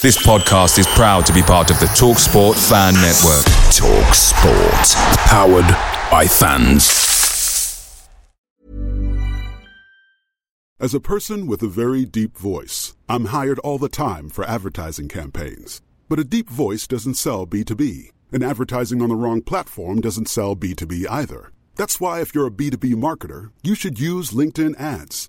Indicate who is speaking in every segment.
Speaker 1: This podcast is proud to be part of the TalkSport Fan Network.
Speaker 2: TalkSport. Powered by fans.
Speaker 3: As a person with a very deep voice, I'm hired all the time for advertising campaigns. But a deep voice doesn't sell B2B, and advertising on the wrong platform doesn't sell B2B either. That's why, if you're a B2B marketer, you should use LinkedIn ads.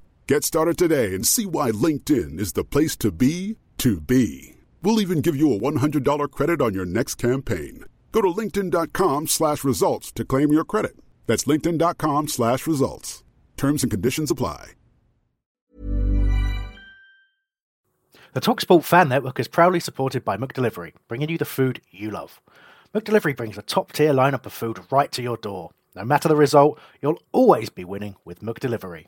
Speaker 3: Get started today and see why LinkedIn is the place to be to be. We'll even give you a $100 credit on your next campaign. Go to linkedin.com slash results to claim your credit. That's linkedin.com slash results. Terms and conditions apply.
Speaker 4: The TalkSport Fan Network is proudly supported by McDelivery, bringing you the food you love. McDelivery brings a top-tier lineup of food right to your door. No matter the result, you'll always be winning with McDelivery.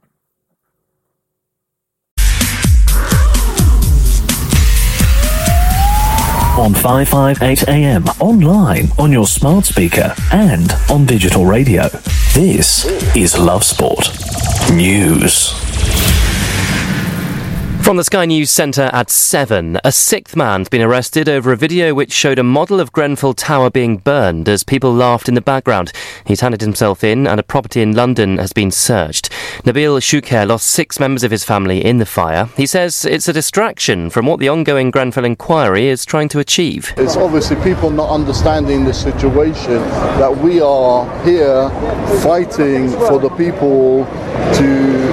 Speaker 5: on 558 AM, online, on your smart speaker, and on digital radio. This is Love Sport News.
Speaker 6: From the Sky News Centre at 7, a sixth man's been arrested over a video which showed a model of Grenfell Tower being burned as people laughed in the background. He's handed himself in and a property in London has been searched. Nabil Choucair lost six members of his family in the fire. He says it's a distraction from what the ongoing Grenfell inquiry is trying to achieve.
Speaker 7: It's obviously people not understanding the situation that we are here fighting for the people to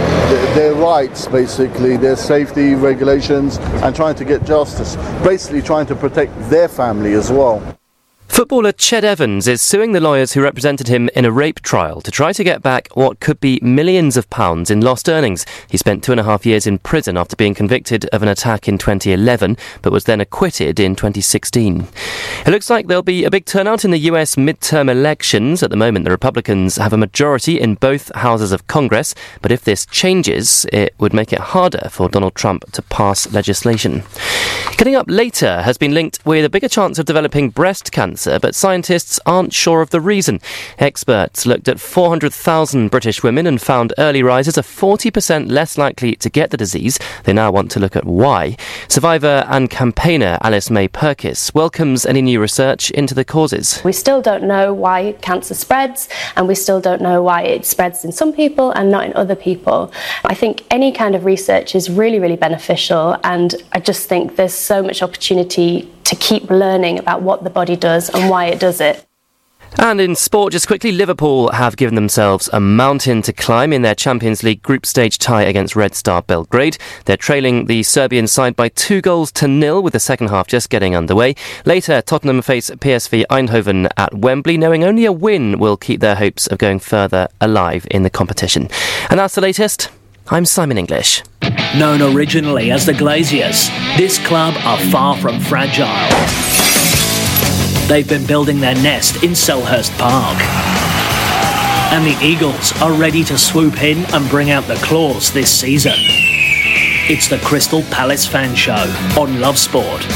Speaker 7: their rights, basically, their safety regulations, and trying to get justice. Basically, trying to protect their family as well.
Speaker 6: Footballer Ched Evans is suing the lawyers who represented him in a rape trial to try to get back what could be millions of pounds in lost earnings. He spent two and a half years in prison after being convicted of an attack in 2011, but was then acquitted in 2016. It looks like there'll be a big turnout in the US midterm elections. At the moment, the Republicans have a majority in both houses of Congress, but if this changes, it would make it harder for Donald Trump to pass legislation. Getting up later has been linked with a bigger chance of developing breast cancer cancer, but scientists aren't sure of the reason. Experts looked at 400,000 British women and found early risers are 40% less likely to get the disease. They now want to look at why. Survivor and campaigner Alice May Purkiss welcomes any new research into the causes.
Speaker 8: We still don't know why cancer spreads, and we still don't know why it spreads in some people and not in other people. I think any kind of research is really, really beneficial, and I just think there's so much opportunity to keep learning about what the body does and why it does it.
Speaker 6: And in sport, just quickly, Liverpool have given themselves a mountain to climb in their Champions League group stage tie against Red Star Belgrade. They're trailing the Serbian side by two goals to nil, with the second half just getting underway. Later, Tottenham face PSV Eindhoven at Wembley, knowing only a win will keep their hopes of going further alive in the competition. And that's the latest. I'm Simon English.
Speaker 9: Known originally as the Glaziers, this club are far from fragile. They've been building their nest in Selhurst Park. And the Eagles are ready to swoop in and bring out the claws this season. It's the Crystal Palace Fan Show on Love Sport.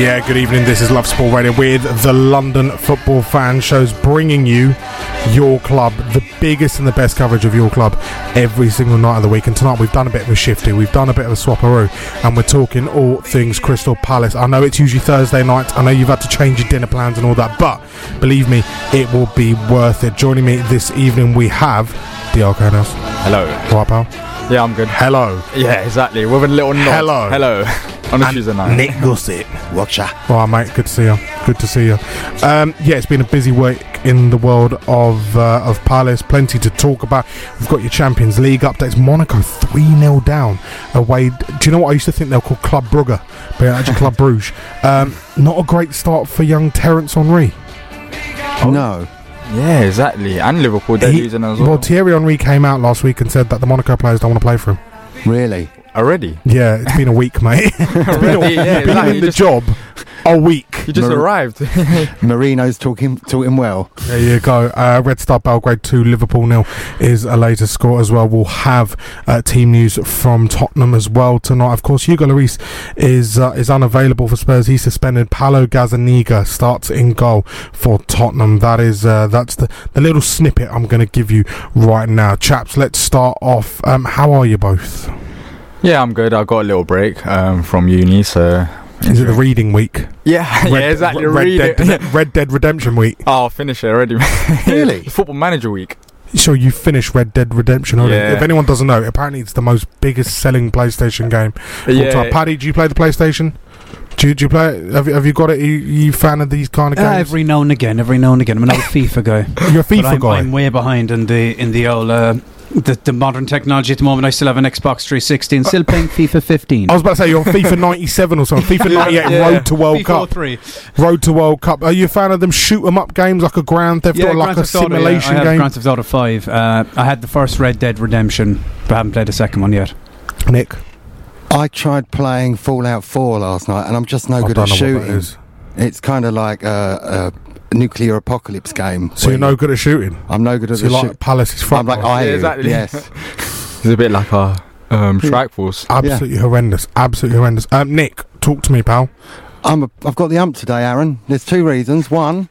Speaker 10: Yeah, good evening. This is Love Sport Radio with the London Football Fan Shows, bringing you your club, the biggest and the best coverage of your club every single night of the week. And tonight we've done a bit of a shifty, we've done a bit of a swapperoo, and we're talking all things Crystal Palace. I know it's usually Thursday night, I know you've had to change your dinner plans and all that, but believe me, it will be worth it. Joining me this evening, we have Dialco House.
Speaker 11: Hello.
Speaker 10: Right, pal?
Speaker 11: Yeah, I'm good.
Speaker 10: Hello.
Speaker 11: Yeah, exactly. With a little nod.
Speaker 10: Hello.
Speaker 11: Hello. On a
Speaker 10: And
Speaker 11: Tuesday night.
Speaker 10: Nick Gossett, watcher. All right, mate. Good to see you. Good to see you. Um, yeah, it's been a busy week in the world of uh, of Palace. Plenty to talk about. We've got your Champions League updates. Monaco three 0 down away. Do you know what I used to think they were called Club Brugge, but they're actually Club Bruges. Um, not a great start for young Terence Henry.
Speaker 11: No. Yeah, exactly. And Liverpool, they're
Speaker 10: He-
Speaker 11: losing as
Speaker 10: well,
Speaker 11: well.
Speaker 10: Thierry Henry came out last week and said that the Monaco players don't want to play for him.
Speaker 12: Really?
Speaker 11: Already?
Speaker 10: Yeah, it's been a week, mate. It's been, a,
Speaker 11: Already, yeah,
Speaker 10: you've been
Speaker 11: exactly.
Speaker 10: in
Speaker 11: You
Speaker 10: the
Speaker 11: just-
Speaker 10: job a week.
Speaker 11: You just
Speaker 12: Mar-
Speaker 11: arrived.
Speaker 12: Marino's talking talking well.
Speaker 10: There you go. Uh, Red Star Belgrade 2, Liverpool nil is a later score as well. We'll have uh, team news from Tottenham as well tonight. Of course, Hugo Lloris is uh, is unavailable for Spurs. He's suspended. Paulo Gazzaniga starts in goal for Tottenham. That is uh, that's the, the little snippet I'm going to give you right now. Chaps, let's start off. Um, how are you both?
Speaker 11: Yeah, I'm good. I got a little break um, from uni, so.
Speaker 10: Is it the reading week?
Speaker 11: Yeah, yeah, exactly.
Speaker 10: Red,
Speaker 11: Read
Speaker 10: Dead,
Speaker 11: it.
Speaker 10: Red Dead Redemption week.
Speaker 11: Oh, I'll finish it already.
Speaker 12: Really?
Speaker 11: Football Manager Week.
Speaker 10: So you finished Red Dead Redemption already.
Speaker 11: Yeah.
Speaker 10: If anyone doesn't know, apparently it's the most biggest selling PlayStation game.
Speaker 11: Yeah.
Speaker 10: time. Paddy, do you play the PlayStation? Do you, do you play it? Have, you- have you got it? Are you, you fan of these kind of
Speaker 13: Uh,
Speaker 10: games?
Speaker 13: every now and again, every now and again. I'm another FIFA guy.
Speaker 10: You're a
Speaker 13: But
Speaker 10: FIFA
Speaker 13: I'm,
Speaker 10: guy.
Speaker 13: I'm way behind in the in the old uh, the, the modern technology at the moment. I still have an Xbox 360 and still playing FIFA 15.
Speaker 10: I was about to say you're on FIFA 97 or something. FIFA 98
Speaker 13: Yeah.
Speaker 10: Road to World
Speaker 13: FIFA
Speaker 10: Cup.
Speaker 13: 03.
Speaker 10: Road to World Cup. Are you a fan of them shoot 'em up games like a Grand Theft
Speaker 13: Yeah,
Speaker 10: or like
Speaker 13: Grand
Speaker 10: a
Speaker 13: Theft Auto, yeah.
Speaker 10: simulation
Speaker 13: I have
Speaker 10: game?
Speaker 13: Grand Theft Auto 5. Uh, I had the first Red Dead Redemption, but I haven't played the second one yet.
Speaker 10: Nick,
Speaker 12: I tried playing Fallout 4 last night, and I'm just no
Speaker 10: I
Speaker 12: good at
Speaker 10: know
Speaker 12: shooting. It's kind of like a, a nuclear apocalypse game.
Speaker 10: So you're no good at shooting.
Speaker 12: I'm no good at
Speaker 10: So you're
Speaker 12: the
Speaker 10: like
Speaker 12: shoot.
Speaker 10: Palace's front.
Speaker 12: I'm like. I
Speaker 11: Yeah, exactly.
Speaker 12: Yes.
Speaker 11: It's a bit like a um, strike force.
Speaker 10: Absolutely horrendous. Absolutely horrendous. Um, Nick, talk to me, pal.
Speaker 12: I'm a, I've got the ump today, Aaron. There's two reasons. One,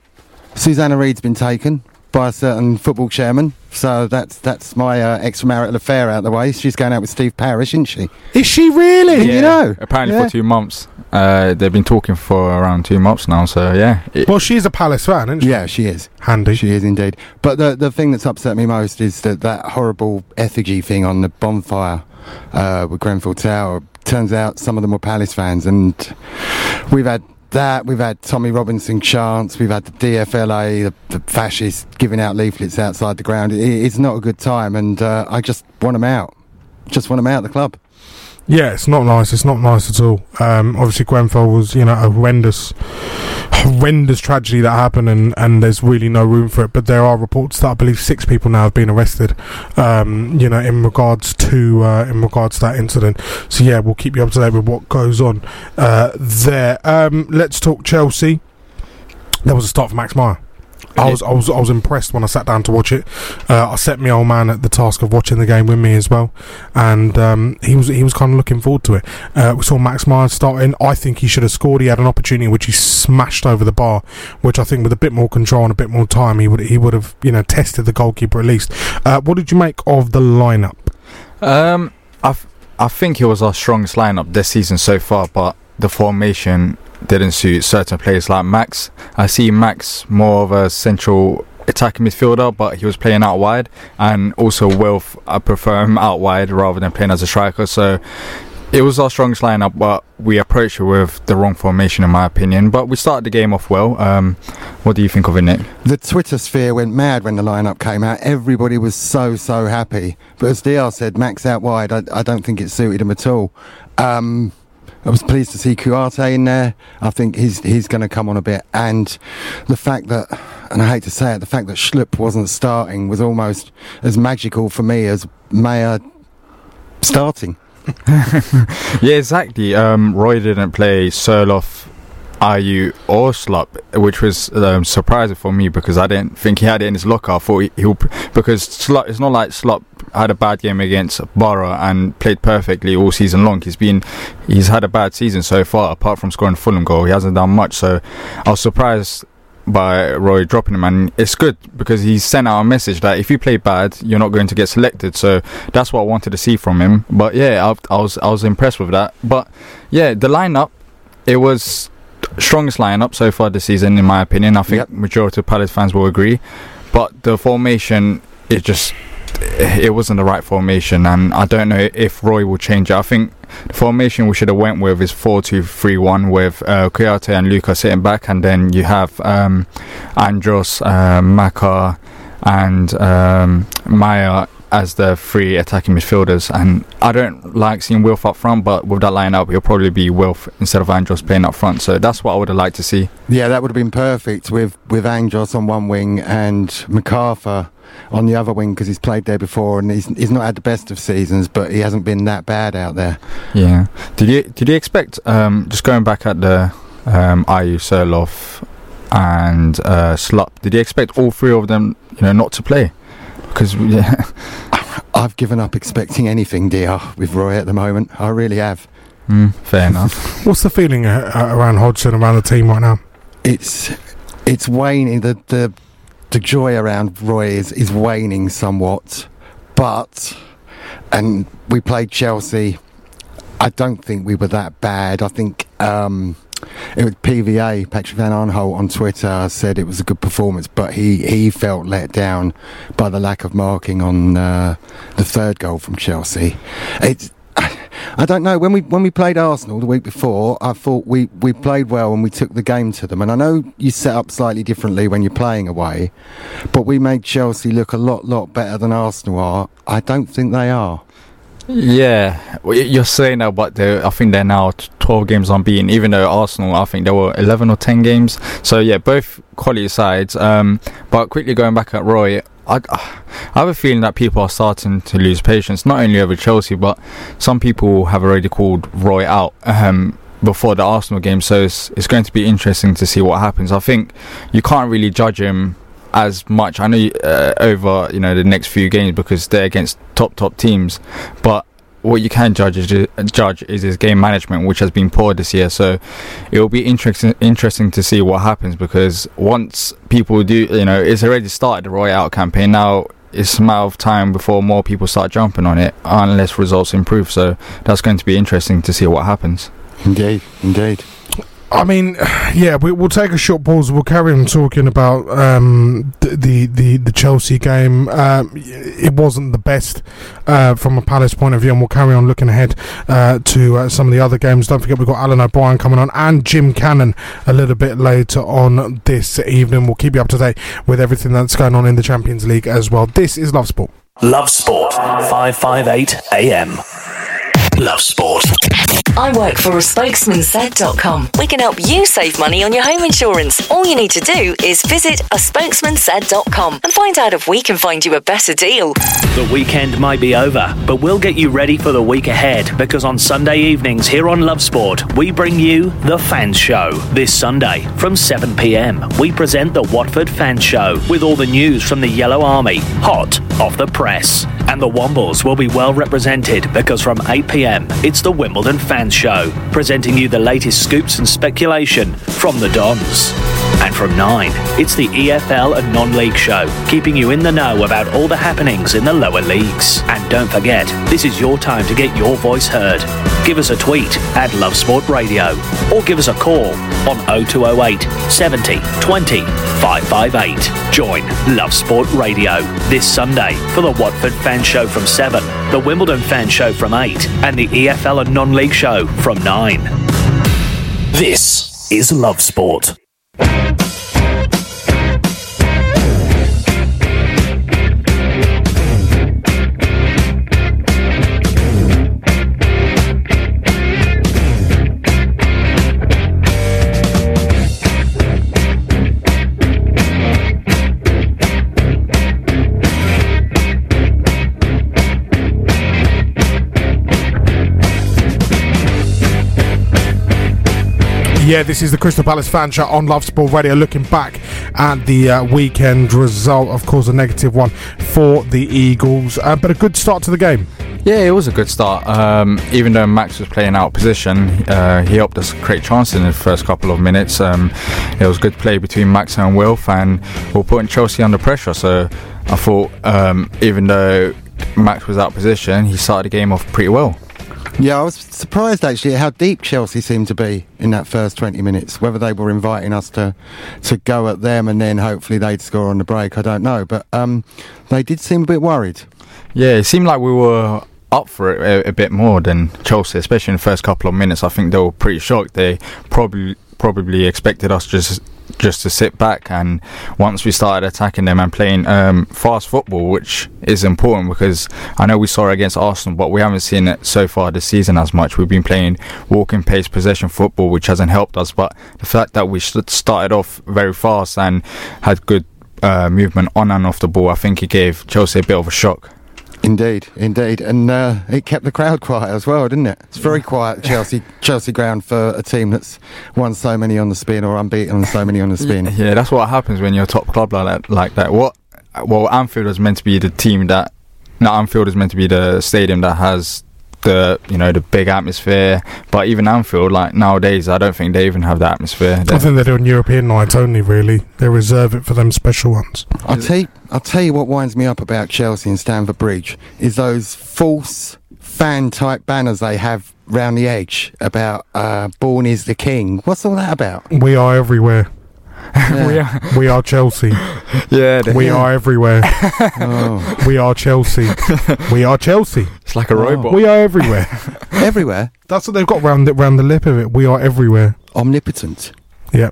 Speaker 12: Susanna Reid's been taken by a certain football chairman, so that's that's my uh, extramarital affair out the way. She's going out with Steve Parish, isn't she?
Speaker 10: Is she really?
Speaker 12: Didn't you know?
Speaker 11: Apparently
Speaker 12: Yeah.
Speaker 11: for two months. Uh, they've been talking for around two months now, so yeah. It-
Speaker 10: Well, she's a Palace fan, isn't she?
Speaker 12: Yeah, she is.
Speaker 10: Handy.
Speaker 12: She is indeed. But the the thing that's upset me most is that that horrible effigy thing on the bonfire uh, with Grenfell Tower. Turns out some of them were Palace fans, and we've had that. We've had Tommy Robinson chants. We've had the DFLA, the, the fascists giving out leaflets outside the ground. It, it's not a good time, and uh, I just want them out. Just want them out of the club.
Speaker 10: Yeah, it's not nice. It's not nice at all. Um, obviously, Grenfell was, you know, a horrendous, horrendous tragedy that happened, and, and there's really no room for it. But there are reports that I believe six people now have been arrested. Um, you know, in regards to uh, in regards to that incident. So yeah, we'll keep you up to date with what goes on uh, there. Um, let's talk Chelsea. There was a start for Max Meyer. I was, I was, I was impressed when I sat down to watch it. Uh, I set my old man at the task of watching the game with me as well, and um, he was, he was kind of looking forward to it. Uh, we saw Max Myers starting. I think he should have scored. He had an opportunity which he smashed over the bar, which I think with a bit more control and a bit more time, he would, he would have, you know, tested the goalkeeper at least. Uh, what did you make of the lineup?
Speaker 11: Um, I, I think it was our strongest lineup this season so far, but the formation didn't suit certain players like Max. I see Max more of a central attacking midfielder, but he was playing out wide, and also Wilf. I prefer him out wide rather than playing as a striker. So it was our strongest lineup, but we approached it with the wrong formation, in my opinion. But we started the game off well. Um, what do you think of it, Nick?
Speaker 12: The Twitter sphere went mad when the lineup came out. Everybody was so so happy. But as DR said, Max out wide. I, I don't think it suited him at all. Um, I was pleased to see Kouyaté in there. I think he's he's going to come on a bit. And the fact that, and I hate to say it, the fact that Schlupp wasn't starting was almost as magical for me as Meyer starting.
Speaker 11: yeah, exactly. Um, Roy didn't play. Sørloth Ayew or Schlupp, which was um, surprising for me because I didn't think he had it in his locker. I thought he, he'll because Schlupp. It's not like Schlupp had a bad game against Borough and played perfectly all season long. He's been he's had a bad season so far, apart from scoring Fulham goal. He hasn't done much. So I was surprised by Roy dropping him, and it's good because he sent out a message that if you play bad, you're not going to get selected. So that's what I wanted to see from him. But yeah, I, I was I was impressed with that. But yeah, the lineup, it was strongest lineup so far this season, in my opinion. I think majority of Palace fans will agree. But the formation, it just it wasn't the right formation, and I don't know if Roy will change it. I think the formation we should have went with is four two three one with uh, Kouyaté and Luka sitting back, and then you have um, Andros, uh, Maka, and um, Meyer as the three attacking midfielders. And I don't like seeing Wilf up front, but with that lineup, it'll probably be Wilf instead of Andros playing up front. So that's what I would have liked to see.
Speaker 12: Yeah, that would have been perfect with with Andros on one wing and McArthur on the other wing because he's played there before and he's he's not had the best of seasons, but he hasn't been that bad out there.
Speaker 11: Yeah. Did you did you expect um, just going back at the um, Ayew Sørloth and uh, Schlupp? Did you expect all three of them, you know, not to play? Because yeah.
Speaker 12: I've given up expecting anything, dear, with Roy at the moment. I really have.
Speaker 11: Mm, fair enough.
Speaker 10: What's the feeling uh, uh, around Hodgson, around the team right now?
Speaker 12: It's it's waning. The the the joy around Roy is, is waning somewhat, but and we played Chelsea. I don't think we were that bad. I think um, it was PVA Patrick Van Aanholt on Twitter said it was a good performance, but he, he felt let down by the lack of marking on uh, the third goal from Chelsea. It's I don't know. When we when we played Arsenal the week before, I thought we, we played well and we took the game to them. And I know you set up slightly differently when you're playing away, but we made Chelsea look a lot lot better than Arsenal are. I don't think they are.
Speaker 11: Yeah, you're saying that, but I think they're now 12 games unbeaten. Even though Arsenal, I think they were 11 or 10 games. So yeah, both quality sides. Um, but quickly going back at Roy, I, I have a feeling that people are starting to lose patience, not only over Chelsea, but some people have already called Roy out. Um, before the Arsenal game, so it's, it's going to be interesting to see what happens. I think you can't really judge him as much. I know uh, over you know the next few games because they're against top top teams, but what you can judge is judge is his game management, which has been poor this year. So it will be interesting interesting to see what happens because once people do, you know, it's already started the Roy Out campaign. Now it's a matter of time before more people start jumping on it, unless results improve. So that's going to be interesting to see what happens.
Speaker 12: Indeed, indeed.
Speaker 10: I mean, yeah, we, we'll take a short pause. We'll carry on talking about um, the, the the the Chelsea game. Um, it wasn't the best uh, from a Palace point of view, and we'll carry on looking ahead uh, to uh, some of the other games. Don't forget, we've got Alan O'Brien coming on and Jim Cannon a little bit later on this evening. We'll keep you up to date with everything that's going on in the Champions League as well. This is Love Sport.
Speaker 5: Love Sport, 558 AM. Love Sport.
Speaker 14: I work for a spokesmansaid.com. We can help you save money on your home insurance. All you need to do is visit a spokesmansaid.com and find out if we can find you a better deal.
Speaker 9: The weekend might be over, but we'll get you ready for the week ahead because on Sunday evenings here on Love Sport, we bring you The Fans Show. This Sunday from 7 pm, we present The Watford Fans Show with all the news from the Yellow Army, hot off the press. And the Wombles will be well represented because from 8 pm, it's The Wimbledon Fans Show, presenting you the latest scoops and speculation from the Dons. And from 9, it's the EFL and non league show, keeping you in the know about all the happenings in the lower leagues. And don't forget, this is your time to get your voice heard. Give us a tweet at Love Sport Radio or give us a call on 0208 70 20 558. Join Love Sport Radio this Sunday for the Watford Fan Show from 7, the Wimbledon Fan Show from 8, and the EFL and non league show from 9.
Speaker 5: This is Love Sport.
Speaker 10: Yeah, this is the Crystal Palace fan show on Love Sport Radio. Looking back at the uh, weekend result, of course, a negative one for the Eagles, uh, but a good start to the game.
Speaker 11: Yeah, it was a good start. Um, even though Max was playing out position, uh, he helped us create chances in the first couple of minutes. Um, it was good play between Max and Wilf, and we are putting Chelsea under pressure. So I thought, um, even though Max was out of position, he started the game off pretty well.
Speaker 12: Yeah, I was surprised actually how deep Chelsea seemed to be in that first 20 minutes. Whether they were inviting us to to go at them and then hopefully they'd score on the break, I don't know. But um, they did seem a bit worried.
Speaker 11: Yeah, it seemed like we were up for it a, a, bit more than Chelsea, especially in the first couple of minutes. I think they were pretty shocked. They probably probably expected us just just to sit back. And once we started attacking them and playing um, fast football, which is important because I know we saw it against Arsenal, but we haven't seen it so far this season as much. We've been playing walking pace possession football, which hasn't helped us. But the fact that we started off very fast and had good uh, movement on and off the ball, I think it gave Chelsea a bit of a shock.
Speaker 12: Indeed, indeed, and uh, it kept the crowd quiet as well, didn't it? It's very quiet Chelsea Chelsea ground for a team that's won so many on the spin or unbeaten on so many on the spin.
Speaker 11: Yeah, that's what happens when you're a top club like that. Like that. What? Well, Anfield is meant to be the team that. No, Anfield is meant to be the stadium that has the you know the big atmosphere. But even Anfield, like nowadays, I don't think they even have the atmosphere.
Speaker 10: I think they're doing European nights only. Really, they reserve it for them special ones.
Speaker 12: I'll tell you, I'll tell you what winds me up about Chelsea and Stamford Bridge is those false fan type banners they have round the edge about uh, "Born is the King." What's all that about?
Speaker 10: We are everywhere. Yeah. we, are, we are Chelsea.
Speaker 11: Yeah,
Speaker 10: we yeah. are everywhere. oh. We are Chelsea. We are Chelsea.
Speaker 11: It's like a oh. robot.
Speaker 10: We are everywhere.
Speaker 12: everywhere.
Speaker 10: That's what they've got round the, round the lip of it. We are everywhere.
Speaker 12: Omnipotent.
Speaker 10: Yeah.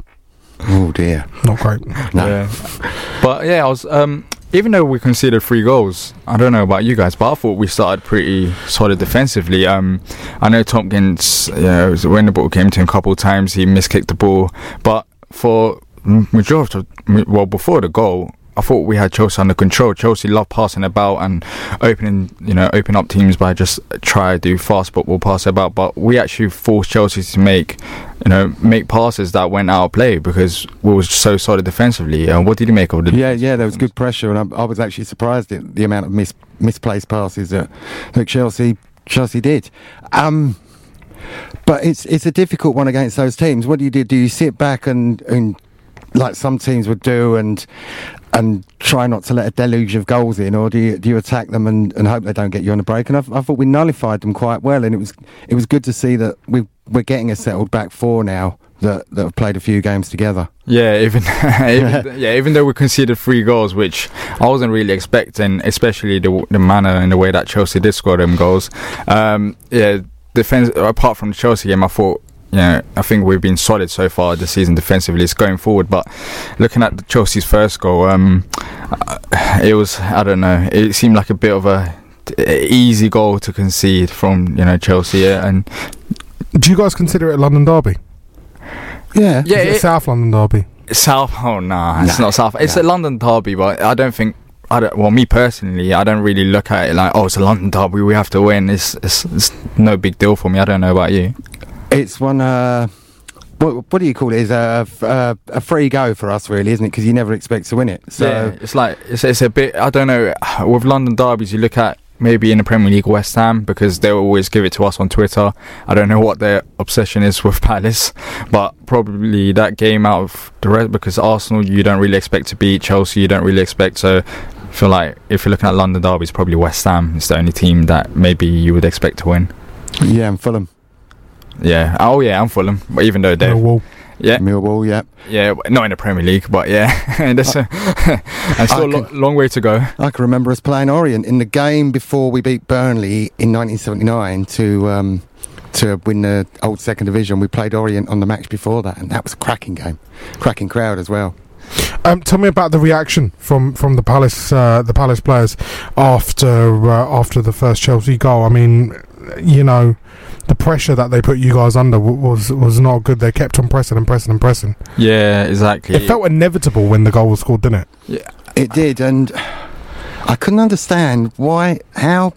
Speaker 12: Oh dear.
Speaker 10: Not great.
Speaker 11: No. Yeah. But yeah, I was um even though we conceded three goals, I don't know about you guys, but I thought we started pretty solid defensively. Um, I know Tomkins, you know, when the ball came to him a couple of times, he miskicked the ball, but for majority, well, before the goal, I thought we had Chelsea under control. Chelsea love passing about and opening, you know, open up teams by just try to do fast football, pass about. But we actually forced Chelsea to make, you know, make passes that went out of play because we was so solid defensively. And what did you make of it?
Speaker 12: Yeah, yeah, there was good pressure, and I, I was actually surprised at the amount of mis- misplaced passes that, that Chelsea Chelsea did. Um, but it's it's a difficult one against those teams. What do you do? Do you sit back and and like some teams would do and and try not to let a deluge of goals in, or do you do you attack them and, and hope they don't get you on a break? And I, I thought we nullified them quite well, and it was it was good to see that we we're getting a settled back four now that that have played a few games together.
Speaker 11: Yeah, even, even yeah, even though we conceded three goals, which I wasn't really expecting, especially the the manner and the way that Chelsea did score them goals. Um, yeah, defense apart from the Chelsea game, I thought you know, I think we've been solid so far this season defensively. It's going forward, but looking at Chelsea's first goal, um, it was I don't know. It seemed like a bit of a easy goal to concede from you know Chelsea. Yeah, and
Speaker 10: do you guys consider it a London derby?
Speaker 12: Yeah,
Speaker 10: yeah, it, South London derby.
Speaker 11: South? Oh nah, it's not South. It's nah. a London derby, but I don't think I don't, well, me personally, I don't really look at it like, oh, it's a London derby, we have to win. It's, it's, it's no big deal for me. I don't know about you.
Speaker 12: It's one. Uh, what, what do you call it? Is a, a, a free go for us, really, isn't it? Because you never expect to win it. So
Speaker 11: yeah, it's like it's, it's a bit. I don't know. With London derbies, you look at maybe in the Premier League West Ham because they always give it to us on Twitter. I don't know what their obsession is with Palace, but probably that game out of the rest because Arsenal you don't really expect to beat Chelsea, you don't really expect so. I feel like if you're looking at London derbies, probably West Ham is the only team that maybe you would expect to win.
Speaker 12: Yeah, and Fulham.
Speaker 11: Yeah. Oh, yeah. I'm Fulham. But even though they
Speaker 10: Millwall.
Speaker 11: Yeah.
Speaker 12: Millwall. Yeah.
Speaker 11: Yeah. Not in the Premier League, but yeah. and that's a, and still a lo- long way to go.
Speaker 12: I can remember us playing Orient in the game before we beat Burnley in 1979 to. Um, to win the old second division, we played Orient on the match before that, and that was a cracking game, cracking crowd as well.
Speaker 10: Um, tell me about the reaction from, from the Palace uh, the Palace players after uh, after the first Chelsea goal. I mean, you know, the pressure that they put you guys under was was not good. They kept on pressing and pressing and pressing.
Speaker 11: Yeah, exactly.
Speaker 10: It felt inevitable when the goal was scored, didn't it?
Speaker 12: Yeah, it did, and I couldn't understand why how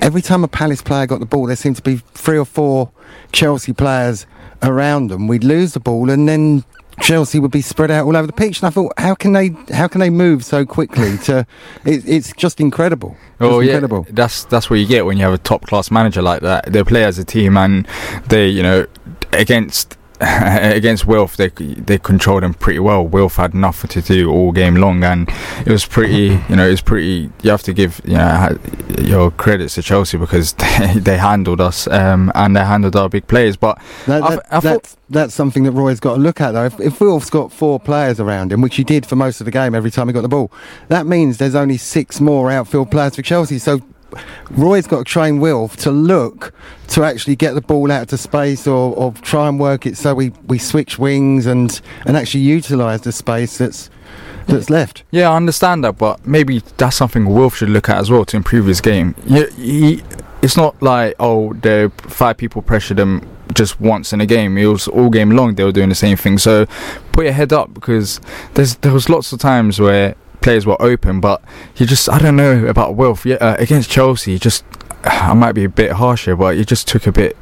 Speaker 12: every time a Palace player got the ball, there seemed to be three or four Chelsea players around them. We'd lose the ball, and then Chelsea would be spread out all over the pitch. And I thought, how can they how can they move so quickly? To it, it's just incredible. Oh, just
Speaker 11: Oh yeah,
Speaker 12: incredible.
Speaker 11: that's that's what you get when you have a top class manager like that. They play as a team, and they, you know, against against Wilf, they they controlled him pretty well. Wilf had nothing to do all game long, and it was pretty, you know, it was pretty. You have to give you know your credits to Chelsea because they, they handled us, um, and they handled our big players. But
Speaker 12: That, that,
Speaker 11: th- I thought-
Speaker 12: that's, that's something that Roy's got to look at, though. If, if Wilf's got four players around him, which he did for most of the game every time he got the ball, that means there's only six more outfield players for Chelsea. So Roy's got to train Wilf to look to actually get the ball out to space or, or try and work it so we, we switch wings and, and actually utilise the space that's that's left.
Speaker 11: Yeah, I understand that, but maybe that's something Wolf should look at as well to improve his game. Yeah, he, it's not like oh, the five people pressured him just once in a game. It was all game long. They were doing the same thing. So put your head up because there's there was lots of times where players were open, but he just I don't know about Wolf. Yeah, uh, against Chelsea, he just I might be a bit harsher, but he just took a bit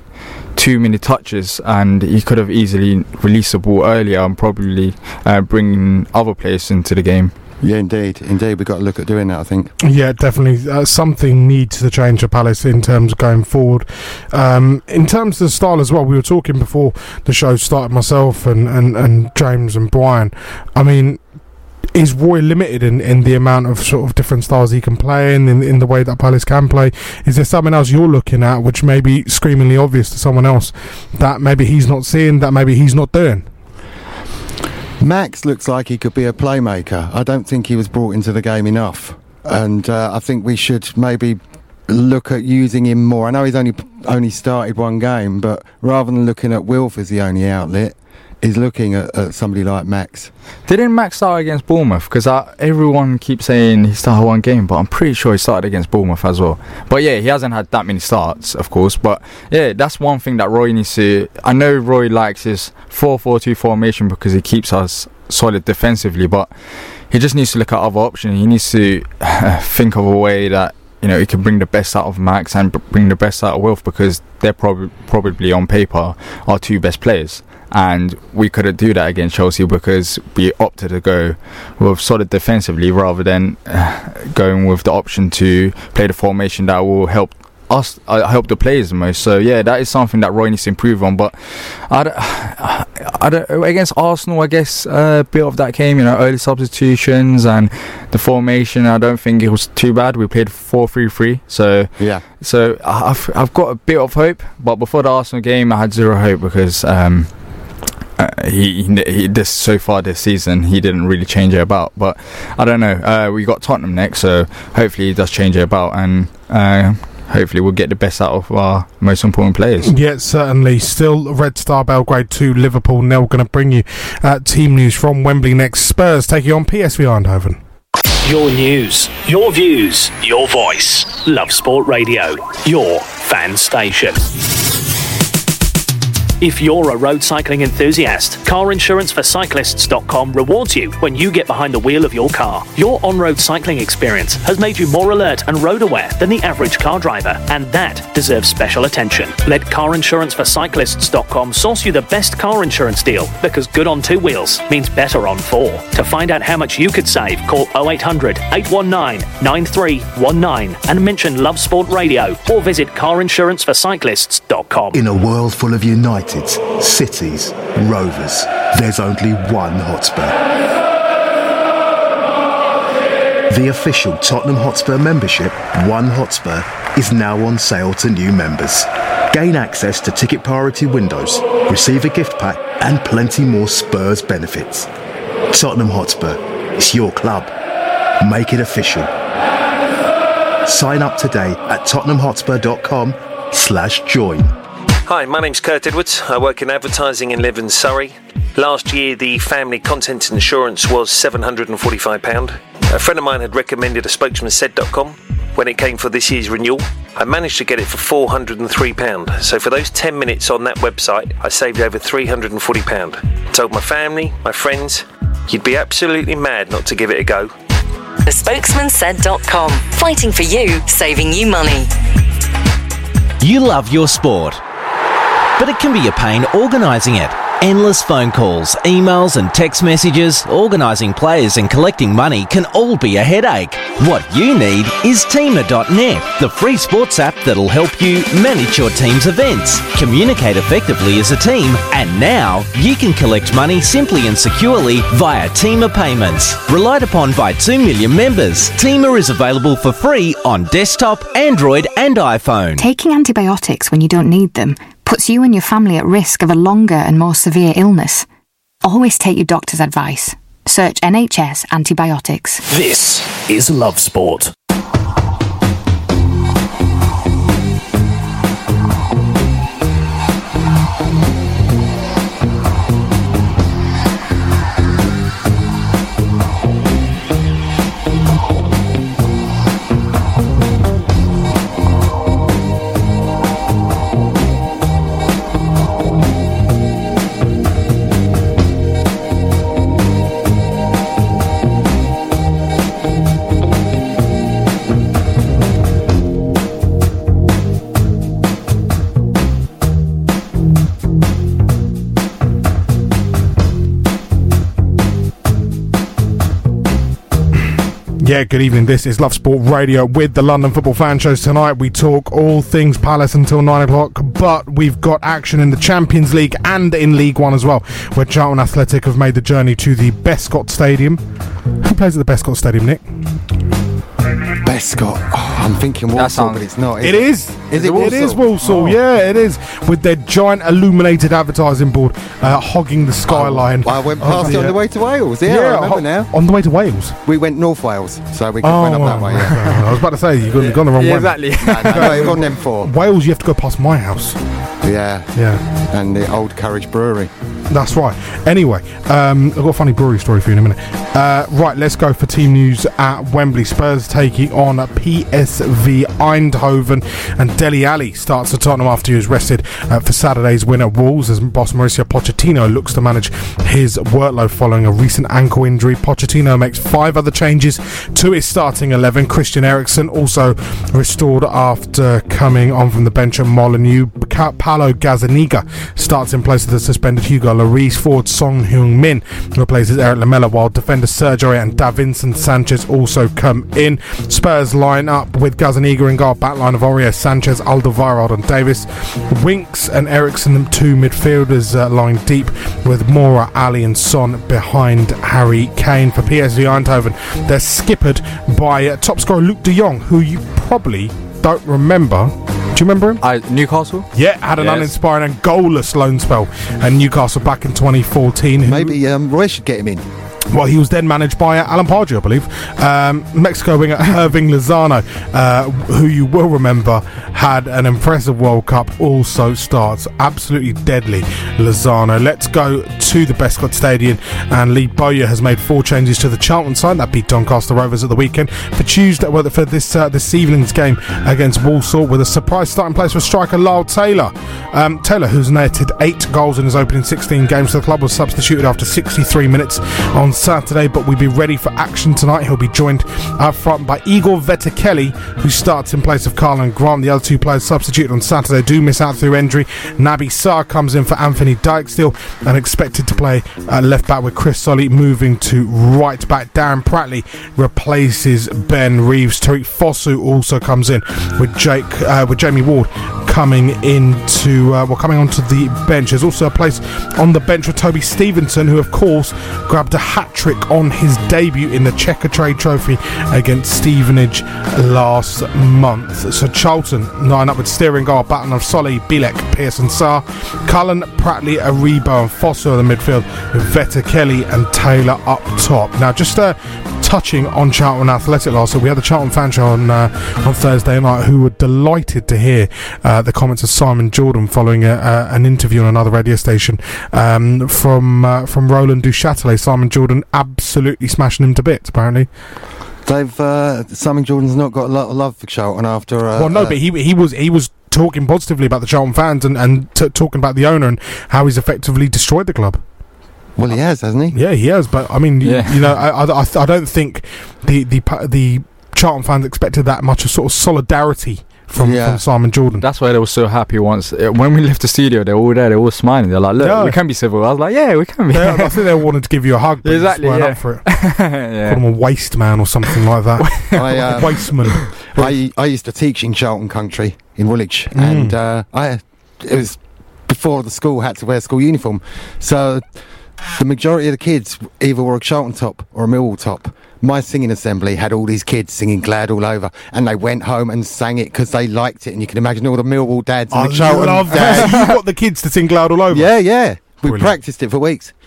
Speaker 11: too many touches and he could have easily released the ball earlier and probably uh, bringing other players into the game.
Speaker 12: Yeah, indeed, indeed, we've got to look at doing that. I think.
Speaker 10: Yeah, definitely. Uh, something needs to change for Palace in terms of going forward. Um, in terms of the style as well, we were talking before the show started, myself and, and, and James and Brian. I mean, is Roy limited in, in the amount of sort of different styles he can play in, in, in the way that Palace can play? Is there something else you're looking at which may be screamingly obvious to someone else that maybe he's not seeing, that maybe he's not doing?
Speaker 12: Max looks like he could be a playmaker. I don't think he was brought into the game enough, and uh, I think we should maybe look at using him more. I know he's only only started one game, but rather than looking at Wilf as the only outlet, is looking at, at somebody like Max.
Speaker 11: Didn't Max start against Bournemouth? Because everyone keeps saying he started one game, but I'm pretty sure he started against Bournemouth as well. But yeah, he hasn't had that many starts, of course. But yeah, that's one thing that Roy needs to. I know Roy likes his 4-4-2 formation because he keeps us solid defensively, but he just needs to look at other options. He needs to think of a way that you know he can bring the best out of Max and bring the best out of Wilf because they're prob- probably on paper our two best players. And we couldn't do that against Chelsea because we opted to go with solid defensively rather than uh, going with the option to play the formation that will help us uh, help the players the most. So yeah, that is something that Roy needs to improve on. But I don't, I don't against Arsenal. I guess uh, a bit of that came, you know, early substitutions and the formation. I don't think it was too bad. We played four three three. So
Speaker 12: yeah,
Speaker 11: so I've I've got a bit of hope. But before the Arsenal game, I had zero hope because. Um, uh, he, he, he this so far this season he didn't really change it about but I don't know uh, we got Tottenham next so hopefully he does change it about and uh, hopefully we'll get the best out of our most important players
Speaker 10: Yeah, certainly. Still Red Star Belgrade 2, Liverpool nil. Going to bring you uh, team news from Wembley next. Spurs taking on PSV Eindhoven.
Speaker 9: Your news, your views, your voice. Love Sport Radio, your fan station. If you're a road cycling enthusiast, carinsuranceforcyclists.com rewards you when you get behind the wheel of your car. Your on road cycling experience has made you more alert and road aware than the average car driver, and that deserves special attention. Let carinsuranceforcyclists.com source you the best car insurance deal because good on two wheels means better on four. To find out how much you could save, call 0800 819 9319 and mention Love Sport Radio or visit carinsuranceforcyclists.com.
Speaker 15: In a world full of Cities, Rovers, there's only one Hotspur. The official Tottenham Hotspur membership, One Hotspur, is now on sale to new members. Gain access to ticket priority windows, receive a gift pack, and plenty more Spurs benefits. Tottenham Hotspur, it's your club. Make it official. Sign up today at tottenhamhotspur.com slash join.
Speaker 16: Hi, my name's Kurt Edwards. I work in advertising and live in Surrey. Last year, the family content insurance was £745. A friend of mine had recommended a spokesman spokesmansaid.com when it came for this year's renewal. I managed to get it for £403. So for those 10 minutes on that website, I saved over £340. Told my family, my friends, you'd be absolutely mad not to give it a go.
Speaker 14: The spokesman said.com. Fighting for you, saving you money.
Speaker 17: You love your sport, but it can be a pain organising it. Endless phone calls, emails, and text messages, organising players and collecting money can all be a headache. What you need is Teamer.net, the free sports app that'll help you manage your team's events, communicate effectively as a team, and now you can collect money simply and securely via Teamer payments. Relied upon by 2 million members, Teamer is available for free on desktop, Android, and iPhone.
Speaker 18: Taking antibiotics when you don't need them puts you and your family at risk of a longer and more severe illness. Always take your doctor's advice. Search NHS antibiotics.
Speaker 5: This is Love Sport.
Speaker 10: Yeah, good evening. This is Love Sport Radio with the London Football Fan Shows. Tonight we talk all things Palace until 9 o'clock, but we've got action in the Champions League and in League One as well, where Charlton Athletic have made the journey to the Bescot Stadium. Who plays at the Bescot Stadium, Nick?
Speaker 12: Bescot. Oh, I'm thinking Walsall, but it's not.
Speaker 10: It is.
Speaker 12: Is it
Speaker 10: It is
Speaker 12: Walsall?
Speaker 10: Walsall. Yeah, it is. With their giant illuminated advertising board uh, hogging the skyline.
Speaker 12: I went past it on the way to Wales. Yeah, I remember
Speaker 10: ho-
Speaker 12: now.
Speaker 10: On the way to Wales.
Speaker 12: We went North Wales, so we
Speaker 10: Oh,
Speaker 12: went up that way. Yeah.
Speaker 10: I was about to say you've gone, you've gone the wrong
Speaker 12: Yeah,
Speaker 10: way.
Speaker 12: exactly. No, no, no, you've gone them four.
Speaker 10: Wales, you have to go past my house.
Speaker 12: Yeah,
Speaker 10: yeah,
Speaker 12: and the Old Courage Brewery.
Speaker 10: That's right. Anyway, um, I've got a funny brewery story for you in a minute. Uh, right, let's go for team news at Wembley. Spurs taking on PSV Eindhoven, and Dele Alli starts at Tottenham after he was rested uh, for Saturday's win at Wolves as boss Mauricio Pochettino looks to manage his workload following a recent ankle injury. Pochettino makes five other changes to his starting 11. Christian Eriksen also restored after coming on from the bench at Molineux. Ca- Paulo Gazzaniga starts in place of the suspended Hugo Lloris. Forward Son Heung Min replaces Erik Lamela, while defender Sergio and Davinson Sanchez also come in. Spurs line up with Gazzaniga in goal, backline of Aurier Sanchez, Alderweireld and Davies. Winks and Eriksen, two midfielders, uh, lying deep with Moura, Alli and Son behind Harry Kane. For PSV Eindhoven, they're skippered by uh, top scorer Luuk de Jong, who you probably don't remember. Do you remember him?
Speaker 11: I, Newcastle?
Speaker 10: Yeah, had an
Speaker 11: Yes.
Speaker 10: uninspiring and goalless loan spell at Newcastle back in 2014.
Speaker 12: Maybe um, Roy should get him in.
Speaker 10: Well, he was then managed by Alan Pardew, I believe. Um, Mexico winger Hirving Lozano, uh, who you will remember had an impressive World Cup, also starts absolutely deadly. Lozano. Let's go to the Bescot Stadium, and Lee Bowyer has made four changes to the Charlton side that beat Doncaster Rovers at the weekend for Tuesday. Well, for this uh, this evening's game against Walsall, with a surprise starting place for striker Lyle Taylor. Um, Taylor, who's netted eight goals in his opening 16 games for the club, was substituted after 63 minutes on Saturday, but we'll be ready for action tonight. He'll be joined up front by Igor Vetokele, who starts in place of Karlan Grant. The other two players substituted on Saturday do miss out through injury. Naby Sarr comes in for Anfernee Dijksteel and expected to play uh, left back with Chris Solly moving to right back. Darren Pratley replaces Ben Reeves. Tariq Fosu also comes in with Jake uh, with Jamie Ward coming into uh, well coming onto the bench. There's also a place on the bench for Toby Stevenson, who of course grabbed a hat trick on his debut in the Checkatrade Trophy against Stevenage last month. So Charlton line up with steering goal, Baton of Solly, Bielik, Pearson Sarr, Cullen, Pratley, Aribo, and Foster in the midfield, with Vetokele and Taylor up top. Now just uh, touching on Charlton Athletic last week, we had the Charlton fan show on uh, on Thursday night, who were delighted to hear uh, the comments of Simon Jordan following a, uh, an interview on another radio station um, from uh, from Roland Duchatelet. Simon Jordan absolutely smashing him to bits, apparently.
Speaker 12: They've uh, Simon Jordan's not got a lot of love for Charlton after. Uh,
Speaker 10: well, no,
Speaker 12: uh,
Speaker 10: but he he was he was talking positively about the Charlton fans and and t- talking about the owner and how he's effectively destroyed the club.
Speaker 12: Well, he has, hasn't he?
Speaker 10: Yeah, he has. But I mean, you,
Speaker 12: Yeah.
Speaker 10: you know, I, I, I don't think the the the Charlton fans expected that much of sort of solidarity from,
Speaker 11: Yeah.
Speaker 10: from Simon Jordan.
Speaker 11: That's why they were so happy once. uh, When we left the studio, they were all there, they were all smiling. They're like, look,
Speaker 10: Yeah.
Speaker 11: we can be civil. I was like, yeah, we can be.
Speaker 10: They- I think they wanted to give you a hug, but
Speaker 11: Exactly,
Speaker 10: you just
Speaker 11: yeah.
Speaker 10: up for it.
Speaker 11: yeah.
Speaker 10: Call him a waste man or something like that.
Speaker 12: I, uh,
Speaker 10: Wasteman.
Speaker 12: I, I used to teach in Charlton Country in Woolwich,
Speaker 10: Mm.
Speaker 12: and uh, I it was before the school had to wear school uniform, so the majority of the kids either wore a Charlton top or a Millwall top. My singing assembly had all these kids singing "Glad" all over, and they went home and sang it because they liked it. And you can imagine all the Millwall dads and
Speaker 10: I
Speaker 12: the oh, Charlton
Speaker 10: love
Speaker 12: dads.
Speaker 10: that. you got the kids to sing Glad all over.
Speaker 12: Yeah, yeah. We
Speaker 10: Brilliant.
Speaker 12: practiced it for weeks.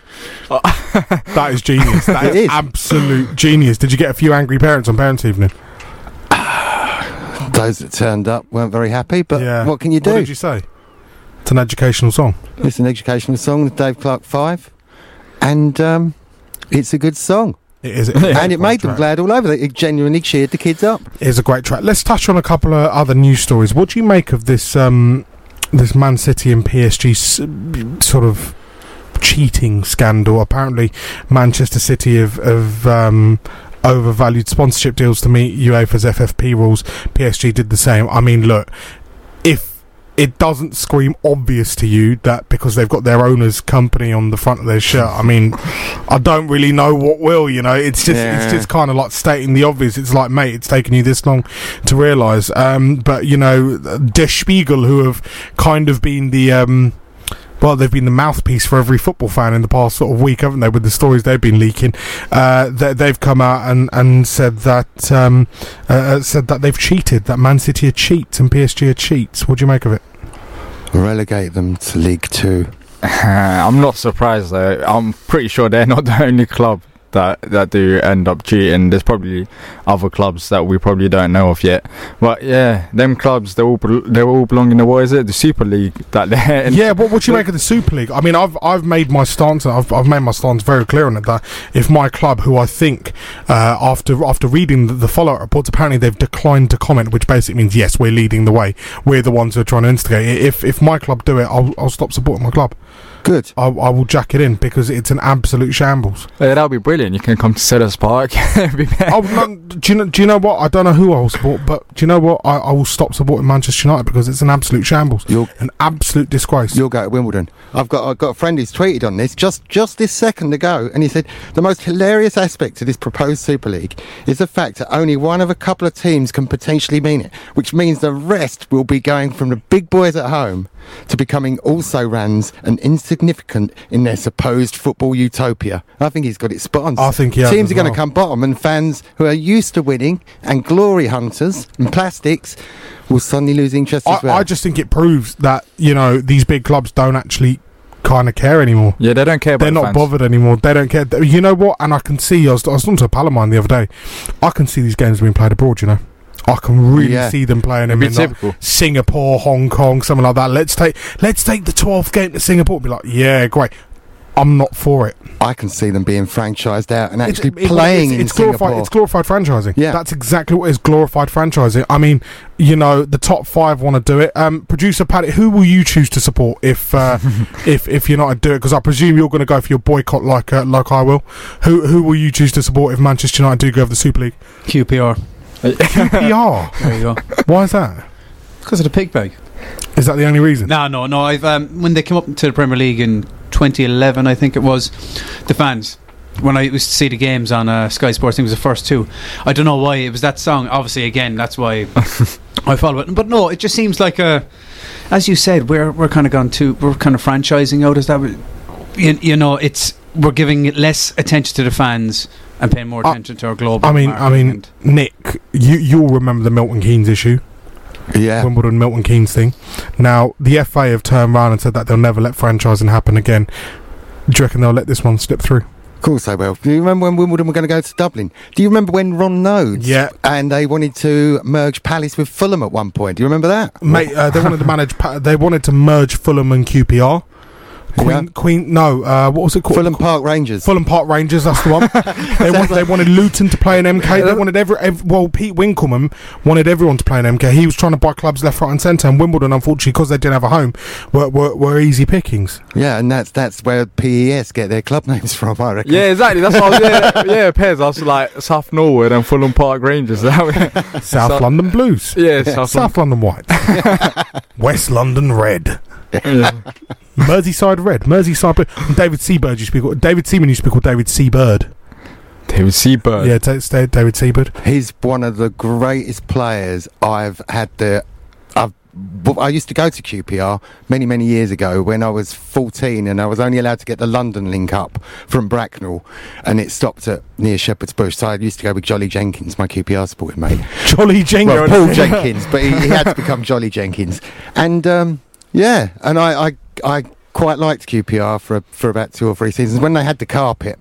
Speaker 10: That is genius. That is,
Speaker 12: is.
Speaker 10: absolute genius. Did you get a few angry parents on Parents' Evening?
Speaker 12: Those that turned up weren't very happy, but
Speaker 10: Yeah.
Speaker 12: what can you do?
Speaker 10: What did you say? It's an educational song.
Speaker 12: It's an educational song, Dave Clark Five, and um, it's a good song.
Speaker 10: It is.
Speaker 12: and it made them glad all over. It genuinely cheered the kids up.
Speaker 10: It is a great track. Let's touch on a couple of other news stories. What do you make of this um, this Man City and PSG s- sort of cheating scandal? Apparently, Manchester City have, have um, overvalued sponsorship deals to meet UEFA's FFP rules. PSG did the same. I mean, look, it doesn't scream obvious to you that because they've got their owner's company on the front of their shirt, I mean, I don't really know what will. You know, it's just
Speaker 12: Yeah.
Speaker 10: it's just kind of like stating the obvious. It's like, mate, it's taken you this long to realise. Um, but you know, Der Spiegel, who have kind of been the um, well, they've been the mouthpiece for every football fan in the past sort of week, haven't they? With the stories they've been leaking, uh, they, they've come out and, and said that um, uh, uh, said that they've cheated, that Man City are cheats and PSG are cheats. What do you make of it?
Speaker 12: Relegate them to League Two.
Speaker 11: I'm not surprised though. I'm pretty sure they're not the only club that that do end up cheating. There's probably other clubs that we probably don't know of yet. But yeah, them clubs they all they all belong in the what is it? The Super League that they're in.
Speaker 10: Yeah, what what do you make of the Super League? I mean, I've I've made my stance. I've I've made my stance very clear on it that if my club, who I think uh, after after reading the, the follow up reports, apparently they've declined to comment, which basically means yes, we're leading the way. We're the ones who are trying to instigate. it. If if my club do it, I'll I'll stop supporting my club.
Speaker 12: Good.
Speaker 10: I, I will jack it in because it's an absolute shambles.
Speaker 11: Yeah, that'll be brilliant. You can come to Selhurst Park. It'd be better.
Speaker 10: oh, no, do you know? Do you know what? I don't know who I will support, but do you know what? I, I will stop supporting Manchester United because it's an absolute shambles.
Speaker 12: You'll,
Speaker 10: an absolute disgrace.
Speaker 12: You'll go to Wimbledon. I've got I've got a friend who's tweeted on this just just this second ago, and he said the most hilarious aspect of this proposed Super League is the fact that only one of a couple of teams can potentially mean it, which means the rest will be going from the big boys at home to becoming also rans and insignificant in their supposed football utopia. I think he's got it spot on.
Speaker 10: I think he has
Speaker 12: teams
Speaker 10: as
Speaker 12: are going to come bottom, and fans who are used to winning and glory hunters and plastics will suddenly lose interest
Speaker 10: I,
Speaker 12: as well.
Speaker 10: I just think it proves that you know these big clubs don't actually kind of care anymore.
Speaker 11: Yeah, they don't care about
Speaker 10: They're
Speaker 11: the
Speaker 10: not
Speaker 11: fans.
Speaker 10: bothered anymore. They don't care. You know what? And I can see. I was, I was talking to a pal of mine the other day. I can see these games being played abroad. You know. I can really
Speaker 11: Yeah.
Speaker 10: see them playing them in like. Singapore, Hong Kong, something like that. Let's take let's take the twelfth game to Singapore. Be like, yeah, great. I'm not for it.
Speaker 12: I can see them being franchised out and
Speaker 10: It's-
Speaker 12: actually
Speaker 10: it-
Speaker 12: playing
Speaker 10: it's,
Speaker 12: in
Speaker 10: it's glorified.
Speaker 12: Singapore.
Speaker 10: It's glorified franchising.
Speaker 12: Yeah.
Speaker 10: that's exactly what is glorified franchising. I mean, you know, the top five want to do it. Um, producer Paddy, who will you choose to support if uh, if if you're not to do it? Because I presume you're going to go for your boycott like uh, like I will. Who who will you choose to support if Manchester United do go for the Super League?
Speaker 13: QPR.
Speaker 10: QPR.
Speaker 13: There you go.
Speaker 10: Why is that?
Speaker 13: Because of the pig bag.
Speaker 10: Is that the only reason?
Speaker 13: No, no, no. I've um, when they came up to the Premier League in 2011, I think it was, the fans. When I used to see the games on uh, Sky Sports, I think it was the first two. I don't know why it was that song. Obviously, again, that's why I follow it. But no, it just seems like a, as you said, we're we're kind of gone to we're kind of franchising out. Is that you, you know? It's we're giving less attention to the fans and paying more attention to our global.
Speaker 10: I mean, I mean, Nick, you you'll remember the Milton Keynes issue.
Speaker 12: Yeah.
Speaker 10: Wimbledon Milton Keynes thing. Now, the FA have turned around and said that they'll never let franchising happen again. Do you reckon they'll let this one slip through?
Speaker 12: Of course they will. Do you remember when Wimbledon were going to go to Dublin? Do you remember when Ron Noades?
Speaker 10: Yeah.
Speaker 12: And they wanted to merge Palace with Fulham at one point. Do you remember that?
Speaker 10: Mate, uh, they wanted to manage. Pa- they wanted to merge Fulham and QPR. Queen, Queen, no, uh, what was it called?
Speaker 12: Fulham Park Rangers.
Speaker 10: Fulham Park Rangers, that's the one. they, want, they wanted Luton to play in MK. They wanted every, ev well, Pete Winkelman wanted everyone to play in MK. He was trying to buy clubs left, right, and centre. And Wimbledon, unfortunately, because they didn't have a home, were, were, were easy pickings.
Speaker 12: Yeah, and that's that's where PES get their club names from, I reckon.
Speaker 11: Yeah, exactly. That's what I was, yeah, yeah, Pez. I was like South Norwood and Fulham Park Rangers.
Speaker 10: South
Speaker 11: So-
Speaker 10: London Blues.
Speaker 11: Yeah, South,
Speaker 10: South London White. West London Red.
Speaker 11: Yeah.
Speaker 10: Merseyside Red. Merseyside Blue. And David Seabird used to be called. David Seaman used to be called David Seabird.
Speaker 11: David Seabird.
Speaker 10: Yeah, t- stay- David Seabird.
Speaker 12: He's one of the greatest players I've had the. I've, w- I used to go to QPR many, many years ago when I was 14 and I was only allowed to get the London link up from Bracknell and it stopped at near Shepherd's Bush. So I used to go with Jolly Jenkins, my QPR supporting mate.
Speaker 10: Jolly Jenkins.
Speaker 12: Well, Paul Jenkins, but he, he had to become Jolly Jenkins. And um, yeah, and I, I, I quite liked QPR for, for about two or three seasons when they had the carpet.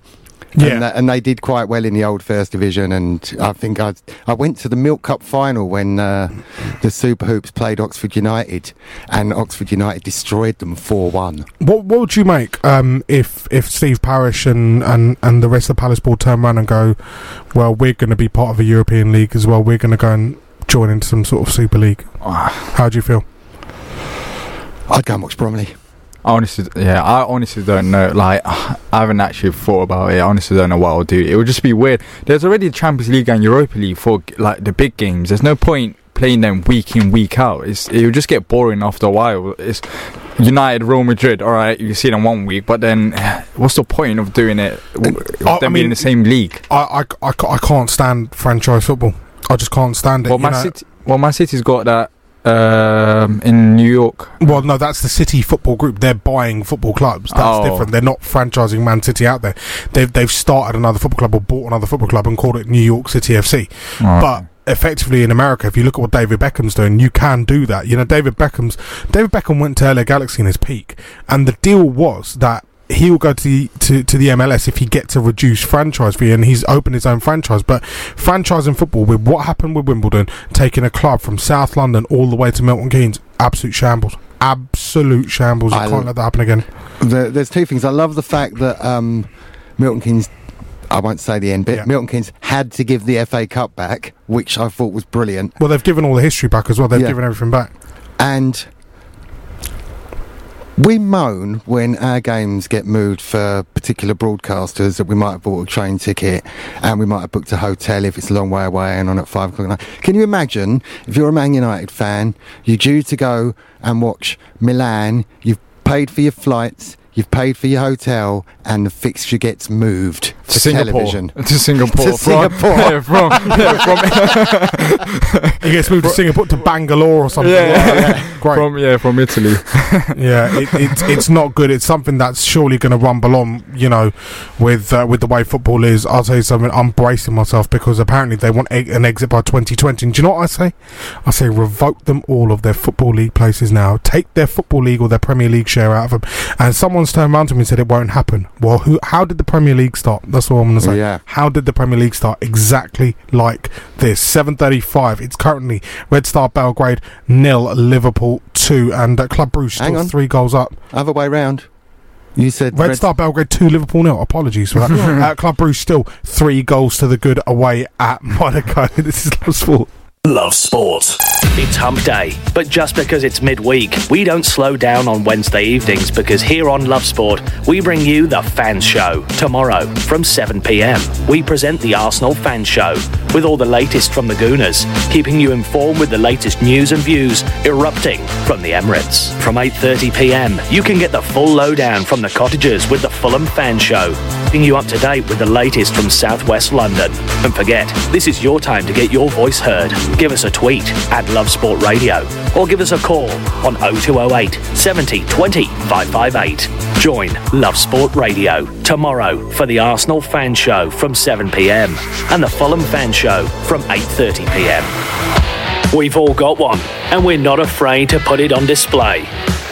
Speaker 10: Yeah.
Speaker 12: And, uh, and they did quite well in the old First Division, and I think I I went to the Milk Cup final when uh, the Super Hoops played Oxford United, and Oxford United destroyed them four one.
Speaker 10: What what would you make um, if if Steve Parish and, and, and the rest of the Palace board turn around and go, well, we're going to be part of a European league as well. We're going to go and join into some sort of Super League. How do you feel?
Speaker 12: I'd go watch Bromley.
Speaker 11: I honestly, yeah, I honestly don't know. Like, I haven't actually thought about it. I honestly don't know what I'll do. It would just be weird. There's already the Champions League and Europa League for like the big games. There's no point playing them week in week out. It's it will just get boring after a while. It's United, Real Madrid. All right, you see them one week, but then what's the point of doing it?
Speaker 10: I- I
Speaker 11: them being
Speaker 10: mean,
Speaker 11: in the same league.
Speaker 10: I, I, I, I can't stand franchise football. I just can't stand it.
Speaker 11: Well, my
Speaker 10: know.
Speaker 11: City. Well, Man City's got that um, in New York.
Speaker 10: Well, no, that's the City Football Group. They're buying football clubs. That's
Speaker 11: Oh.
Speaker 10: different. They're not franchising Man City out there. They've they've started another football club or bought another football club and called it New York City FC.
Speaker 11: Right.
Speaker 10: But effectively in America, if you look at what David Beckham's doing, you can do that. You know, David Beckham's David Beckham went to LA Galaxy in his peak, and the deal was that. He will go to the to, to the MLS if he gets a reduced franchise fee, and he's opened his own franchise. But franchising football with what happened with Wimbledon, taking a club from South London all the way to Milton Keynes, absolute shambles, absolute shambles. You
Speaker 12: I-
Speaker 10: can't let that happen again.
Speaker 12: The, there's two things. I love the fact that um, Milton Keynes. I won't say the end bit. Milton Keynes had to give the FA Cup back, which I thought was brilliant.
Speaker 10: Well, they've given all the history back as well. They've
Speaker 12: Yeah.
Speaker 10: given everything back.
Speaker 12: And we moan when our games get moved for particular broadcasters that we might have bought a train ticket and we might have booked a hotel if it's a long way away and on at five o'clock at night. Can you imagine if you're a Man United fan, you're due to go and watch Milan, you've paid for your flights, you've paid for your hotel, and the fixture gets moved
Speaker 11: To Singapore.
Speaker 12: television.
Speaker 11: To Singapore.
Speaker 12: To
Speaker 11: From-
Speaker 12: Singapore.
Speaker 11: yeah, from- yeah,
Speaker 10: He gets moved to Singapore to Bangalore or something.
Speaker 11: Yeah.
Speaker 10: Great.
Speaker 11: From yeah, from Italy.
Speaker 10: yeah, it, it's it's not good. It's something that's surely going to rumble on. You know, with uh, with the way football is. I'll tell you something. I'm bracing myself because apparently they want a, an exit by 2020. And do you know what I say? I say revoke them all of their football league places now. Take their football league or their Premier League share out of them. And someone's turned around to me and said it won't happen. Well, who? How did the Premier League start? That's all I'm going to say.
Speaker 12: Yeah.
Speaker 10: How did the Premier League start? Exactly like this. 7:35. It's currently Red Star Belgrade nil, Liverpool two, and uh, Club Brugge
Speaker 12: Hang
Speaker 10: still
Speaker 12: on.
Speaker 10: three goals up.
Speaker 12: Other way round. You said
Speaker 10: Red, Star Belgrade 2, Liverpool nil. Apologies for that. uh, Club Brugge still 3 goals to the good away at Monaco. this is Love Sport.
Speaker 9: Love sport. It's hump day, but just because it's midweek, we don't slow down on Wednesday evenings because here on Love Sport, we bring you the Fans Show tomorrow from 7 pm. We present the Arsenal Fans Show with all the latest from the Gooners, keeping you informed with the latest news and views erupting from the Emirates. From 8:30 pm, you can get the full lowdown from the cottagers with the Fulham Fan Show, keeping you up to date with the latest from Southwest London. Don't forget, this is your time to get your voice heard. Give us a tweet at Love Sport Radio or give us a call on 0208 70 20 558. Join Love Sport Radio tomorrow for the Arsenal Fan Show from 7 pm and the Fulham Fan Show from 8:30 pm. We've all got one, and we're not afraid to put it on display.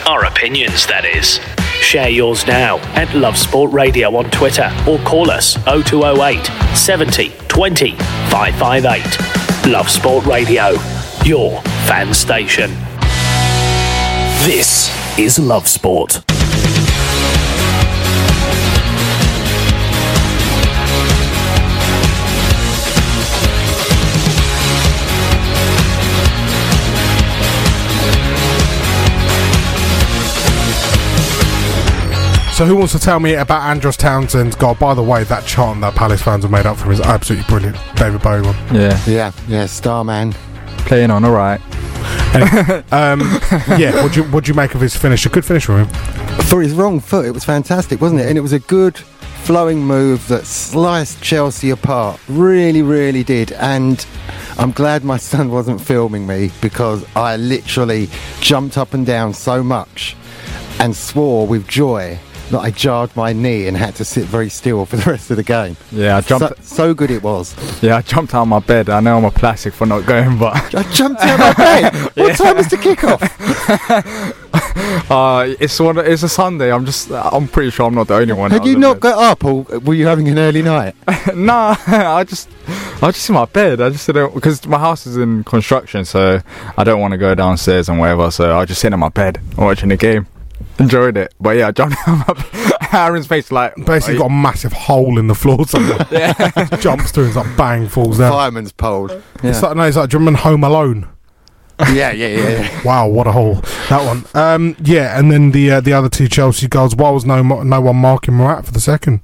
Speaker 9: Our opinions, that is. Share yours now at Love Sport Radio on Twitter or call us 0208 70 20 558. Love Sport Radio, your fan station. This is Love Sport.
Speaker 10: So who wants to tell me about Andros Townsend's goal? By the way, that chant that Palace fans have made up for him is absolutely brilliant. David Bowie one.
Speaker 11: Yeah.
Speaker 12: Yeah, yeah, Starman.
Speaker 11: Playing on, all right.
Speaker 10: Anyway, um, yeah, what do you what do you make of his finish? A good finish from him.
Speaker 12: For his wrong foot, it was fantastic, wasn't it? And it was a good flowing move that sliced Chelsea apart. Really, really did. And I'm glad my son wasn't filming me because I literally jumped up and down so much and swore with joy that I jarred my knee and had to sit very still for the rest of the game.
Speaker 11: Yeah, I jumped.
Speaker 12: So, so good it was.
Speaker 11: Yeah, I jumped out of my bed. I know I'm a plastic for not going, but
Speaker 12: I jumped out of my bed. What time was the kickoff?
Speaker 11: uh, it's one. It's a Sunday. I'm just. I'm pretty sure I'm not the only one.
Speaker 12: Had you not got up, or were you having an early night?
Speaker 11: bed. nah, I just. I was just in my bed. I just didn't because my house is in construction, so I don't want to go downstairs and whatever. So I just sit in my bed watching the game. Enjoyed it, but yeah, I jumped out Aaron's face like
Speaker 10: Basically, got a massive hole in the floor somewhere. Jumps through and it's like bang, falls down.
Speaker 12: Fireman's pole.
Speaker 10: It's like no, it's like do you remember Home Alone?
Speaker 12: yeah, yeah, yeah, yeah.
Speaker 10: Wow, what a hole that one. Um, yeah, and then the uh, the other two Chelsea goals. Why was no no one marking Morata for the second?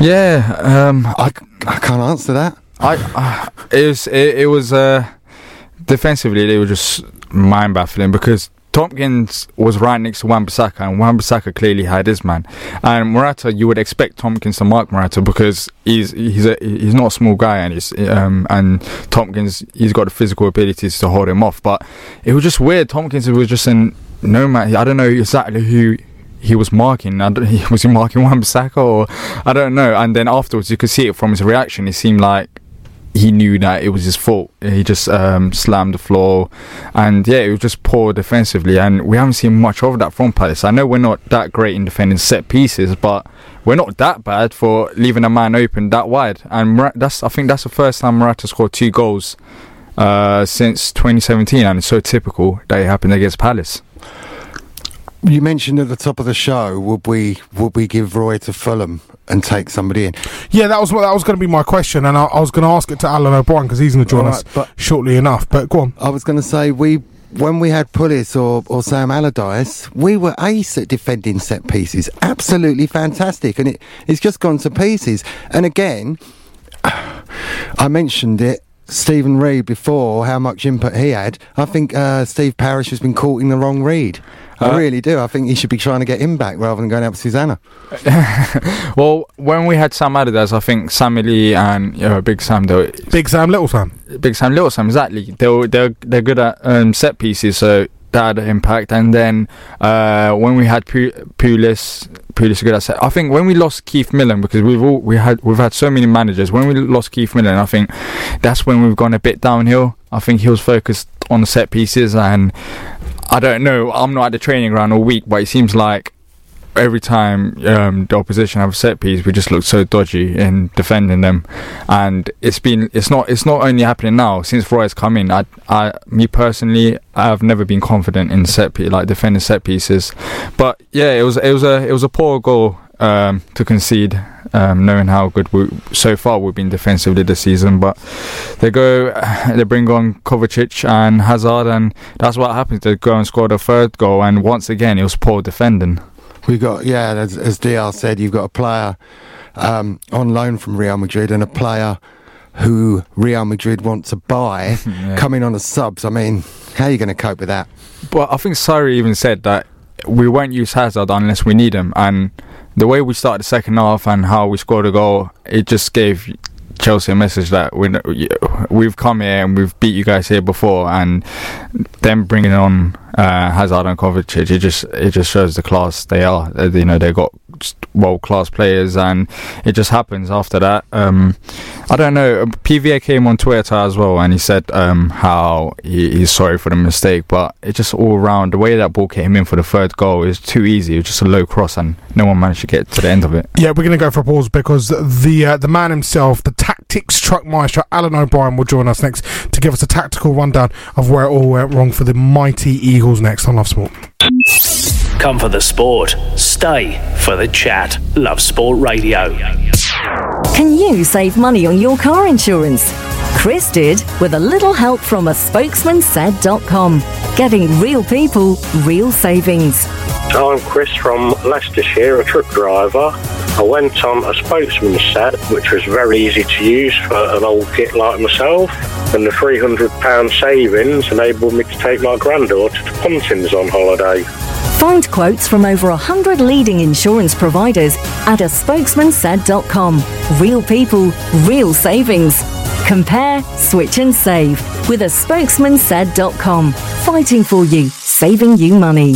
Speaker 11: Yeah, um,
Speaker 12: I, I can't answer that.
Speaker 11: I uh, it was it, it was uh, defensively they were just mind baffling because Tomkins was right next to Wan-Bissaka and Wan-Bissaka clearly had his man. And Morata, you would expect Tomkins to mark Morata because he's he's a, he's not a small guy and he's um and Tomkins he's got the physical abilities to hold him off. But it was just weird. Tomkins was just in no man. I don't know exactly who he was marking. I was he marking Wan-Bissaka or I don't know. And then afterwards, you could see it from his reaction. It seemed like he knew that it was his fault. He just um, slammed the floor, and yeah, it was just poor defensively. And we haven't seen much of that from Palace. I know we're not that great in defending set pieces, but we're not that bad for leaving a man open that wide. And that's I think that's the first time Morata scored two goals uh, since 2017, and it's so typical that it happened against Palace.
Speaker 12: You mentioned at the top of the show, would we would we give Roy to Fulham and take somebody in?
Speaker 10: Yeah, that was what that was going to be my question, and I, I was going to ask it to Alan O'Brien because he's going to join
Speaker 12: All
Speaker 10: us shortly enough. But go on.
Speaker 12: I was going to say we when we had Pulis or, or Sam Allardyce, we were ace at defending set pieces. Absolutely fantastic, and it, it's just gone to pieces. And again, I mentioned it. Stephen Reed before how much input he had. I think uh, Steve Parish has been caught in the wrong read. I
Speaker 11: Uh,
Speaker 12: really do. I think he should be trying to get him back rather than going out with Susanna.
Speaker 11: well, when we had Sam Allardyce, I think Sammy Lee and you know, Big Sam, they were,
Speaker 10: Big Sam, Little Sam.
Speaker 11: Big Sam, Little Sam, exactly. They were, they're they're good at um, set pieces, so that had an impact. And then uh, when we had Pu- Pulis, Pulis good. I think when we lost Keith Millen, because we've all we had we've had so many managers. When we lost Keith Millen, I think that's when we've gone a bit downhill. I think he was focused on the set pieces, and I don't know. I'm not at the training ground all week, but it seems like every time um, the opposition have a set piece, we just look so dodgy in defending them, and it's been it's not it's not only happening now since Roy's come in. I I me personally, I've never been confident in set piece like defending set pieces, but yeah, it was it was a it was a poor goal um, to concede. Um, knowing how good we so far we've been defensively this season, but they go, they bring on Kovacic and Hazard, and that's what happens. They go and score the third goal, and once again it was poor defending.
Speaker 12: We got yeah, as, as DR said, you've got a player um, on loan from Real Madrid and a player who Real Madrid want to buy coming on as subs. I mean, how are you going to cope with that?
Speaker 11: But I think Sarri even said that we won't use Hazard unless we need him, and the way we started the second half and how we scored a goal, it just gave Chelsea a message that we we've come here and we've beat you guys here before, and them bringing on uh, Hazard and Kovacic, it just it just shows the class they are. You know, they got world class players, and it just happens after that. Um, I don't know. PVA came on Twitter as well, and he said um, how he, he's sorry for the mistake, but it's just all around the way that ball came in for the third goal is too easy. It was just a low cross, and no one managed to get to the end of it.
Speaker 10: Yeah, we're going to go for a pause because the uh, the man himself, the tactics truck maestro, Alan O'Brien, will join us next to give us a tactical rundown of where it all went wrong for the mighty Eagles next on Love Sport.
Speaker 9: Come for the sport, stay for the chat. Love Sport Radio.
Speaker 19: Can you save money on your car insurance? Chris did with a little help from a spokesman said.com. Getting real people, real savings.
Speaker 20: I'm Chris from Leicestershire, a truck driver. I went on a spokesman set, which was very easy to use for an old git like myself, and the £300 savings enabled me to take my granddaughter to Pontins on holiday.
Speaker 19: Find quotes from over 100 leading insurance providers at a spokesmansaid.com. Real people, real savings. Compare, switch and save with a spokesmansaid.com. Fighting for you, saving you money.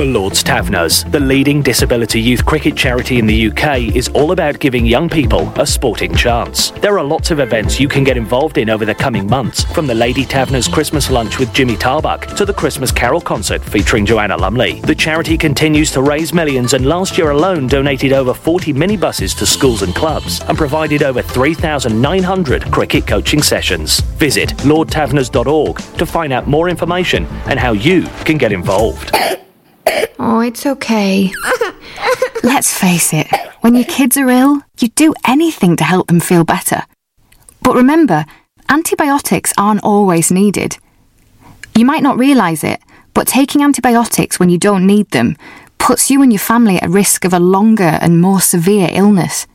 Speaker 9: The Lord's Taverners, the leading disability youth cricket charity in the UK, is all about giving young people a sporting chance. There are lots of events you can get involved in over the coming months, from the Lady Taverners Christmas lunch with Jimmy Tarbuck to the Christmas Carol concert featuring Joanna Lumley. The charity continues to raise millions and last year alone donated over 40 minibuses to schools and clubs and provided over 3,900 cricket coaching sessions. Visit lordtaverners.org to find out more information and how you can get involved.
Speaker 18: Oh, it's okay. Let's face it, when your kids are ill, you do anything to help them feel better. But remember, antibiotics aren't always needed. You might not realise it, but taking antibiotics when you don't need them puts you and your family at risk of a longer and more severe illness.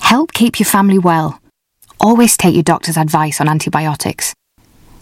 Speaker 18: Help keep your family well. Always take your doctor's advice on antibiotics.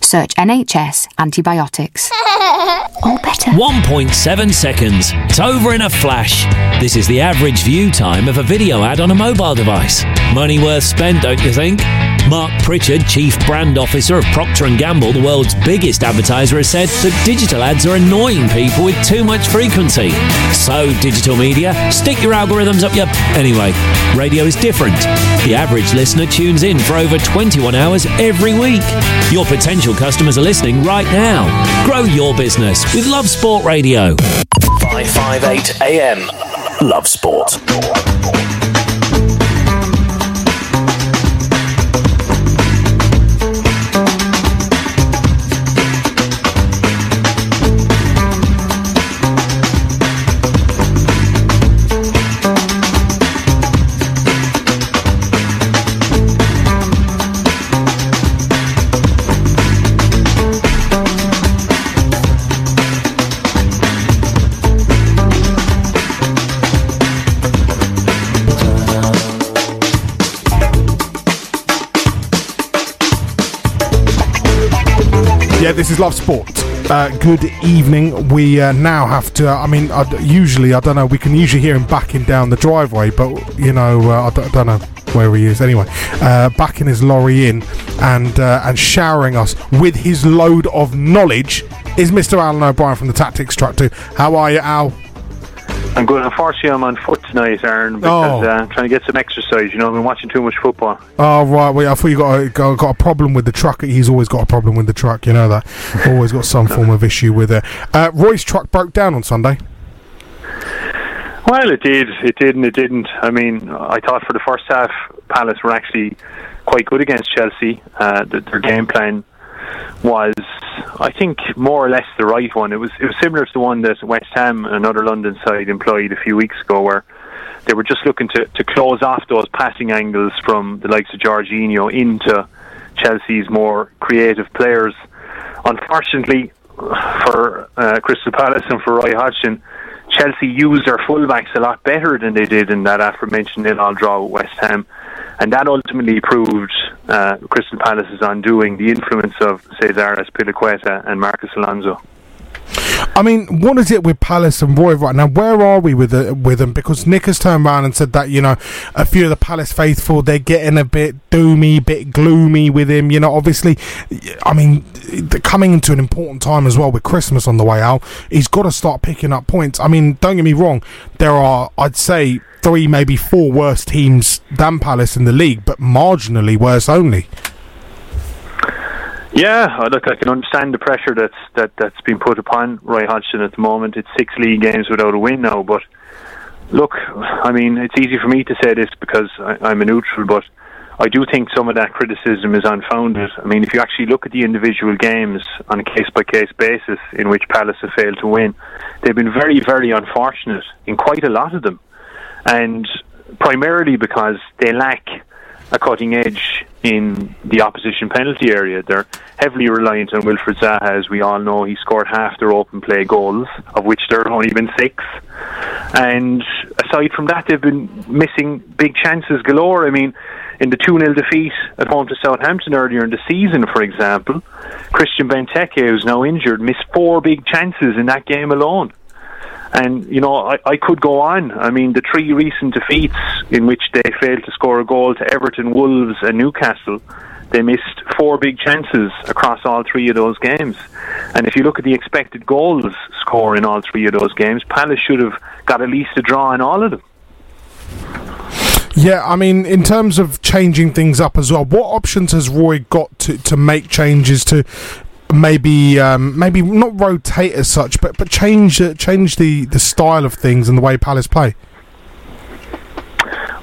Speaker 18: Search NHS antibiotics. Better.
Speaker 21: 1.7 seconds. It's over in a flash. This is the average view time of a video ad on a mobile device. Money worth spent, don't you think? Marc Pritchard, Chief Brand Officer of Procter & Gamble, the world's biggest advertiser, has said that digital ads are annoying people with too much frequency. So, digital media, stick your algorithms up your... Anyway, radio is different. The average listener tunes in for over 21 hours every week. Your potential customers are listening right now. Grow your business with Love Sport Radio.
Speaker 5: 558 AM. Love Sport.
Speaker 10: Love Sport. Uh, good evening. We uh, now have to. I mean, I, usually I don't know. We can usually hear him backing down the driveway, but you know, uh, I, d- I don't know where he is. Anyway, uh, backing his lorry in and uh, and showering us with his load of knowledge is Mr. Alan O'Brien from the Tactics Truck Too. How are you, Al?
Speaker 22: I'm good. Unfortunately, I'm on foot tonight, Aaron, because
Speaker 10: Oh.
Speaker 22: uh, I'm trying to get some exercise. You know, I've been watching too much football.
Speaker 10: Oh right, well, I thought you got a, got, got a problem with the truck. He's always got a problem with the truck. You know that. always got some form of issue with it. Uh, Roy's truck broke down on Sunday.
Speaker 22: Well, it did. It did and it didn't. I mean, I thought for the first half, Palace were actually quite good against Chelsea. Uh, the, their game plan was, I think, more or less the right one. It was it was similar to the one that West Ham, another London side, employed a few weeks ago, where they were just looking to, to close off those passing angles from the likes of Jorginho into Chelsea's more creative players. Unfortunately, for uh, Crystal Palace and for Roy Hodgson, Chelsea used their fullbacks a lot better than they did in that aforementioned nil-all draw with West Ham, and that ultimately proved uh, Crystal Palace's undoing the influence of Cesar Azpilicueta and Marcos Alonso.
Speaker 10: I mean, what is it with Palace and Roy right now? Where are we with the, with them? Because Nick has turned around and said that you know a few of the Palace faithful they're getting a bit doomy, bit gloomy with him. You know, obviously, I mean, coming into an important time as well with Christmas on the way out. He's got to start picking up points. I mean, don't get me wrong, there are I'd say three, maybe four worse teams than Palace in the league, but marginally worse only.
Speaker 22: Yeah, uh, look, I can understand the pressure that's that that's been put upon Roy Hodgson at the moment. It's six league games without a win now, but look, I mean, it's easy for me to say this because I, I'm a neutral, but I do think some of that criticism is unfounded. I mean, if you actually look at the individual games on a case by case basis in which Palace have failed to win, they've been very, very unfortunate in quite a lot of them, and primarily because they lack a cutting edge in the opposition penalty area. They're heavily reliant on Wilfried Zaha, as we all know. He scored half their open play goals, of which there have only been six. And aside from that, they've been missing big chances galore. I mean, in the 2 0 defeat at home to Southampton earlier in the season, for example, Christian Benteke, who's now injured, missed four big chances in that game alone. And, you know, I, I could go on. I mean, the three recent defeats in which they failed to score a goal to Everton, Wolves, and Newcastle, they missed four big chances across all three of those games. And if you look at the expected goals score in all three of those games, Palace should have got at least a draw in all of them.
Speaker 10: Yeah, I mean, in terms of changing things up as well, what options has Roy got to, to make changes to maybe um, maybe not rotate as such, but but change uh, change the, the style of things and the way Palace play?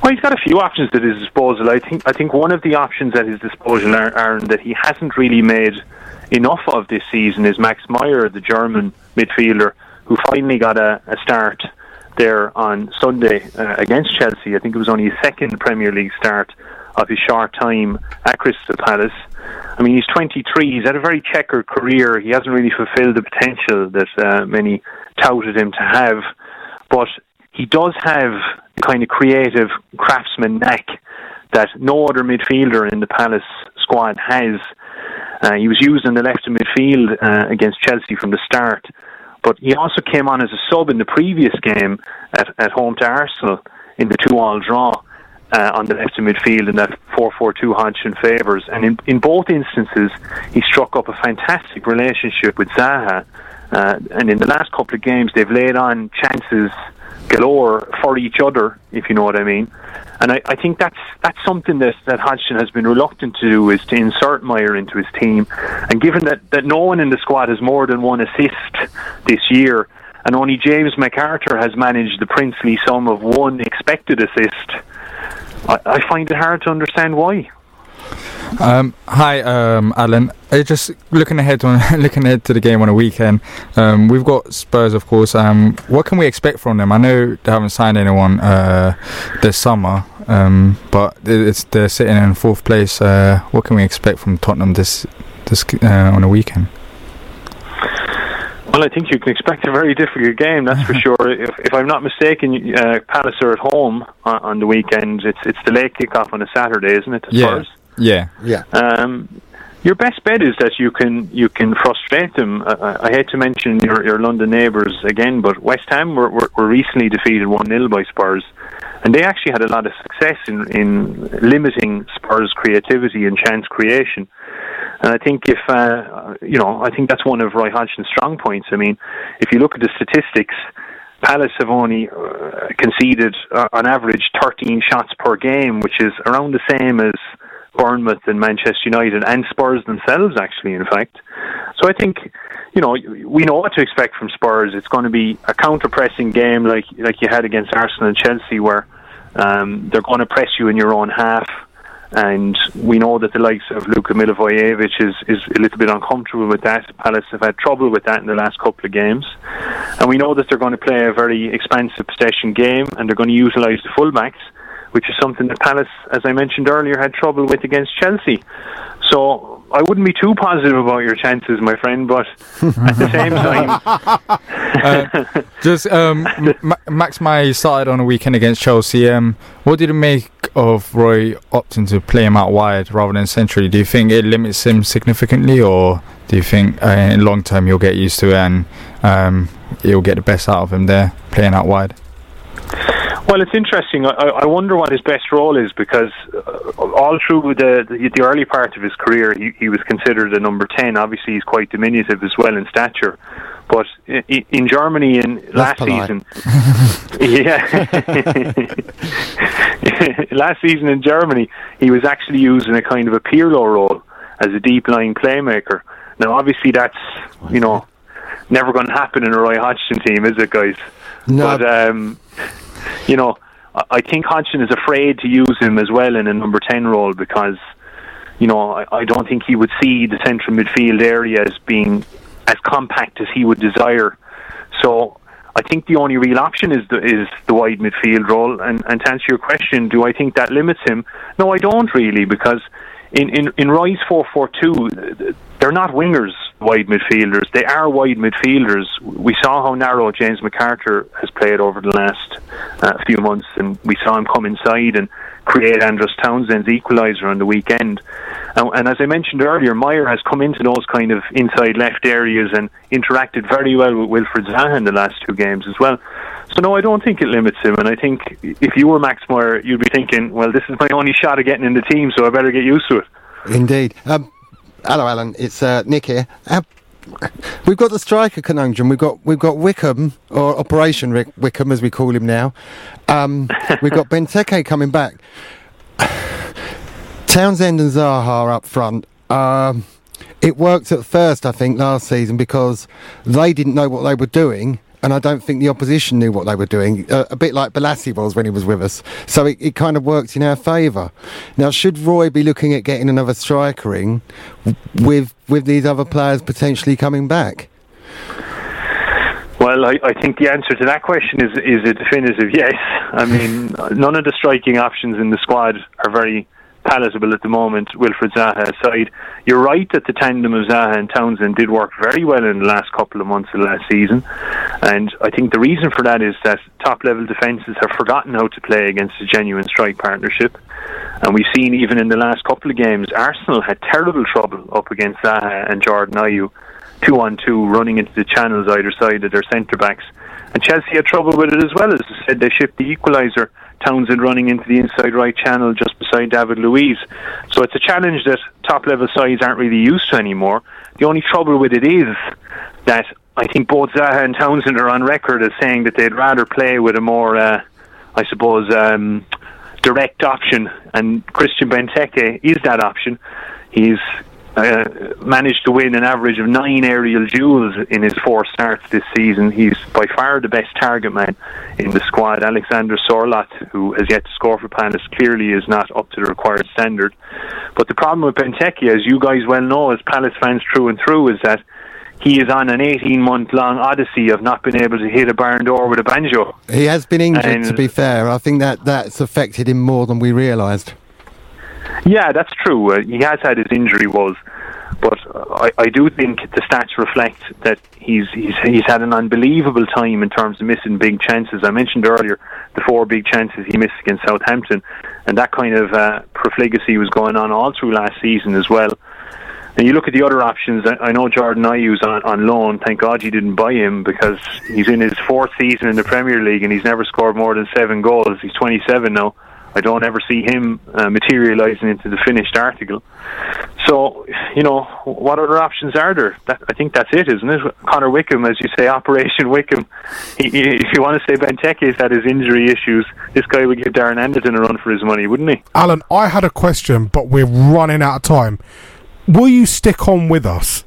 Speaker 22: Well, he's got a few options at his disposal. I think I think one of the options at his disposal, Aaron, that he hasn't really made enough of this season is Max Meyer, the German midfielder, who finally got a, a start there on Sunday uh, against Chelsea. I think it was only his second Premier League start of his short time at Crystal Palace. I mean, he's 23. He's had a very checkered career. He hasn't really fulfilled the potential that uh, many touted him to have. But he does have the kind of creative craftsman knack that no other midfielder in the Palace squad has. Uh, he was used in the left of midfield uh, against Chelsea from the start, but he also came on as a sub in the previous game at, at home to Arsenal in the two-all draw uh, on the left of midfield in that 4-4-2 Hodgson favours. And in, in both instances, he struck up a fantastic relationship with Zaha. Uh, and in the last couple of games, they've laid on chances galore for each other, if you know what I mean. And I, I think that's that's something that, that Hodgson has been reluctant to do is to insert Meyer into his team. And given that, that no one in the squad has more than one assist this year, and only James McArthur has managed the princely sum of one expected assist, I, I find it hard to understand why.
Speaker 11: Um, hi, um, Alan. Uh, just looking ahead on looking ahead to the game on a weekend. Um, we've got Spurs, of course. Um, what can we expect from them? I know they haven't signed anyone uh, this summer, um, but they're sitting in fourth place. Uh, what can we expect from Tottenham this this uh, on the weekend?
Speaker 22: Well, I think you can expect a very difficult game, that's for sure. If, if I'm not mistaken, uh, Palace are at home on, on, the weekend. It's it's the late kickoff on a Saturday, isn't it?
Speaker 11: yeah. Spurs? Yeah.
Speaker 12: Yeah.
Speaker 22: Um, your best bet is that you can you can frustrate them. Uh, I hate to mention your, your London neighbours again, but West Ham were, were, were recently defeated one 0 by Spurs, and they actually had a lot of success in in limiting Spurs' creativity and chance creation. And I think if uh, you know, I think that's one of Roy Hodgson's strong points. I mean, if you look at the statistics, Palace have only uh, conceded uh, on average 13 shots per game, which is around the same as Bournemouth and Manchester United and Spurs themselves, actually, in fact. So I think, you know, we know what to expect from Spurs. It's going to be a counter-pressing game like like you had against Arsenal and Chelsea, where um, they're going to press you in your own half. And we know that the likes of Luka Milivojevic is, is a little bit uncomfortable with that. Palace have had trouble with that in the last couple of games. And we know that they're going to play a very expansive possession game and they're going to utilise the fullbacks which is something that Palace, as I mentioned earlier, had trouble with against Chelsea. So I wouldn't be too positive about your chances, my friend, but at the same time.
Speaker 11: uh, just um, M- Max Meyer started on a weekend against Chelsea. Um, what did it make of Roy opting to play him out wide rather than centrally? Do you think it limits him significantly, or do you think uh, in long term he'll get used to it and um, he'll get the best out of him there playing out wide?
Speaker 22: Well, it's interesting. I, I wonder what his best role is because uh, all through the, the, the early part of his career, he, he was considered a number ten. Obviously, he's quite diminutive as well in stature. But in, in Germany in
Speaker 12: That's
Speaker 22: last
Speaker 12: polite.
Speaker 22: season, yeah, last season in Germany, he was actually used in a kind of a Pirlo role as a deep line playmaker. Now, obviously, that's you know never going to happen in a Roy Hodgson team, is it, guys?
Speaker 12: No.
Speaker 22: But um, you know, I- think Hodgson is afraid to use him as well in a number 10 role because, you know, I, I don't think he would see the central midfield area as being as compact as he would desire. So I think the only real option is the, is the wide midfield role. And, and to answer your question, do I think that limits him? No, I don't really because in in in Roy's four four two, they're not wingers, wide midfielders. They are wide midfielders. We saw how narrow James McArthur has played over the last uh, few months, and we saw him come inside and create Andros Townsend's equaliser on the weekend. And, and, as I mentioned earlier, Meyer has come into those kind of inside left areas and interacted very well with Wilfried Zaha in the last two games as well. So no, I don't think it limits him. And I think if you were Max Meyer, you'd be thinking, well, this is my only shot of getting in the team, so I better get used to it.
Speaker 12: Indeed. Um, hello, Alan. It's uh, Nick here. Uh, we've got the striker conundrum. We've got we've got Wickham or Operation Rick Wickham as we call him now. Um, we've got Benteke coming back. Townsend and Zaha are up front. Um, it worked at first, I think, last season because they didn't know what they were doing and I don't think the opposition knew what they were doing. Uh, a bit like Bolasie was when he was with us. So it, it kind of worked in our favour. Now, should Roy be looking at getting another striker in with with these other players potentially coming back?
Speaker 22: Well, I, I, think the answer to that question is is a definitive yes. I mean, none of the striking options in the squad are very palatable at the moment, Wilfried Zaha aside. You're right that the tandem of Zaha and Townsend did work very well in the last couple of months of the last season. And I think the reason for that is that top level defences have forgotten how to play against a genuine strike partnership. And we've seen even in the last couple of games, Arsenal had terrible trouble up against Zaha and Jordan Ayew, two on two, running into the channels either side of their centre backs. And Chelsea had trouble with it as well. As I said, they shipped the equaliser Townsend running into the inside right channel just beside David Luiz. So it's a challenge that top level sides aren't really used to anymore. The only trouble with it is that I think both Zaha and Townsend are on record as saying that they'd rather play with a more, uh, I suppose, um, direct option, and Christian Benteke is that option. He's uh, managed to win an average of nine aerial duels in his four starts this season. He's by far the best target man in the squad. Alexander Sørloth, who has yet to score for Palace, clearly is not up to the required standard. But the problem with Benteke, as you guys well know, as Palace fans through and through, is that he is on an 18 month long odyssey of not being able to hit a barn door with a banjo.
Speaker 12: He has been injured, and to be fair. I think that that's affected him more than we realised.
Speaker 22: Yeah, that's true. Uh, he has had his injury woes, but I, I do think the stats reflect that he's he's he's had an unbelievable time in terms of missing big chances. I mentioned earlier the four big chances he missed against Southampton, and that kind of uh, profligacy was going on all through last season as well. And you look at the other options. I know Jordan Ayew's on, on loan. Thank God you didn't buy him because he's in his fourth season in the Premier League and he's never scored more than seven goals. He's 27 now. I don't ever see him uh, materialising into the finished article. So, you know, what other options are there? That, I think that's it, isn't it? Connor Wickham, as you say, Operation Wickham. He, he, if you want to say Benteke's had his injury issues, this guy would give Darren Anderton a run for his money, wouldn't he?
Speaker 10: Alan, I had a question, but we're running out of time. Will you stick on with us?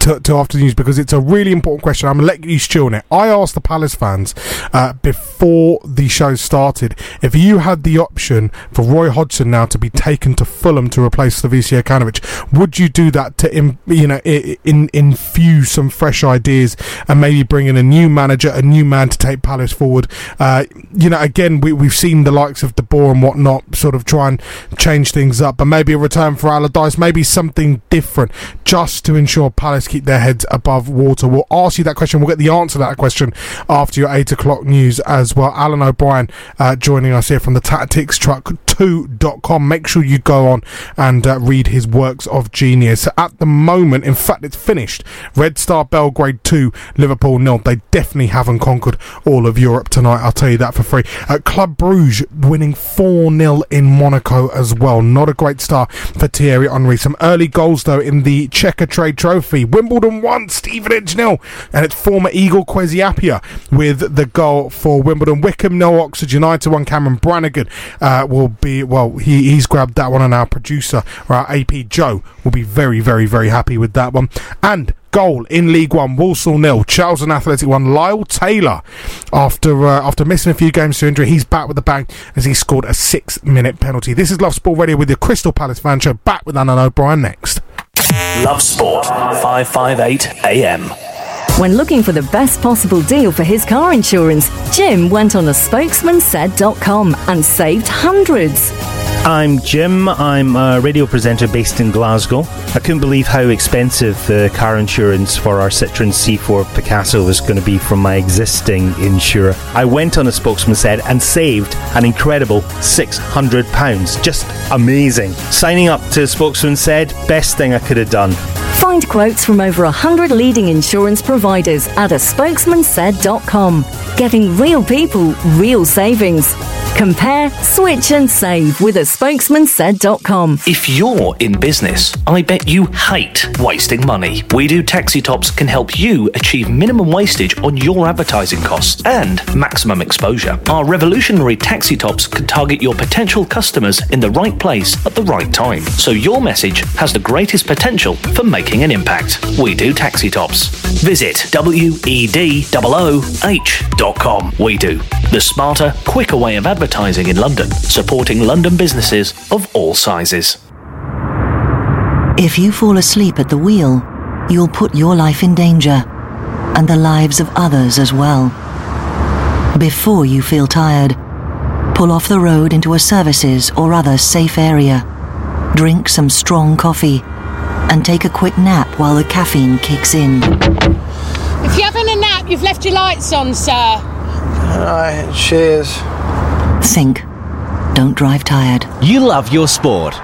Speaker 10: To, to after the news because it's a really important question. I'm gonna let you stew on it. I asked the Palace fans uh, before the show started if you had the option for Roy Hodgson now to be taken to Fulham to replace Slavisa Jokanovic, would you do that to in, you know in, infuse some fresh ideas and maybe bring in a new manager, a new man to take Palace forward? Uh, you know, again, we, we've seen the likes of De Boer and whatnot sort of try and change things up, but maybe a return for Allardyce, maybe something different, just to ensure Palace keep their heads above water? We'll ask you that question. We'll get the answer to that question after your 8 o'clock news as well. Alan O'Brien uh, joining us here from the Tactics Truck 2.com. Make sure you go on and uh, read his works of genius. At the moment, in fact, it's finished. Red Star Belgrade 2, Liverpool nil. They definitely haven't conquered all of Europe tonight. I'll tell you that for free. Uh, Club Bruges winning 4 0 in Monaco as well. Not a great start for Thierry Henry. Some early goals, though, in the Checkatrade Trophy. Wimbledon 1, Stevenage nil. And it's former Eagle Kwesi with the goal for Wimbledon. Wycombe nil, Oxford United 1. Cameron Brannagan uh, will be well. He he's grabbed that one, and our producer, or our AP Joe, will be very very very happy with that one. And goal in League One, Walsall nil, Charlton Athletic one. Lyle Taylor, after uh, after missing a few games to injury, he's back with the bang as he scored a six-minute penalty. This is Love Sport Radio with the Crystal Palace fan show. Back with Alan O'Brien next.
Speaker 5: Love Sport, five five eight AM.
Speaker 19: When looking for the best possible deal for his car insurance, Jim went on a spokesmansaid.com and saved hundreds.
Speaker 23: I'm Jim. I'm a radio presenter based in Glasgow. I couldn't believe how expensive the car insurance for our Citroen C4 Picasso was going to be from my existing insurer. I went on a spokesman said and saved an incredible £600. Just amazing. Signing up to a spokesman said, best thing I could have done.
Speaker 19: Find quotes from over 100 leading insurance providers at a spokesman spokesmansaid.com. Getting real people, real savings. Compare, switch, and save with a spokesmansaid.com.
Speaker 17: If you're in business, I bet you hate wasting money. We Do Taxi Tops can help you achieve minimum wastage on your advertising costs and maximum exposure. Our revolutionary taxi tops can target your potential customers in the right place at the right time, so your message has the greatest potential for making an impact. We Do Taxi Tops. Visit wedooh.com. We Do, the smarter, quicker way of advertising in London, supporting London businesses of all sizes.
Speaker 24: If you fall asleep at the wheel, you'll put your life in danger and the lives of others as well. Before you feel tired, pull off the road into a services or other safe area. Drink some strong coffee and take a quick nap while the caffeine kicks in.
Speaker 25: If you're having a nap, you've left your lights on, sir.
Speaker 24: Alright, cheers. Think. Don't drive tired.
Speaker 17: You love your sport,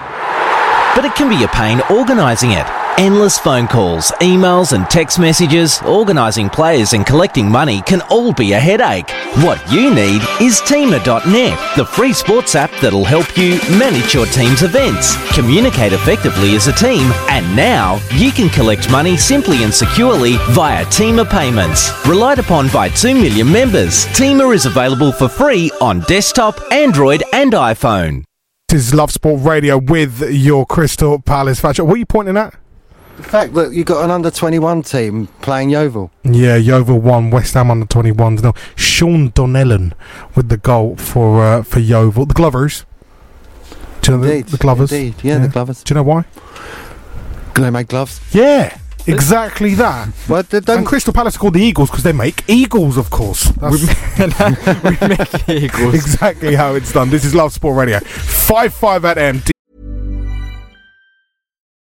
Speaker 17: but it can be a pain organising it. Endless phone calls, emails, and text messages, organising players and collecting money can all be a headache. What you need is Teamer.net, the free sports app that'll help you manage your team's events, communicate effectively as a team, and now you can collect money simply and securely via Teamer payments. Relied upon by 2 million members, Teamer is available for free on desktop, Android, and iPhone.
Speaker 10: This is Love Sport Radio with your Crystal Palace fashion. What are you pointing at?
Speaker 12: The fact that you got an under 21 team playing Yeovil.
Speaker 10: Yeah, Yeovil won West Ham under 21s. No, Sean Donnellan with the goal for uh, for Yeovil. The Glovers. Do you know
Speaker 12: Indeed,
Speaker 10: the, the Glovers?
Speaker 12: indeed. Yeah, the Glovers.
Speaker 10: Do you know why?
Speaker 12: They make gloves.
Speaker 10: Yeah, exactly that.
Speaker 12: Well.
Speaker 10: And Crystal Palace are called the Eagles because they make eagles, of course. That's
Speaker 11: we make eagles.
Speaker 10: exactly how it's done. This is Love Sport Radio. 5 5 at M.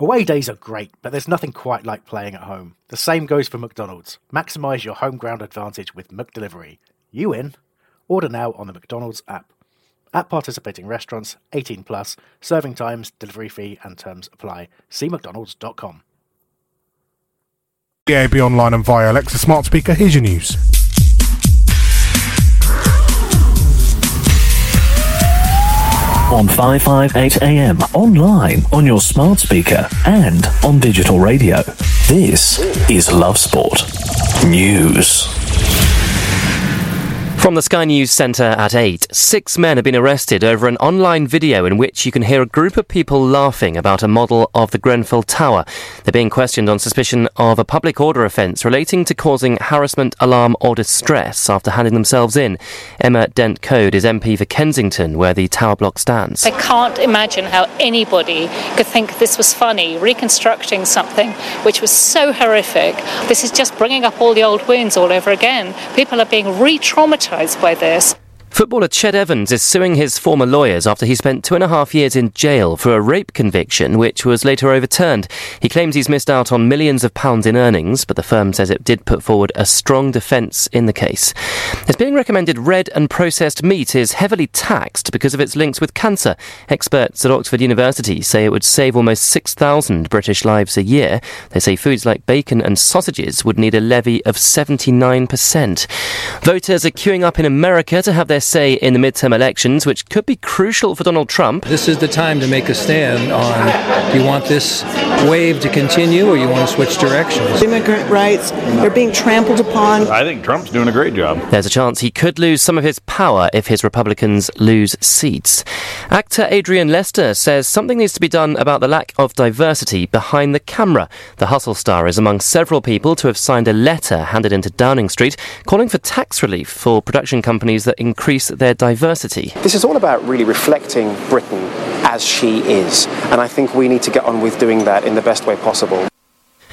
Speaker 4: Away days are great, but there's nothing quite like playing at home. The same goes for McDonald's. Maximise your home ground advantage with McDelivery. You in? Order now on the McDonald's app. At participating restaurants, 18 plus, serving times, delivery fee, and terms apply. See McDonald's.com.
Speaker 10: DAB online and via Alexa smart speaker. Here's your news.
Speaker 5: On 558 AM, online, on your smart speaker, and on digital radio. This is Love Sport News.
Speaker 6: From the Sky News Centre at 8, six men have been arrested over an online video in which you can hear a group of people laughing about a model of the Grenfell Tower. They're being questioned on suspicion of a public order offence relating to causing harassment, alarm, or distress after handing themselves in. Emma Dent Coad is MP for Kensington, where the tower block stands.
Speaker 26: I can't imagine how anybody could think this was funny, reconstructing something which was so horrific. This is just bringing up all the old wounds all over again. People are being re traumatized by this.
Speaker 6: Footballer Ched Evans is suing his former lawyers after he spent two and a half years in jail for a rape conviction, which was later overturned. He claims he's missed out on millions of pounds in earnings, but the firm says it did put forward a strong defence in the case. It's being recommended red and processed meat is heavily taxed because of its links with cancer. Experts at Oxford University say it would save almost 6,000 British lives a year. They say foods like bacon and sausages would need a levy of 79%. Voters are queuing up in America to have their their say in the midterm elections, which could be crucial for Donald Trump.
Speaker 27: This is the time to make a stand on do you want this wave to continue or you want to switch directions?
Speaker 28: Immigrant rights, they're being trampled upon.
Speaker 29: I think Trump's doing a great job.
Speaker 6: There's a chance he could lose some of his power if his Republicans lose seats. Actor Adrian Lester says something needs to be done about the lack of diversity behind the camera. The Hustle star is among several people to have signed a letter handed into Downing Street calling for tax relief for production companies that increase their diversity.
Speaker 30: This is all about really reflecting Britain as she is, and I think we need to get on with doing that in the best way possible.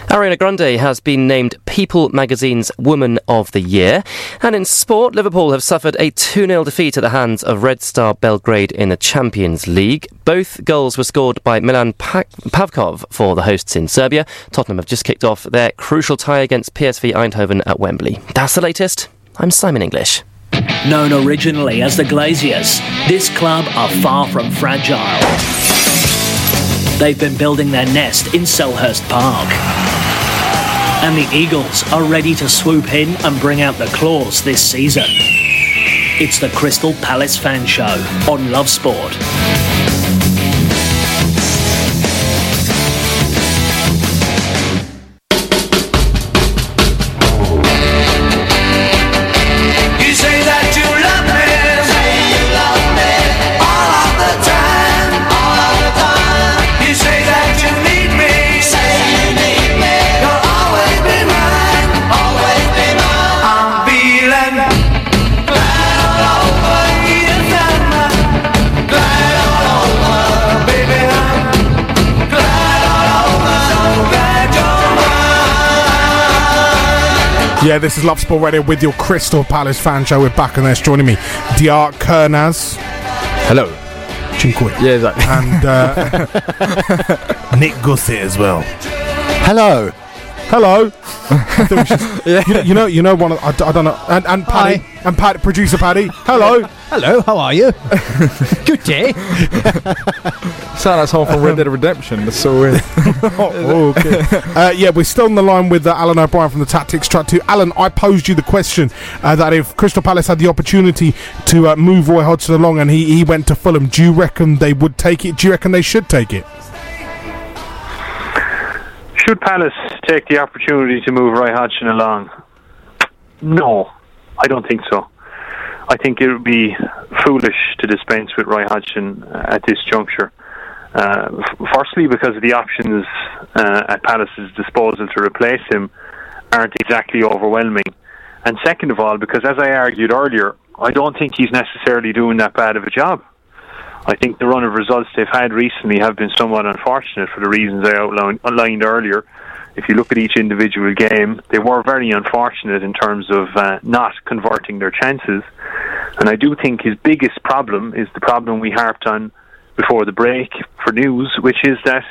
Speaker 6: Ariana Grande has been named People magazine's Woman of the Year. And in sport, Liverpool have suffered a 2 0 defeat at the hands of Red Star Belgrade in the Champions League. Both goals were scored by Milan Pavkov for the hosts in Serbia. Tottenham have just kicked off their crucial tie against PSV Eindhoven at Wembley. That's the latest. I'm Simon English.
Speaker 9: Known originally as the Glaziers, this club are far from fragile. They've been building their nest in Selhurst Park. And the Eagles are ready to swoop in and bring out the claws this season. It's the Crystal Palace Fan Show on Love Sport.
Speaker 10: Yeah, this is Love Sport Radio with your Crystal Palace fan show. We're back and there's joining me, Diart Kernaz.
Speaker 11: Hello.
Speaker 10: Cinque.
Speaker 11: Yeah, exactly.
Speaker 10: And uh, Nick Gusset as well.
Speaker 12: Hello.
Speaker 10: Hello. I think we should- you, know, you know, you know one. Of, I, d- I don't know. And, and Paddy, and Pat, producer Paddy. Hello.
Speaker 31: Hello. How are you? Good day.
Speaker 11: Sound like someone from Red Dead Redemption. That's so weird.
Speaker 10: oh, okay. uh, yeah, we're still on the line with uh, Alan O'Brien from the Tactics Track 2. Alan, I posed you the question uh, that if Crystal Palace had the opportunity to uh, move Roy Hodgson along and he, he went to Fulham, do you reckon they would take it? Do you reckon they should take it?
Speaker 22: Should Palace take the opportunity to move Roy Hodgson along? No, I don't think so. I think it would be foolish to dispense with Roy Hodgson uh, at this juncture. Uh, firstly, because the options uh, at Palace's disposal to replace him aren't exactly overwhelming. And second of all, because as I argued earlier, I don't think he's necessarily doing that bad of a job. I think the run of results they've had recently have been somewhat unfortunate for the reasons I outlined, outlined earlier. If you look at each individual game, they were very unfortunate in terms of uh, not converting their chances. And I do think his biggest problem is the problem we harped on before the break for news, which is that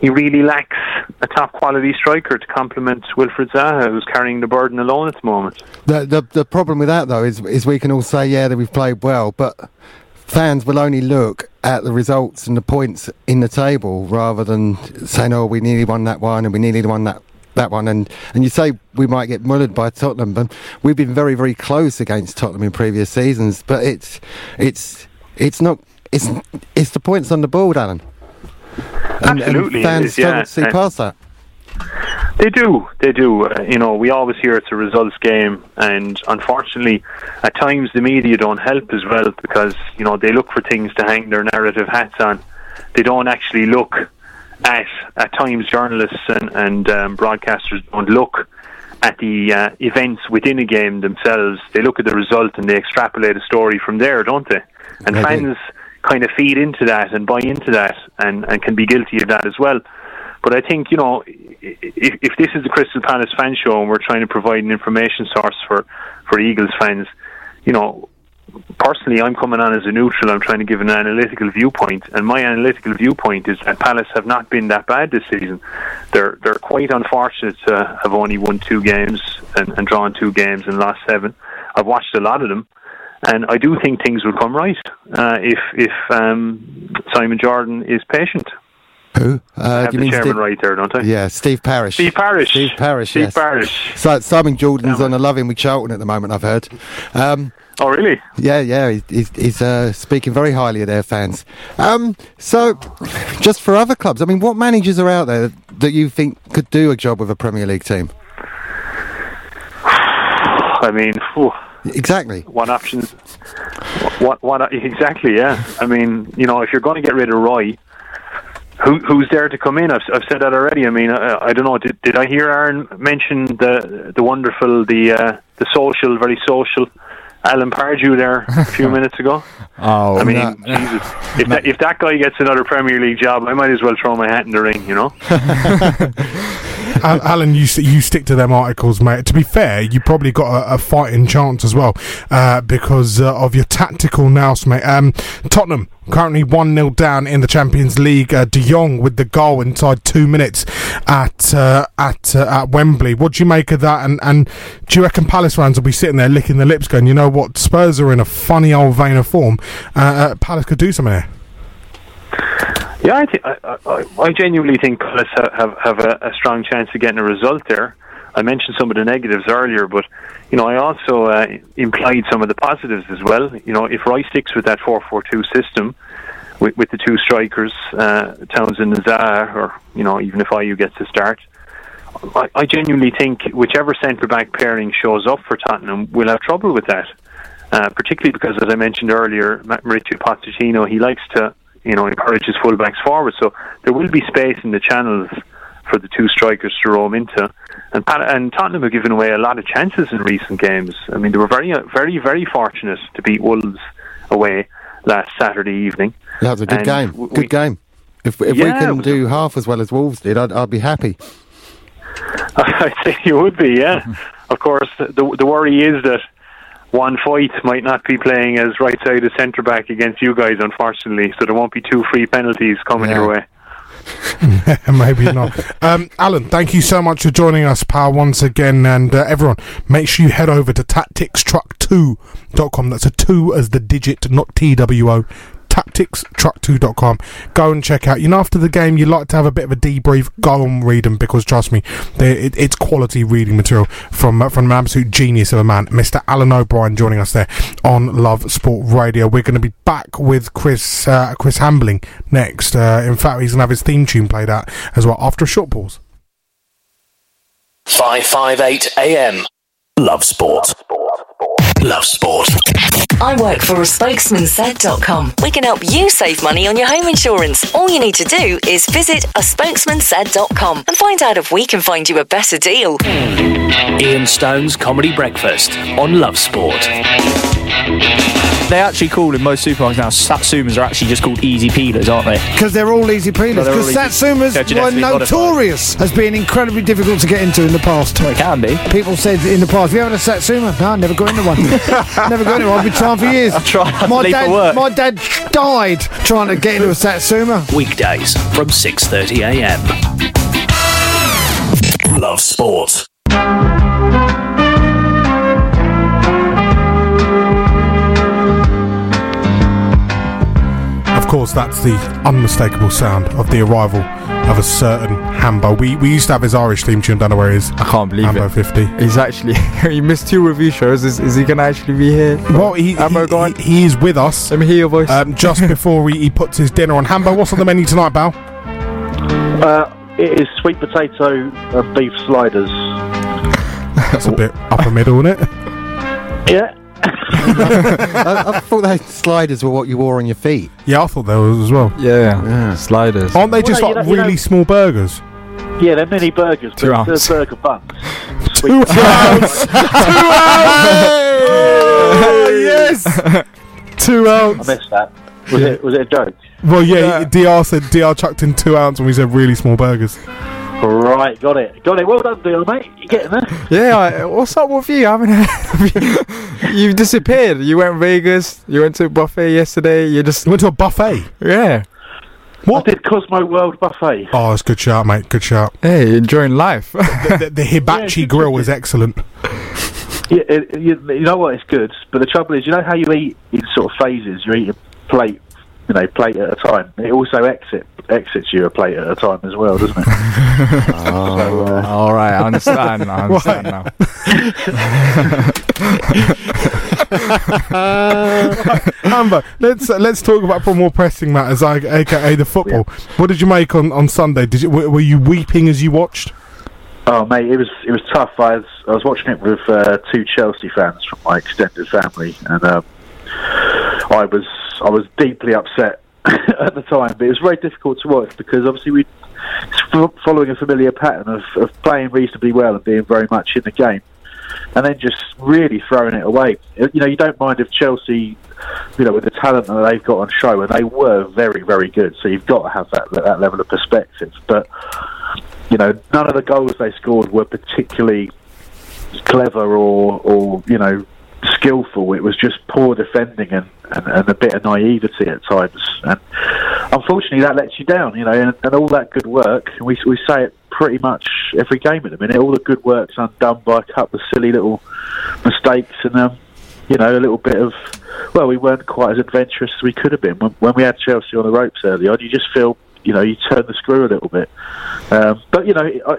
Speaker 22: he really lacks a top quality striker to complement Wilfried Zaha, who's carrying the burden alone at the moment.
Speaker 12: The, the the problem with that though is is we can all say yeah that we've played well, but fans will only look at the results and the points in the table rather than saying oh we nearly won that one and we nearly won that that one and and you say we might get mullered by Tottenham, but we've been very very close against Tottenham in previous seasons. But it's it's it's not it's it's the points on the board, Alan. And,
Speaker 22: Absolutely,
Speaker 12: and fans
Speaker 22: is, yeah.
Speaker 12: don't see
Speaker 22: And-
Speaker 12: past that.
Speaker 22: They do, they do. Uh, you know, we always hear it's a results game, and unfortunately, at times the media don't help as well because you know they look for things to hang their narrative hats on. They don't actually look at at times journalists and, and um, broadcasters don't look at the uh, events within a game themselves. They look at the result and they extrapolate a story from there, don't they? And fans kind of feed into that and buy into that and, and can be guilty of that as well. But I think, you know, if, if this is the Crystal Palace fan show and we're trying to provide an information source for, for Eagles fans, you know, personally, I'm coming on as a neutral. I'm trying to give an analytical viewpoint, and my analytical viewpoint is that Palace have not been that bad this season. They're they're quite unfortunate to have only won two games and, and drawn two games and lost seven. I've watched a lot of them, and I do think things will come right uh, if if um, Simon Jordan is patient.
Speaker 12: Who? Uh, you
Speaker 22: the
Speaker 12: mean
Speaker 22: chairman
Speaker 12: Steve-
Speaker 22: right there, don't I?
Speaker 12: Yeah, Steve Parish.
Speaker 22: Steve Parish.
Speaker 12: Steve Parish.
Speaker 22: Steve
Speaker 12: yes.
Speaker 22: Parish.
Speaker 12: So Simon Jordan's on a loving with Charlton at the moment. I've heard. Um,
Speaker 22: Oh, really?
Speaker 12: Yeah, yeah, he's, he's, uh, speaking very highly of their fans. Um, so, just for other clubs, I mean, what managers are out there that you think could do a job with a Premier League team?
Speaker 22: I mean, phew,
Speaker 12: Exactly.
Speaker 22: one option. What? What? Exactly. Yeah. I mean, you know, if you're going to get rid of Roy, who who's there to come in? I've, I've said that already. I mean, I, I don't know. Did, did I hear Aaron mention the the wonderful, the uh, the social, very social Alan Pardew there a few minutes ago?
Speaker 11: Oh,
Speaker 22: I mean,
Speaker 11: no.
Speaker 22: Jesus, if that, if that guy gets another Premier League job, I might as well throw my hat in the ring. You know.
Speaker 10: Al- Alan, you you stick to them articles, mate. To be fair, you probably got a, a fighting chance as well uh, because uh, of your tactical nous, mate. Um, Tottenham currently one 0 down in the Champions League. Uh, De Jong with the goal inside two minutes at uh, at uh, at Wembley. What do you make of that? And and do you reckon Palace fans will be sitting there licking their lips, going, you know what? Spurs are in a funny old vein of form. Uh, uh, Palace could do something there.
Speaker 22: Yeah, I, th- I, I, I genuinely think Palace ha- have have a, a strong chance of getting a result there. I mentioned some of the negatives earlier, but you know I also uh, implied some of the positives as well. You know, if Rice sticks with that four-four-two system with, with the two strikers, uh, Townsend and Zaha, or you know even if Ayew gets to start, I, I genuinely think whichever centre back pairing shows up for Tottenham will have trouble with that. Uh, particularly because, as I mentioned earlier, Ma- Mauricio Pochettino he likes to you know encourages fullbacks forward, so there will be space in the channels for the two strikers to roam into. And and Tottenham have given away a lot of chances in recent games. I mean, they were very, very, very fortunate to beat Wolves away last Saturday evening.
Speaker 12: That was a good
Speaker 22: And
Speaker 12: game.
Speaker 22: w-
Speaker 12: Good
Speaker 22: we-
Speaker 12: game. If, if
Speaker 22: Yeah,
Speaker 12: we can do half as well as Wolves did, I'd, I'd be happy.
Speaker 22: I think you would be, yeah. of course, the the worry is that Juan Foyth might not be playing as right sided centre back against you guys, unfortunately. So there won't be two free penalties coming your way.
Speaker 10: Maybe not. Um, Alan, thank you so much for joining us, pal, once again. And uh, everyone, make sure you head over to tacticstruck2.com. That's a 2 as the digit, not TWO. tacticstruck2.com. Go and check out. You know, after the game, you like to have a bit of a debrief. Go and read them because trust me, it, it's quality reading material from uh, from an absolute genius of a man, Mr. Alan O'Brien, joining us there on Love Sport Radio. We're going to be back with Chris uh, Chris Hambling next. Uh, in fact, he's going to have his theme tune played out as well after a short pause.
Speaker 5: 558 AM. Love Sport. Love Sport.
Speaker 19: I work for a spokesmansaid.com. We can help you save money on your home insurance. All you need to do is visit a spokesmansaid.com and find out if we can find you a better deal.
Speaker 9: Ian Stone's Comedy Breakfast on Love Sport.
Speaker 29: They actually call in most supermarkets now Satsumas are actually just called easy peelers, aren't they?
Speaker 32: Because they're all easy peelers.
Speaker 29: Well, they're all
Speaker 32: Because
Speaker 29: easy-
Speaker 32: Satsumas
Speaker 29: they're
Speaker 32: were
Speaker 29: genetically modified.
Speaker 32: notorious as being incredibly difficult to get into in the past.
Speaker 29: Well, it can be.
Speaker 32: People said in the past, have you ever had a Satsuma? No, I never got into one. never got into one. I've been trying for years.
Speaker 29: I tried. I had to
Speaker 32: My
Speaker 29: leave for
Speaker 32: dad,
Speaker 29: work.
Speaker 32: my dad died trying to get into a Satsuma.
Speaker 9: Weekdays from 6:30 a.m.
Speaker 5: Love Sport.
Speaker 10: Of course, that's the unmistakable sound of the arrival of a certain Hambo. We we used to have his Irish theme tune. Don't know where he is.
Speaker 11: I can't believe it.
Speaker 10: Hambo
Speaker 11: it.
Speaker 10: 50.
Speaker 11: He's actually he missed two review shows. Is, is he gonna actually be here?
Speaker 10: Well, he, he, he, he is with us.
Speaker 11: Let me hear your voice.
Speaker 10: Um, just before he, he puts his dinner on. Hambo, what's on the menu tonight, Bal?
Speaker 33: Uh, it is sweet potato and beef sliders.
Speaker 10: That's a bit upper middle, isn't it?
Speaker 33: Yeah.
Speaker 12: I, I thought those sliders were what you wore on your feet.
Speaker 10: Yeah, I thought there was as well.
Speaker 11: Yeah, sliders.
Speaker 10: Aren't they
Speaker 33: Well,
Speaker 10: just
Speaker 33: no, you
Speaker 10: like
Speaker 33: know- you
Speaker 10: really
Speaker 33: know-
Speaker 10: small burgers?
Speaker 33: Yeah, they're mini burgers,
Speaker 10: Two
Speaker 33: but
Speaker 10: ounce.
Speaker 33: they're burger buns.
Speaker 10: Two ounce. Two ounce. Oh, yes. Two ounce!
Speaker 33: I missed that. Was it was it a joke?
Speaker 10: Well, yeah. Dr said Dr chucked in two ounce, when we said really small burgers.
Speaker 33: Right, got it, got it. Well done, Deal, mate. You're getting there?
Speaker 11: Yeah, I, what's up with you? I haven't heard You've disappeared. You went Vegas. You went to a buffet yesterday. You just
Speaker 10: went to a buffet.
Speaker 11: Yeah.
Speaker 33: What? I did Cosmo World Buffet.
Speaker 10: Oh, it's good shout, mate. Good shout.
Speaker 11: Hey, enjoying life.
Speaker 10: the, the, the hibachi grill is excellent.
Speaker 33: Yeah, it, you, you know what? It's good, but the trouble is, you know how you eat in sort of phases. You eat a plate, you know, plate at a time. It also exit exits you a plate at a time as well, doesn't it?
Speaker 11: Oh, all right. I understand. I understand now.
Speaker 10: Hambo, let's uh, let's talk about more pressing matters, like, aka the football. What did you make on, on Sunday? Did you, were, were you weeping as you watched?
Speaker 33: Oh mate, it was it was tough. I was I was watching it with uh, two Chelsea fans from my extended family, and um, I was I was deeply upset at the time. But it was very difficult to watch because obviously we following a familiar pattern of, of playing reasonably well and being very much in the game, and then just really throwing it away. You know, you don't mind if Chelsea, you know, with the talent that they've got on show, and they were very very good. So you've got to have that that level of perspective, but you know, none of the goals they scored were particularly clever or, or you know, skillful. It was just poor defending and, and, and a bit of naivety at times. And unfortunately, that lets you down, you know, and, and all that good work, we, we say it pretty much every game at the minute, all the good work's undone by a couple of silly little mistakes and, um, you know, a little bit of, well, we weren't quite as adventurous as we could have been. When, when we had Chelsea on the ropes early on, you just feel, you know, you turn the screw a little bit. Um, but you know, I,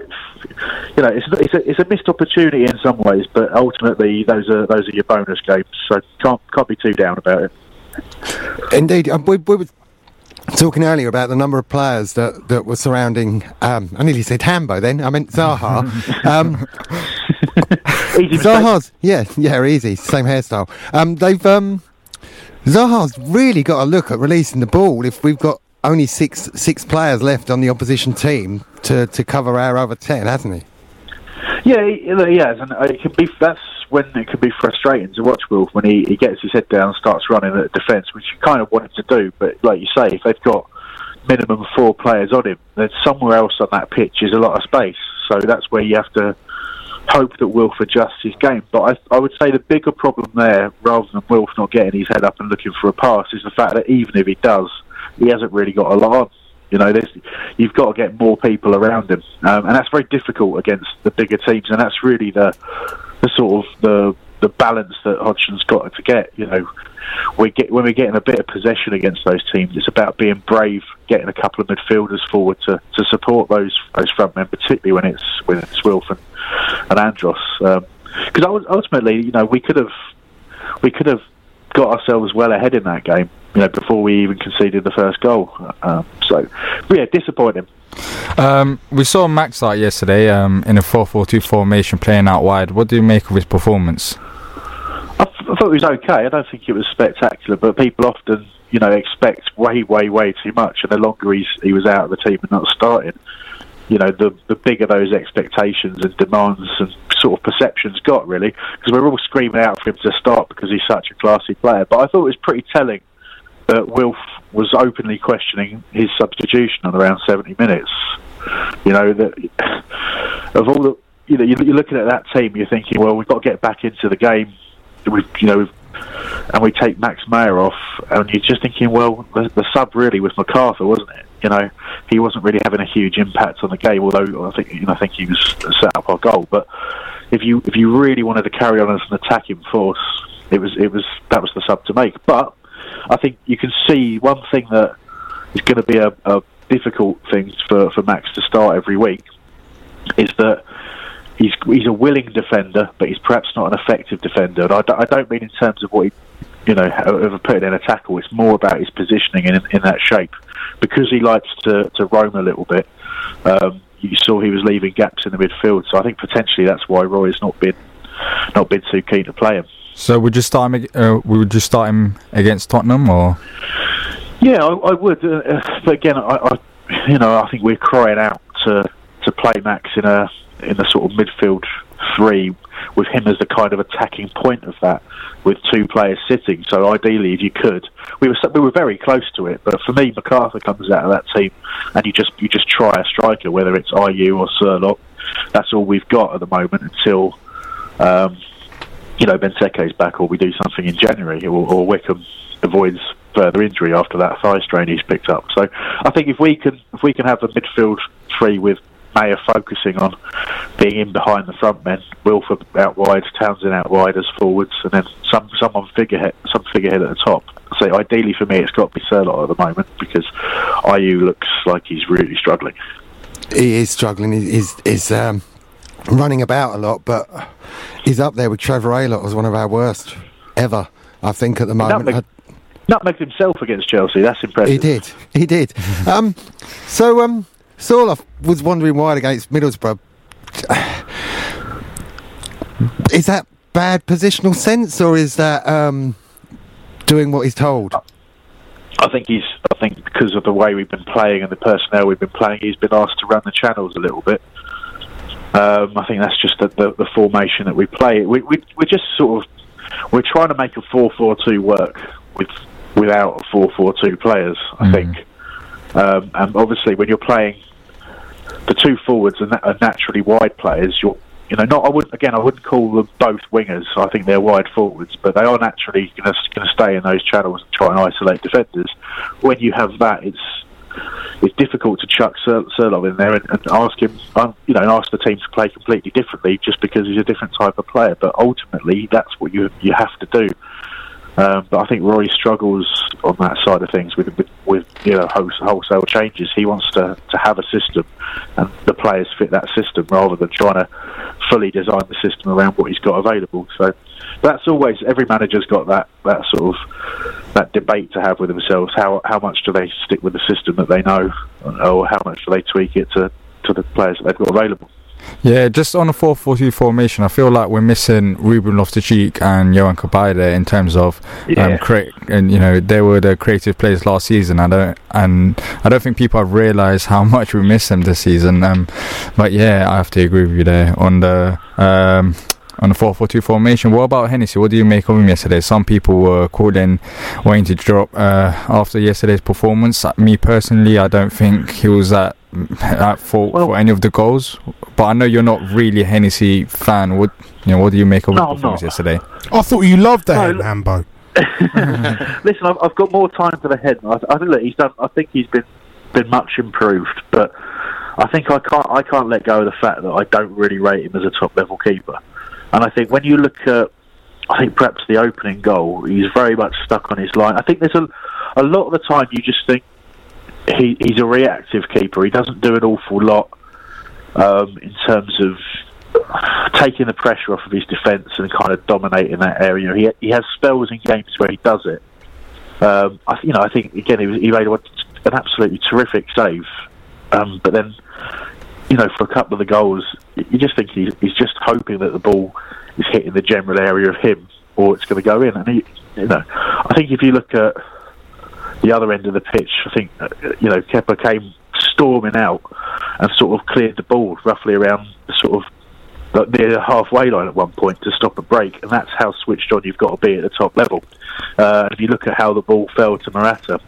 Speaker 33: you know, it's it's a, it's a missed opportunity in some ways, but ultimately those are those are your bonus games, so can't can't be too down about it.
Speaker 12: Indeed, um, we, we were talking earlier about the number of players that, that were surrounding. Um, I nearly said Hambo. Then I meant Zaha. um, Zaha's yeah, yeah, easy, same hairstyle. Um, they've um, Zaha's really got to look at releasing the ball. If we've got only six six players left on the opposition team to, to cover our other ten, hasn't he?
Speaker 33: Yeah, he, has, and it can be. That's when it can be frustrating to watch Wilf when he, he gets his head down and starts running at defence, which you kind of wanted to do. But like you say, if they've got minimum four players on him, then somewhere else on that pitch is a lot of space. So that's where you have to hope that Wilf adjusts his game. But I, I would say the bigger problem there, rather than Wilf not getting his head up and looking for a pass, is the fact that even if he does, he hasn't really got a lot on. You know, you've got to get more people around him, um, and that's very difficult against the bigger teams. And that's really the the sort of the the balance that Hodgson's got to get. You know, we get when we're getting a bit of possession against those teams, it's about being brave, getting a couple of midfielders forward to, to support those those front men, particularly when it's when it's Wilf and, and Andros. Because ultimately, you know, we could have we could have got ourselves well ahead in that game. You know, before we even conceded the first goal. Um, so, yeah, disappointing.
Speaker 11: Um, we saw Max out yesterday um, in a 4-4-2 formation playing out wide. What do you make of his performance?
Speaker 33: I, th- I thought it was okay. I don't think it was spectacular, but people often, you know, expect way, way, way too much. And the longer he's, he was out of the team and not starting, you know, the the bigger those expectations and demands and sort of perceptions got really. Because we're all screaming out for him to start because he's such a classy player. But I thought it was pretty telling that Wilf was openly questioning his substitution on around 70 minutes. You know that of all the you know you're looking at that team, you're thinking, well, we've got to get back into the game. We you know. And we take Max Meyer off, and you're just thinking, well, the, the sub really was McArthur, wasn't it? You know, he wasn't really having a huge impact on the game. Although I think, you know, I think he was set up our goal. But if you if you really wanted to carry on as an attacking force, it was it was that was the sub to make. But I think you can see one thing that is going to be a, a difficult thing for, for Max to start every week is that he's he's a willing defender, but he's perhaps not an effective defender. And I, d- I don't mean in terms of what he, you know, of putting in a tackle. It's more about his positioning in in that shape because he likes to to roam a little bit. Um, you saw he was leaving gaps in the midfield, so I think potentially that's why Roy's not been not been too keen to play him.
Speaker 11: So would you start him? Uh, would you start him against Tottenham or?
Speaker 33: Yeah, I, I would. Uh, uh, but again, I, I, you know, I think we're crying out to to play Max in a in a sort of midfield three with him as the kind of attacking point of that, with two players sitting. So ideally, if you could, we were we were very close to it. But for me, McArthur comes out of that team, and you just you just try a striker, whether it's Ayew or Sørloth. That's all we've got at the moment until. Um, you know, Benteke's back, or we do something in January, or, or Wickham avoids further injury after that thigh strain he's picked up. So I think if we can if we can have a midfield three with Meyer focusing on being in behind the front men, Wilford out wide, Townsend out wide as forwards, and then some someone figurehead some figurehead at the top. So ideally for me, it's got to be Sørloth at the moment because Ayew looks like he's really struggling.
Speaker 12: He is struggling. He's, he's um, running about a lot, but he's up there with Trevor Aylott as one of our worst. ever. I think at the moment.
Speaker 33: Nutmeg, nutmegged himself against Chelsea. That's impressive.
Speaker 12: He did. He did. um, so, um, Saul, I was wondering why against Middlesbrough. Is that bad positional sense, or is that um, doing what he's told?
Speaker 33: I think he's. I think because of the way we've been playing and the personnel we've been playing, he's been asked to run the channels a little bit. Um, I think that's just the, the, the formation that we play. We, we we're just sort of we're trying to make a four-four-two work with without four-four-two players. I think, um, and obviously when you're playing the two forwards are, na- are naturally wide players, you're you know, not I wouldn't again. I wouldn't call them both wingers. I think they're wide forwards, but they are naturally going to stay in those channels and try and isolate defenders. When you have that, it's it's difficult to chuck Sur- in there and, and ask him, um, you know, and ask the team to play completely differently just because he's a different type of player. But ultimately, that's what you you have to do. Um, but I think Roy struggles on that side of things with with, with you know wholesale changes. He wants to, to have a system, and the players fit that system rather than trying to fully design the system around what he's got available. So that's always every manager's got that that sort of that debate to have with themselves. How how much do they stick with the system that they know, or how much do they tweak it to to the players that they've got available?
Speaker 11: Yeah, just on a 4 4 2 formation, I feel like we're missing Ruben Loftus Cheek and Yohan Cabaye there in terms of
Speaker 33: Yeah.
Speaker 11: um, and you know they were the creative players last season. I don't and I don't think people have realised how much we miss them this season. Um, but yeah, I have to agree with you there on the um, on the 4 4 2 formation. What about Hennessy? What do you make of him yesterday? Some people were calling wanting to drop uh, after yesterday's performance. Uh, Me personally, I don't think he was at at fault for any of the goals. But I know you're not really a Hennessy fan. What you know? What do you make of
Speaker 33: No,
Speaker 11: his performance
Speaker 33: not.
Speaker 11: yesterday?
Speaker 10: I thought you loved that, Hambo.
Speaker 33: Listen, I've, I've got more time to the head. I, I think look, he's done. I think he's been been much improved, but I think I can't I can't let go of the fact that I don't really rate him as a top level keeper. And I think when you look at, I think perhaps the opening goal, he's very much stuck on his line. I think there's a a lot of the time you just think he, he's a reactive keeper. He doesn't do an awful lot um, in terms of taking the pressure off of his defence and kind of dominating that area. He he has spells in games where he does it. Um, I, you know, I think again he, was, he made an absolutely terrific save, um, but then you know for a couple of the goals, you just think he's, just hoping that the ball is hitting the general area of him or it's going to go in. And he, you know, I think if you look at the other end of the pitch, I think uh, you know Kepa came storming out and sort of cleared the ball roughly around the sort of near the halfway line at one point to stop a break, and that's how switched on you've got to be at the top level. Uh, if you look at how the ball fell to Morata,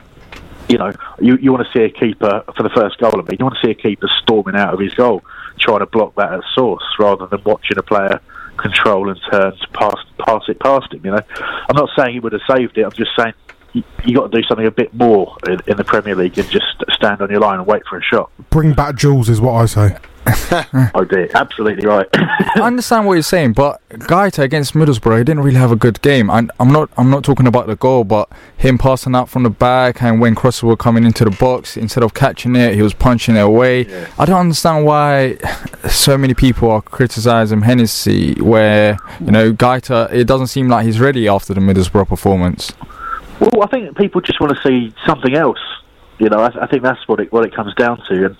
Speaker 33: you know you, you want to see a keeper for the first goal. I mean, you want to see a keeper storming out of his goal, trying to block that at source, rather than watching a player control and turn to pass pass it past him. You know, I'm not saying he would have saved it. I'm just saying you, you got to do something a bit more in, in the Premier League and just stand on your line and wait for a shot.
Speaker 10: Bring back Jules is what I say.
Speaker 33: oh dear, absolutely right.
Speaker 11: I understand what you're saying, but Guaita against Middlesbrough, he didn't really have a good game. And I'm not, I'm not talking about the goal, but him passing out from the back and when crosses were coming into the box, instead of catching it, he was punching it away. I don't understand why so many people are criticising Hennessy, where you know Guaita, it doesn't seem like he's ready after the Middlesbrough performance.
Speaker 33: Well, I think people just want to see something else. You know, I, I think that's what it what it comes down to. And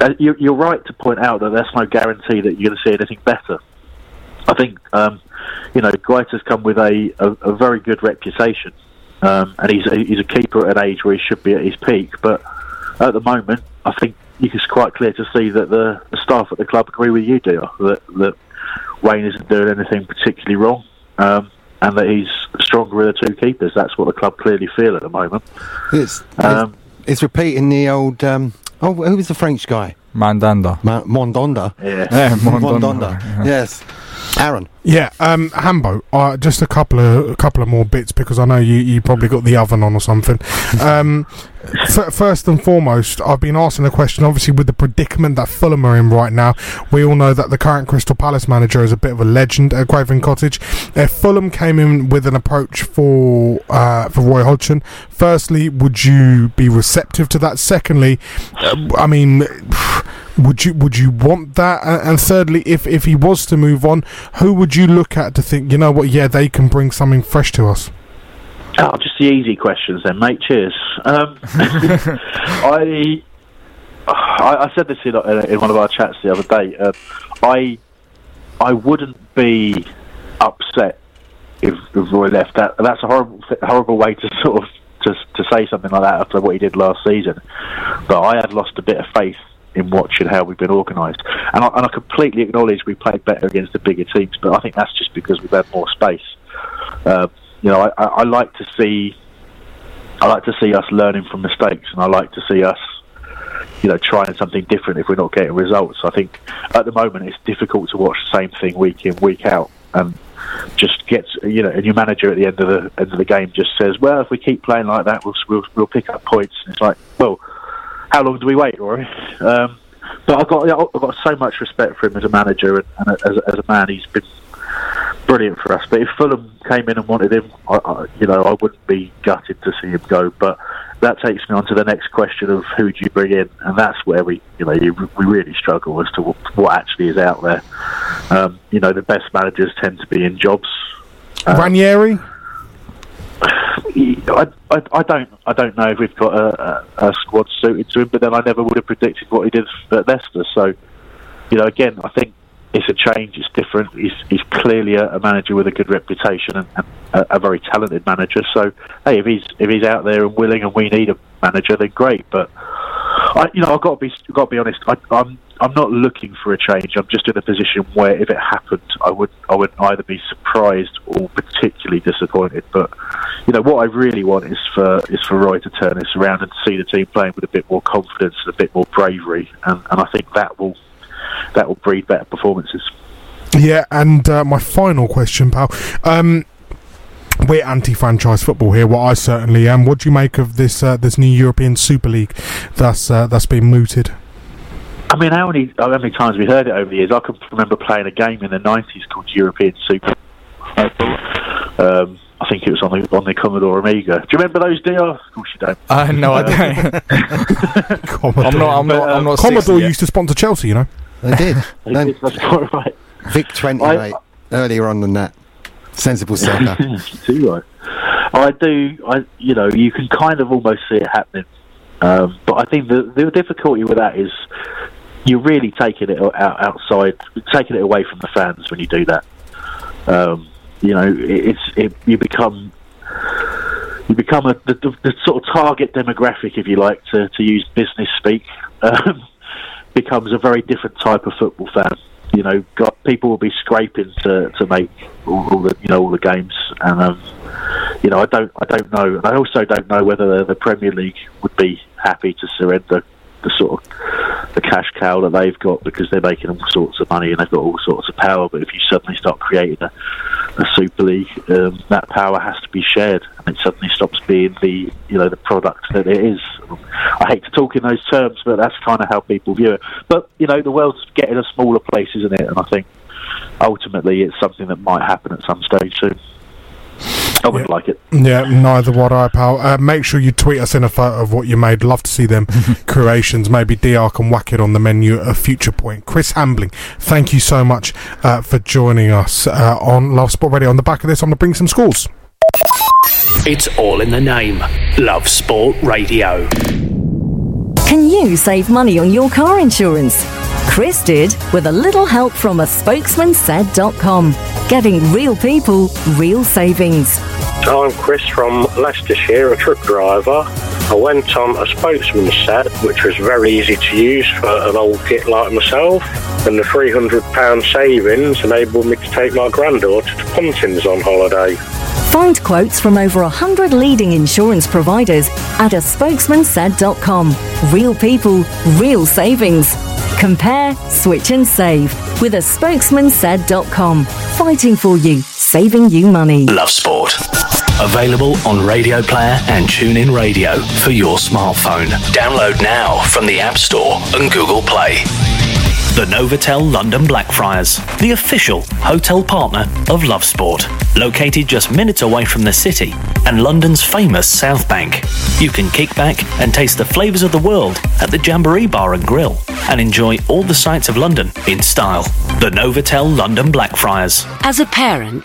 Speaker 33: uh, you're, you're right to point out that there's no guarantee that you're going to see anything better. I think um, you know Guaita's come with a, a, a very good reputation, um, and he's a, he's a keeper at an age where he should be at his peak. But at the moment, I think it's quite clear to see that the, the staff at the club agree with you, dear, that that Wayne isn't doing anything particularly wrong. Um, and that he's stronger with the two keepers. That's what the club clearly feel at the moment.
Speaker 12: It's,
Speaker 33: Um,
Speaker 12: it's, it's repeating the old. Um, oh, who was the French guy?
Speaker 11: Mandanda.
Speaker 12: Ma- Mondonda.
Speaker 33: Yeah.
Speaker 11: Yeah, Mondonda.
Speaker 12: Mondonda. Yes. Aaron.
Speaker 10: Yeah, um, Hambo. Uh, just a couple of a couple of more bits because I know you, you probably got the oven on or something. Um, f- first and foremost, I've been asking a question. Obviously, with the predicament that Fulham are in right now, we all know that the current Crystal Palace manager is a bit of a legend at Craven Cottage. If Fulham came in with an approach for uh, for Roy Hodgson, firstly, would you be receptive to that? Secondly, uh, I mean. Would you would you want that? And thirdly, if if he was to move on, who would you look at to think, you know what, yeah, they can bring something fresh to us?
Speaker 33: Oh, just the easy questions then, mate. Cheers. Um, I, I I said this in, in one of our chats the other day. Uh, I I wouldn't be upset if, if Roy left. That that's a horrible horrible way to sort of to to say something like that after what he did last season. But I had lost a bit of faith in watching how we've been organised, and I, and I completely acknowledge we played better against the bigger teams. But I think that's just because we've had more space. Uh, you know, I, I, like to see I like to see us learning from mistakes, and I like to see us, you know, trying something different if we're not getting results. I think at the moment it's difficult to watch the same thing week in, week out, and just gets you know, and your manager at the end of the end of the game just says, "Well, if we keep playing like that, we'll we'll, we'll pick up points." And it's like, well, how long do we wait, Rory? Um, but I've got I've got so much respect for him as a manager and, and as, as a man. He's been brilliant for us. But if Fulham came in and wanted him, I, I, you know, I wouldn't be gutted to see him go. But that takes me on to the next question of who do you bring in, and that's where we, you know, you, we really struggle as to what, what actually is out there. Um, you know, the best managers tend to be in jobs. Uh,
Speaker 10: Ranieri?
Speaker 33: I, I, don't I don't know if we've got a, a, a squad suited to him, but then I never would have predicted what he did at Leicester. So, you know, again, I think it's a change. It's different. He's, he's clearly a, a manager with a good reputation and, and a, a very talented manager. So, hey, if he's if he's out there and willing, and we need a manager, then great. But I, you know, I've got to be got to be honest. I, I'm I'm not looking for a change. I'm just in a position where if it happened, I would I would either be surprised or particularly disappointed. But you know, what I really want is for is for Roy to turn this around and see the team playing with a bit more confidence and a bit more bravery, and, and I think that will that will breed better performances.
Speaker 10: Yeah, and uh, my final question, pal. Um, we're anti-franchise football here. What I certainly am. What do you make of this uh, this new European Super League that's uh, that's been mooted?
Speaker 33: I mean, how many how many times we heard it over the years? I can remember playing a game in the '90s called European Super. Um, I think it was on the on the Commodore Amiga. Do you remember those, DR? Of course you don't.
Speaker 11: Uh, no, I don't.
Speaker 10: Commodore.
Speaker 11: I'm not. I'm not. I'm not.
Speaker 10: Commodore used to sponsor Chelsea, you know.
Speaker 12: They did.
Speaker 33: They did, That's quite right.
Speaker 12: Vic 20,
Speaker 33: I-
Speaker 12: mate. Earlier on than that. Sensible soccer.
Speaker 33: too right. I do. I you know you can kind of almost see it happening, um, but I think the the difficulty with that is you're really taking it out outside, taking it away from the fans when you do that. Um, you know, it, it's it, you become you become a the, the, the sort of target demographic, if you like, to to use business speak. Um, becomes a very different type of football fan. You know, got people will be scraping to, to make all, all the you know all the games, and um, you know I don't I don't know, and I also don't know whether the Premier League would be happy to surrender the sort of the cash cow that they've got because they're making all sorts of money and they've got all sorts of power. But if you suddenly start creating a, a Super League, um, that power has to be shared, and it suddenly stops being the you know the product that it is. I hate to talk in those terms, but that's kind of how people view it. But you know, the world's getting a smaller place, isn't it? And I think ultimately it's something that might happen at some stage soon. I wouldn't like it.
Speaker 10: Yeah, neither would I, pal. Uh, make sure you tweet us in a photo of what you made. Love to see them creations. Maybe DR can whack it on the menu at a future point. Chris Hambling, thank you so much uh, for joining us uh, on Love Sport Radio. On the back of this, I'm going to bring some scores.
Speaker 9: It's all in the name. Love Sport Radio.
Speaker 19: Can you save money on your car insurance? Chris did with a little help from a spokesman said.com. Getting real people, real savings.
Speaker 34: I'm Chris from Leicestershire, a truck driver. I went on a spokesman set, which was very easy to use for an old git like myself, and the £300 savings enabled me to take my granddaughter to Pontins on holiday.
Speaker 19: Find quotes from over 100 leading insurance providers at a spokesmansaid.com. Real people, real savings. Compare, switch and save with a spokesmansaid.com. Fighting for you, saving you money.
Speaker 9: Love Sport. Available on Radio Player and TuneIn Radio for your smartphone. Download now from the App Store and Google Play. The Novotel London Blackfriars, the official hotel partner of Love Sport. Located just minutes away from the city, and London's famous South Bank. You can kick back and taste the flavours of the world at the Jamboree Bar and Grill and enjoy all the sights of London in style. The Novotel London Blackfriars.
Speaker 35: As a parent,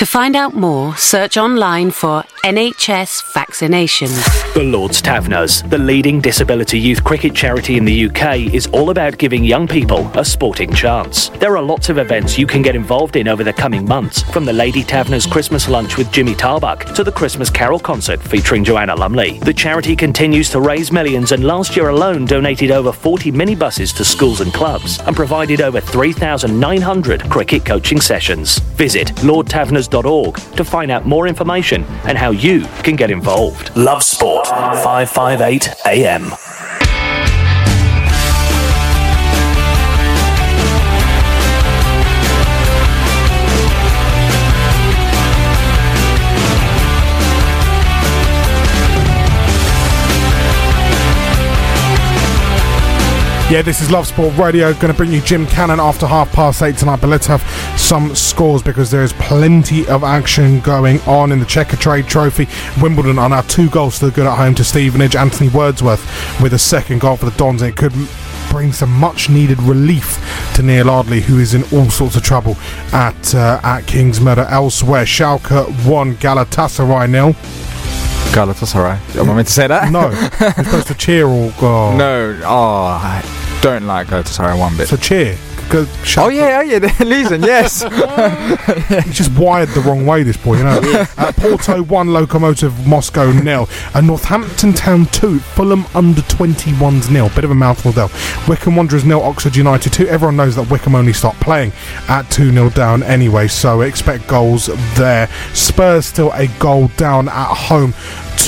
Speaker 35: To find out more, search online for NHS vaccinations.
Speaker 9: The Lord's Taverners, the leading disability youth cricket charity in the UK, is all about giving young people a sporting chance. There are lots of events you can get involved in over the coming months, from the Lady Taverners Christmas lunch with Jimmy Tarbuck to the Christmas Carol concert featuring Joanna Lumley. The charity continues to raise millions and last year alone donated over 40 minibuses to schools and clubs and provided over 3,900 cricket coaching sessions. Visit lordtaverners.org to find out more information and how you can get involved. Love Sport, 558 AM.
Speaker 10: Yeah, this is Love Sport Radio. Going to bring you Jim Cannon after half past eight tonight, but let's have some scores because there is plenty of action going on in the Checkatrade Trophy. Wimbledon are now two goals to the good at home to Stevenage. Anthony Wordsworth with a second goal for the Dons. It could bring some much needed relief to Neil Ardley, who is in all sorts of trouble at uh, at Kings Meadow. Elsewhere, Schalke 1, Galatasaray nil.
Speaker 11: Galatasaray. Am I meant to say that?
Speaker 10: No. You're supposed to cheer or go.
Speaker 11: No. Oh, I don't like Galatasaray one bit.
Speaker 10: So cheer. Go,
Speaker 11: oh yeah, oh yeah, they're losing. Yes.
Speaker 10: He's just wired the wrong way, this boy, you know. uh, Porto 1, Lokomotiv Moscow nil. And Northampton Town 2, Fulham under 21s nil. Bit of a mouthful there. Wycombe Wanderers nil, Oxford United 2. Everyone knows that Wycombe only start playing at 2 0 down anyway, so expect goals there. Spurs still a goal down at home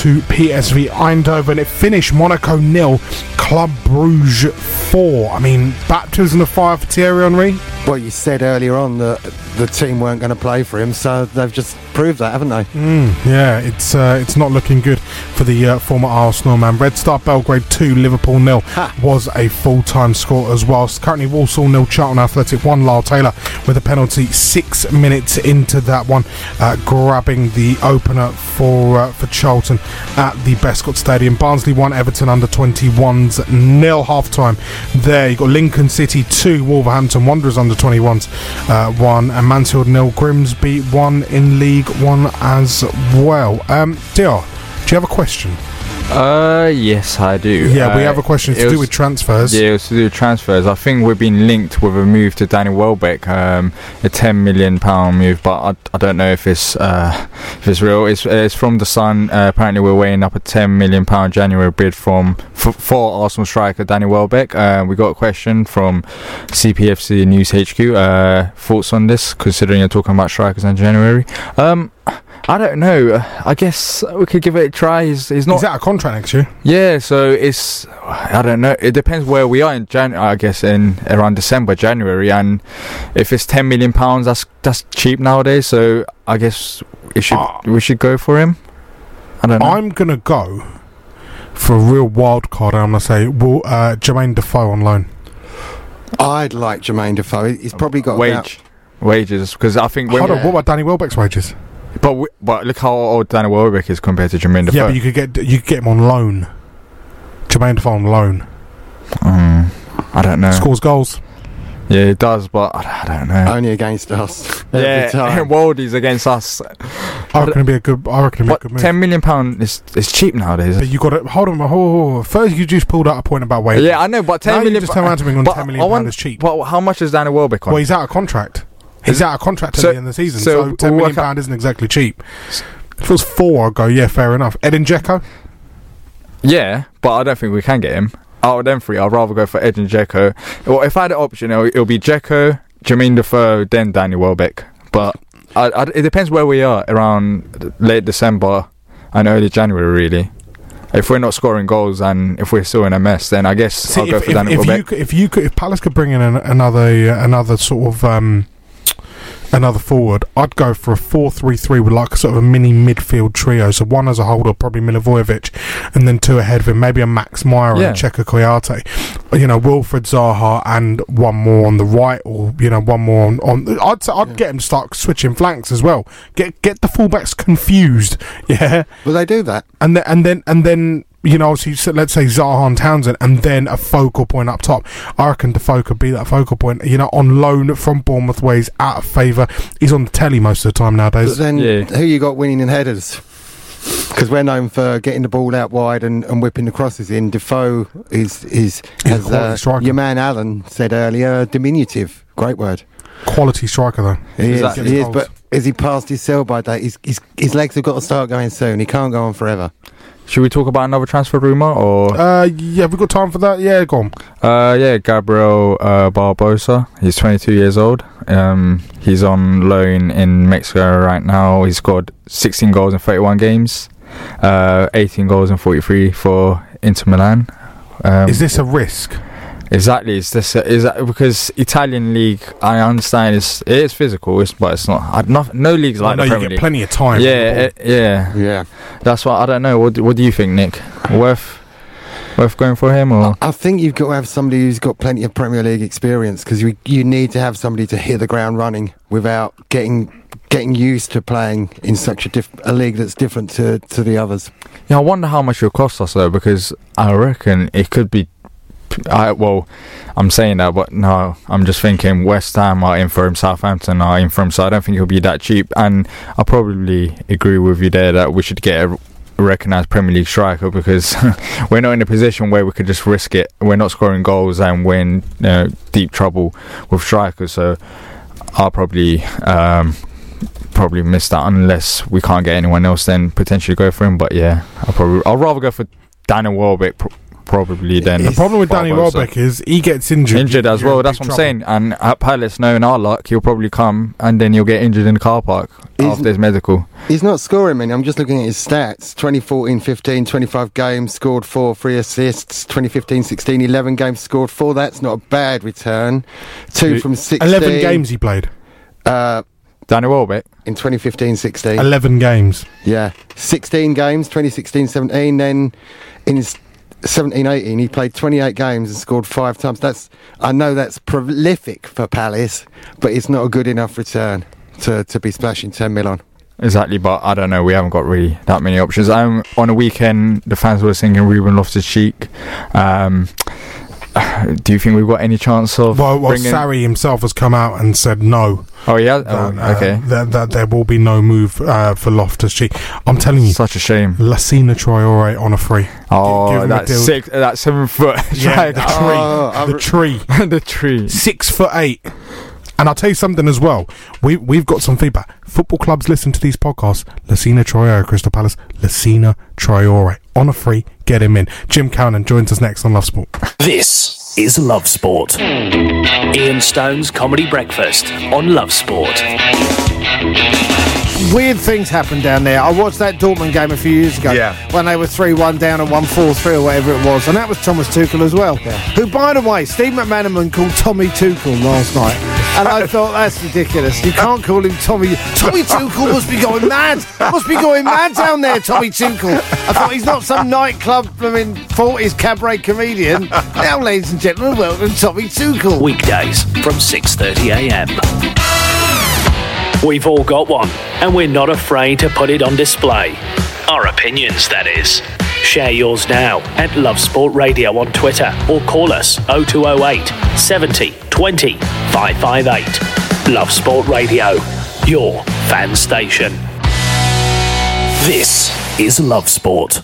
Speaker 10: to PSV Eindhoven. It finished Monaco nil, Club Bruges 4. I mean, baptism of fire for Thierry Henry.
Speaker 12: Well, you said earlier on that the team weren't going to play for him, so they've just proved that, haven't they?
Speaker 10: Mm, yeah, it's uh, it's not looking good for the uh, former Arsenal man. Red Star Belgrade 2, Liverpool nil was a full time score as well. Currently, Walsall nil, Charlton Athletic 1, Lyle Taylor with a penalty six minutes into that one, uh, grabbing the opener for uh, for Charlton at the Bescot Stadium. Barnsley 1, Everton under 21s nil half time there. You've got Lincoln City 2, Wolverhampton Wanderers under 21s uh, 1, and Mansfield nil, Grimsby 1 in League 1 as well. Um, do you have a question?
Speaker 11: Uh, yes, I do.
Speaker 10: Yeah, we
Speaker 11: Uh,
Speaker 10: have a question. It's
Speaker 11: it
Speaker 10: to do with transfers.
Speaker 11: Yeah, it's to do with transfers. I think we've been linked with a move to Danny Welbeck, um, a ten million pound move, but I, I don't know if it's uh, if it's real. It's, it's from the Sun. Uh, apparently, we're weighing up a ten million pound January bid from for, for Arsenal striker Danny Welbeck. Uh, we got a question from CPFC News HQ. Uh, thoughts on this, considering you're talking about strikers in January? Um, I don't know. Uh, I guess we could give it a try. He's, he's not.
Speaker 10: Is that a contract next year?
Speaker 11: Yeah, so it's I don't know. It depends where we are in January. I guess in around December, January, and if it's ten million pounds, that's that's cheap nowadays. So I guess it should we should go for him. I don't know.
Speaker 10: I'm gonna go for a real wild card. I'm gonna say will uh, Jermaine Defoe on loan.
Speaker 12: I'd like Jermaine Defoe. He's probably got
Speaker 11: Wage,
Speaker 12: about-
Speaker 11: wages, because I think.
Speaker 10: Hold on, what about Danny Welbeck's wages?
Speaker 11: But we, but look how old Danny Welbeck is compared to Jermaine Defoe.
Speaker 10: Yeah, but you could get you could get him on loan. Jermaine Defoe on loan.
Speaker 11: Mm, I don't know.
Speaker 10: Scores goals.
Speaker 11: Yeah, it does, but I, I don't know.
Speaker 12: Only against us. every
Speaker 11: yeah,
Speaker 12: time.
Speaker 11: Worldies against us.
Speaker 10: I reckon it'd be a good. I reckon it'd be a good move.
Speaker 11: ten million pound is is cheap nowadays.
Speaker 10: But you got to hold on. Hold, hold, hold. First, you just pulled out a point about wages.
Speaker 11: Yeah, I know, but ten
Speaker 10: now
Speaker 11: million.
Speaker 10: You just turn around to me on ten million
Speaker 11: I want-
Speaker 10: pound is cheap.
Speaker 11: But how much is Danny Welbeck on?
Speaker 10: Well, he's out of contract. He's out of contract at
Speaker 11: So-
Speaker 10: the end of the season,
Speaker 11: so
Speaker 10: so, ten
Speaker 11: we'll
Speaker 10: million
Speaker 11: work out-
Speaker 10: pound isn't exactly cheap. If it was four, I'd go, yeah, fair enough. Edin Dzeko,
Speaker 11: Yeah, but I don't think we can get him. Out of them three, I'd rather go for Edin Dzeko. Well, if I had an option, it'll, it'll be Dzeko, Jermaine Defoe, then Daniel Welbeck. But I, I, it depends where we are around late December and early January, really. if we're not scoring goals and if we're still in a mess, then I guess
Speaker 10: See,
Speaker 11: I'll go for
Speaker 10: if,
Speaker 11: Danny
Speaker 10: if you
Speaker 11: Welbeck.
Speaker 10: could, if you could, if Palace could bring in an, another another sort of um, another forward, I'd go for a four-three-three with like sort of a mini midfield trio. So one as a holder, probably Milivojevic, and then two ahead of him, maybe a Max Meyer
Speaker 11: Yeah.
Speaker 10: and Cheikhou Kouyaté. You know, Wilfried Zaha and one more on the right, or you know, one more on. on I'd say I'd get him to start switching flanks as well. Get get the fullbacks confused. Yeah,
Speaker 12: Will they do that?
Speaker 10: and then and then and then you know, obviously, so let's say Zaha and Townsend, and then a focal point up top. I reckon Defoe could be that focal point. You know, on loan from Bournemouth, where he's out of favour. He's on the telly most of the time
Speaker 12: But
Speaker 10: nowadays.
Speaker 12: then, who you got winning in headers? Because we're known for getting the ball out wide and, and whipping the crosses in. Defoe is is
Speaker 10: He's
Speaker 12: as uh, your man Alan said earlier, diminutive. Great word.
Speaker 10: Quality striker though.
Speaker 12: He
Speaker 10: Exactly.
Speaker 12: is, he is, but is he past his sell by date? His, his, his legs have got to start going soon. He can't go on forever.
Speaker 11: Should we talk about another transfer rumor or?
Speaker 10: Uh, yeah, have we got time for that? Yeah, go on.
Speaker 11: Uh, yeah, Gabriel uh, Barbosa. He's 22 years old. Um, he's on loan in Mexico right now. He scored 16 goals in 31 games, uh, 18 goals in 43 for Inter Milan. Um,
Speaker 10: Is this a risk?
Speaker 11: Exactly. It's this uh, is that because Italian league. I understand it's it is physical, it's, but it's not. I, not no leagues
Speaker 10: Well,
Speaker 11: like
Speaker 10: no,
Speaker 11: the
Speaker 10: you
Speaker 11: Premier
Speaker 10: get
Speaker 11: League.
Speaker 10: plenty of time
Speaker 11: Yeah, it- yeah,
Speaker 12: yeah.
Speaker 11: That's why I don't know. What do, what do you think, Nick? Worth worth going for him or?
Speaker 12: I think you've got to have somebody who's got plenty of Premier League experience because you, you need to have somebody to hit the ground running without getting getting used to playing in such a, diff- a league that's different to, to the others.
Speaker 11: Yeah, I wonder how much it'll cost us though, because I reckon it could be. I well, I'm saying that, but no, I'm just thinking West Ham are in for him, Southampton are in for him, so I don't think he'll be that cheap. And I probably agree with you there that we should get a recognised Premier League striker because we're not in a position where we could just risk it. We're not scoring goals and we're in know, deep trouble with strikers. So I'll probably um, probably miss that unless we can't get anyone else. Then potentially go for him. But yeah, I'll probably I'll rather go for Daniel Welbeck. Pr- Probably then.
Speaker 10: The problem with Danny
Speaker 11: Barbosa.
Speaker 10: Welbeck is he gets injured.
Speaker 11: Injured as well. That's
Speaker 10: big
Speaker 11: what I'm saying. And at Palace, knowing our luck, he'll probably come and then you'll get injured in the car park after his medical.
Speaker 12: He's not scoring many. I'm just looking at his stats 2014 15, 25 games, scored four, three assists. 2015 16, 11 games, scored four. That's not a bad return. Two from 16.
Speaker 10: 11 games he played.
Speaker 12: Uh,
Speaker 11: Danny Welbeck?
Speaker 12: In 2015 16.
Speaker 10: 11 games.
Speaker 12: Yeah. 16 games, 2016 17. Then in his 17 18, he played 28 games and scored five times. That's I know that's prolific for Palace, but it's not a good enough return to, to be splashing 10 mil on.
Speaker 11: Exactly, but I don't know. We haven't got really that many options. Um, on a weekend, the fans were singing Ruben Loftus Cheek. Um, do you think we've got any chance of
Speaker 10: Well, well
Speaker 11: bringing?
Speaker 10: Sarri himself has come out and said no.
Speaker 11: Oh yeah,
Speaker 10: that,
Speaker 11: oh,
Speaker 10: uh,
Speaker 11: okay.
Speaker 10: that, that there will be no move uh, for Loftus Cheek. I'm telling you,
Speaker 11: such a shame.
Speaker 10: Lacina Traore on a free.
Speaker 11: Oh,
Speaker 10: Give him a
Speaker 11: that six, that seven foot
Speaker 10: Yeah, the
Speaker 11: striker.
Speaker 10: tree, the tree,
Speaker 11: the tree,
Speaker 10: six foot eight. And I'll tell you something as well. We we've got some feedback. Football clubs listen to these podcasts. Lacina Traore, Crystal Palace. Lacina Traore on a free. Get him in. Jim Cannon joins us next on Love Sport.
Speaker 9: This is Love Sport. Ian Stone's Comedy Breakfast on Love Sport.
Speaker 32: Weird things happen down there. I watched that Dortmund game a few years ago
Speaker 9: Yeah.
Speaker 32: when they were 3 1 down and 1 4 3 or whatever it was. And that was Thomas Tuchel as well. Who, by the way, Steve McManaman called Tommy Tuchel last night. And I thought, that's ridiculous. You can't call him Tommy. Tommy Tuchel must be going mad. Must be going mad down there, Tommy Tuchel. I thought he's not some nightclub, I mean, 40s cabaret comedian. Now, ladies and gentlemen, welcome Tommy Tuchel.
Speaker 9: Weekdays from 6:30 a.m. We've all got one, and we're not afraid to put it on display. Our opinions, that is. Share yours now at Love Sport Radio on Twitter or call us 0208 70 20 558. Love Sport Radio, your fan station. This is Love Sport.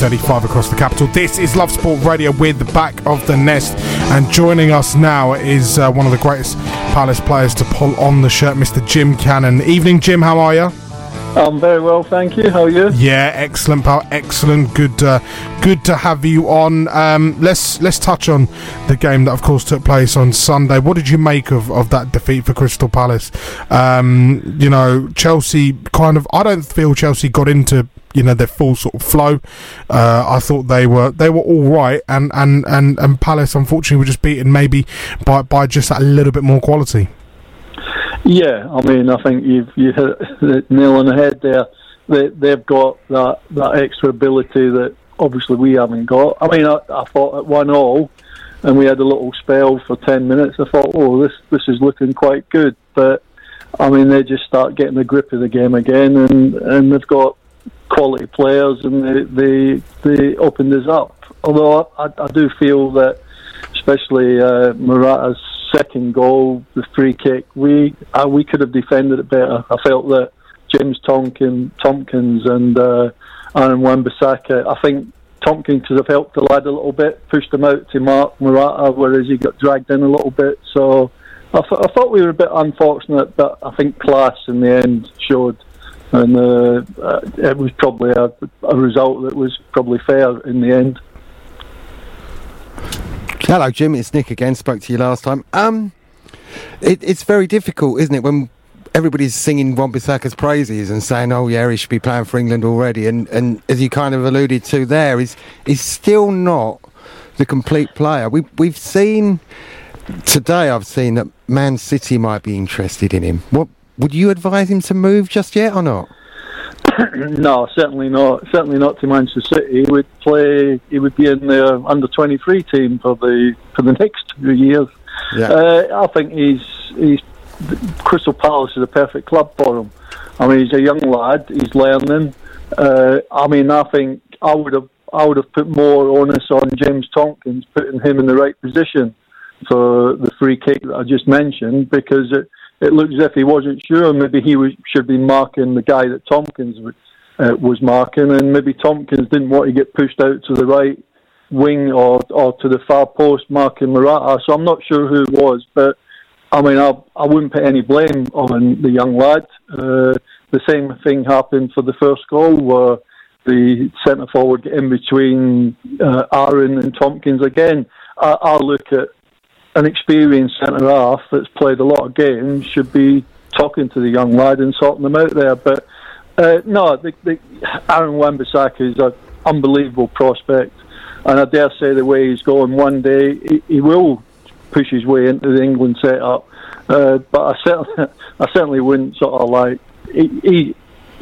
Speaker 10: Yeah, Ethan. 9.35 across the capital. This is Love Sport Radio with the back of the nest. And joining us now is uh, one of the greatest Palace players to pull on the shirt, Mr. Jim Cannon. Evening, Jim. How are you?
Speaker 36: I'm very well, thank you. How are you?
Speaker 10: Yeah, excellent, pal. Excellent. Good, uh, good to have you on. Um, let's let's touch on the game that, of course, took place on Sunday. What did you make of, of that defeat for Crystal Palace? Um, you know, Chelsea kind of. I don't feel Chelsea got into you know their full sort of flow. Uh, I thought they were they were all right, and and and and Palace unfortunately were just beaten maybe by by just a little bit more quality.
Speaker 36: Yeah, I mean, I think you've you hit the nail on the head there. They they've got that that extra ability that obviously we haven't got. I mean, I, I thought at one all, and we had a little spell for ten minutes. I thought, oh, this this is looking quite good, but I mean, they just start getting the grip of the game again, and and they've got quality players, and they they they opened us up. Although I, I do feel that, especially uh, Morata's second goal, the free kick, we uh, we could have defended it better. I felt that James Tonkin, Tomkins and uh, Aaron Wan-Bissaka, I think Tomkins could have helped the lad a little bit, pushed him out to Mark Morata, whereas he got dragged in a little bit. So I, th- I thought we were a bit unfortunate, but I think class in the end showed. And uh, uh, it was probably a, a result that was probably fair in the end.
Speaker 12: Hello, Jim. It's Nick again. Spoke to you last time. Um, it, it's very difficult, isn't it, when everybody's singing Wan-Bissaka's praises and saying, "Oh yeah, he should be playing for England already." And and as you kind of alluded to there, is he's still not the complete player. We we've seen today. I've seen that Man City might be interested in him. What would you advise him to move just yet or not?
Speaker 36: no, certainly not. Certainly not to Manchester City. He would play. He would be in the under twenty three team for the for the next few years.
Speaker 12: Yeah.
Speaker 36: Uh, I think he's he's Crystal Palace is a perfect club for him. I mean, he's a young lad. He's learning. Uh, I mean, I think I would have I would have put more onus on James Tomkins, putting him in the right position for the free kick that I just mentioned, because it it looked as if he wasn't sure. Maybe he was, should be marking the guy that Tomkins uh, was marking, and maybe Tomkins didn't want to get pushed out to the right wing or or to the far post marking Morata. So I'm not sure who it was, but I mean, I I wouldn't put any blame on the young lad. Uh, the same thing happened for the first goal, where the centre forward in between uh, Aaron and Tomkins again. I, I look at an experienced centre half that's played a lot of games should be talking to the young lad and sorting them out there. But uh, no, the, the, Aaron Wan-Bissaka is an unbelievable prospect, and I dare say the way he's going, one day he, he will push his way into the England setup. Uh, but I certainly, I certainly wouldn't sort of like he. he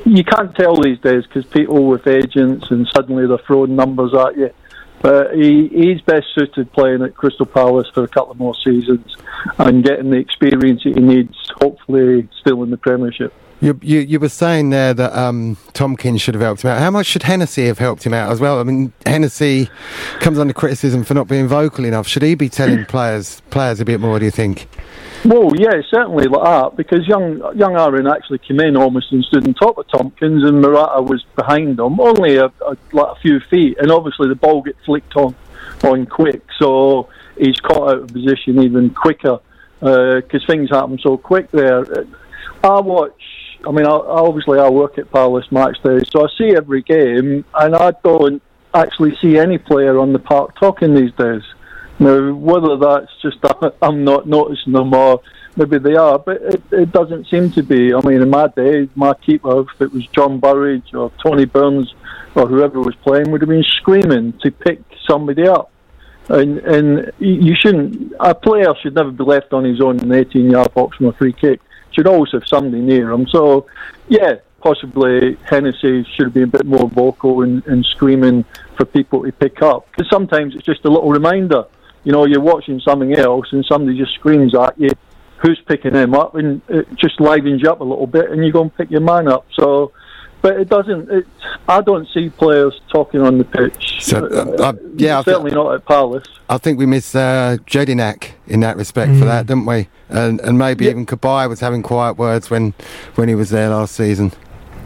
Speaker 36: you can't tell these days because people with agents and suddenly they're throwing numbers at you. But he, he's best suited playing at Crystal Palace for a couple of more seasons and getting the experience that he needs, hopefully still in the Premiership.
Speaker 12: You, you you were saying there that um, Tomkins should have helped him out. How much should Hennessy have helped him out as well? I mean, Hennessy comes under criticism for not being vocal enough. Should he be telling players players a bit more? Do you think?
Speaker 36: Well, yeah, certainly like that because young young Aaron actually came in almost and stood on top of Tomkins, and Morata was behind him, only a, a like a few feet, and obviously the ball gets flicked on on quick, so he's caught out of position even quicker uh, because things happen so quick there. I watch. I mean, I, obviously I work at Palace match day, so I see every game, and I don't actually see any player on the park talking these days. Now, whether that's just I'm not noticing them or maybe they are, but it, it doesn't seem to be. I mean, in my day, my keeper, if it was John Burridge or Tony Burns or whoever was playing, would have been screaming to pick somebody up. And and you shouldn't. A player should never be left on his own in the 18-yard box from a free kick. Should always have somebody near him. So, yeah, possibly Hennessy should be a bit more vocal and, and screaming for people to pick up. Because sometimes it's just a little reminder. You know, you're watching something else and somebody just screams at you, who's picking him up, and it just livens you up a little bit, and you go and pick your man up. So, but it doesn't. It, I don't see players talking on the pitch.
Speaker 12: So, uh, uh, yeah, I thi-
Speaker 36: certainly not at Palace.
Speaker 12: I think we miss uh, Jedinak in that respect for that, didn't we? And and maybe even Cabaye was having quiet words when when he was there last season.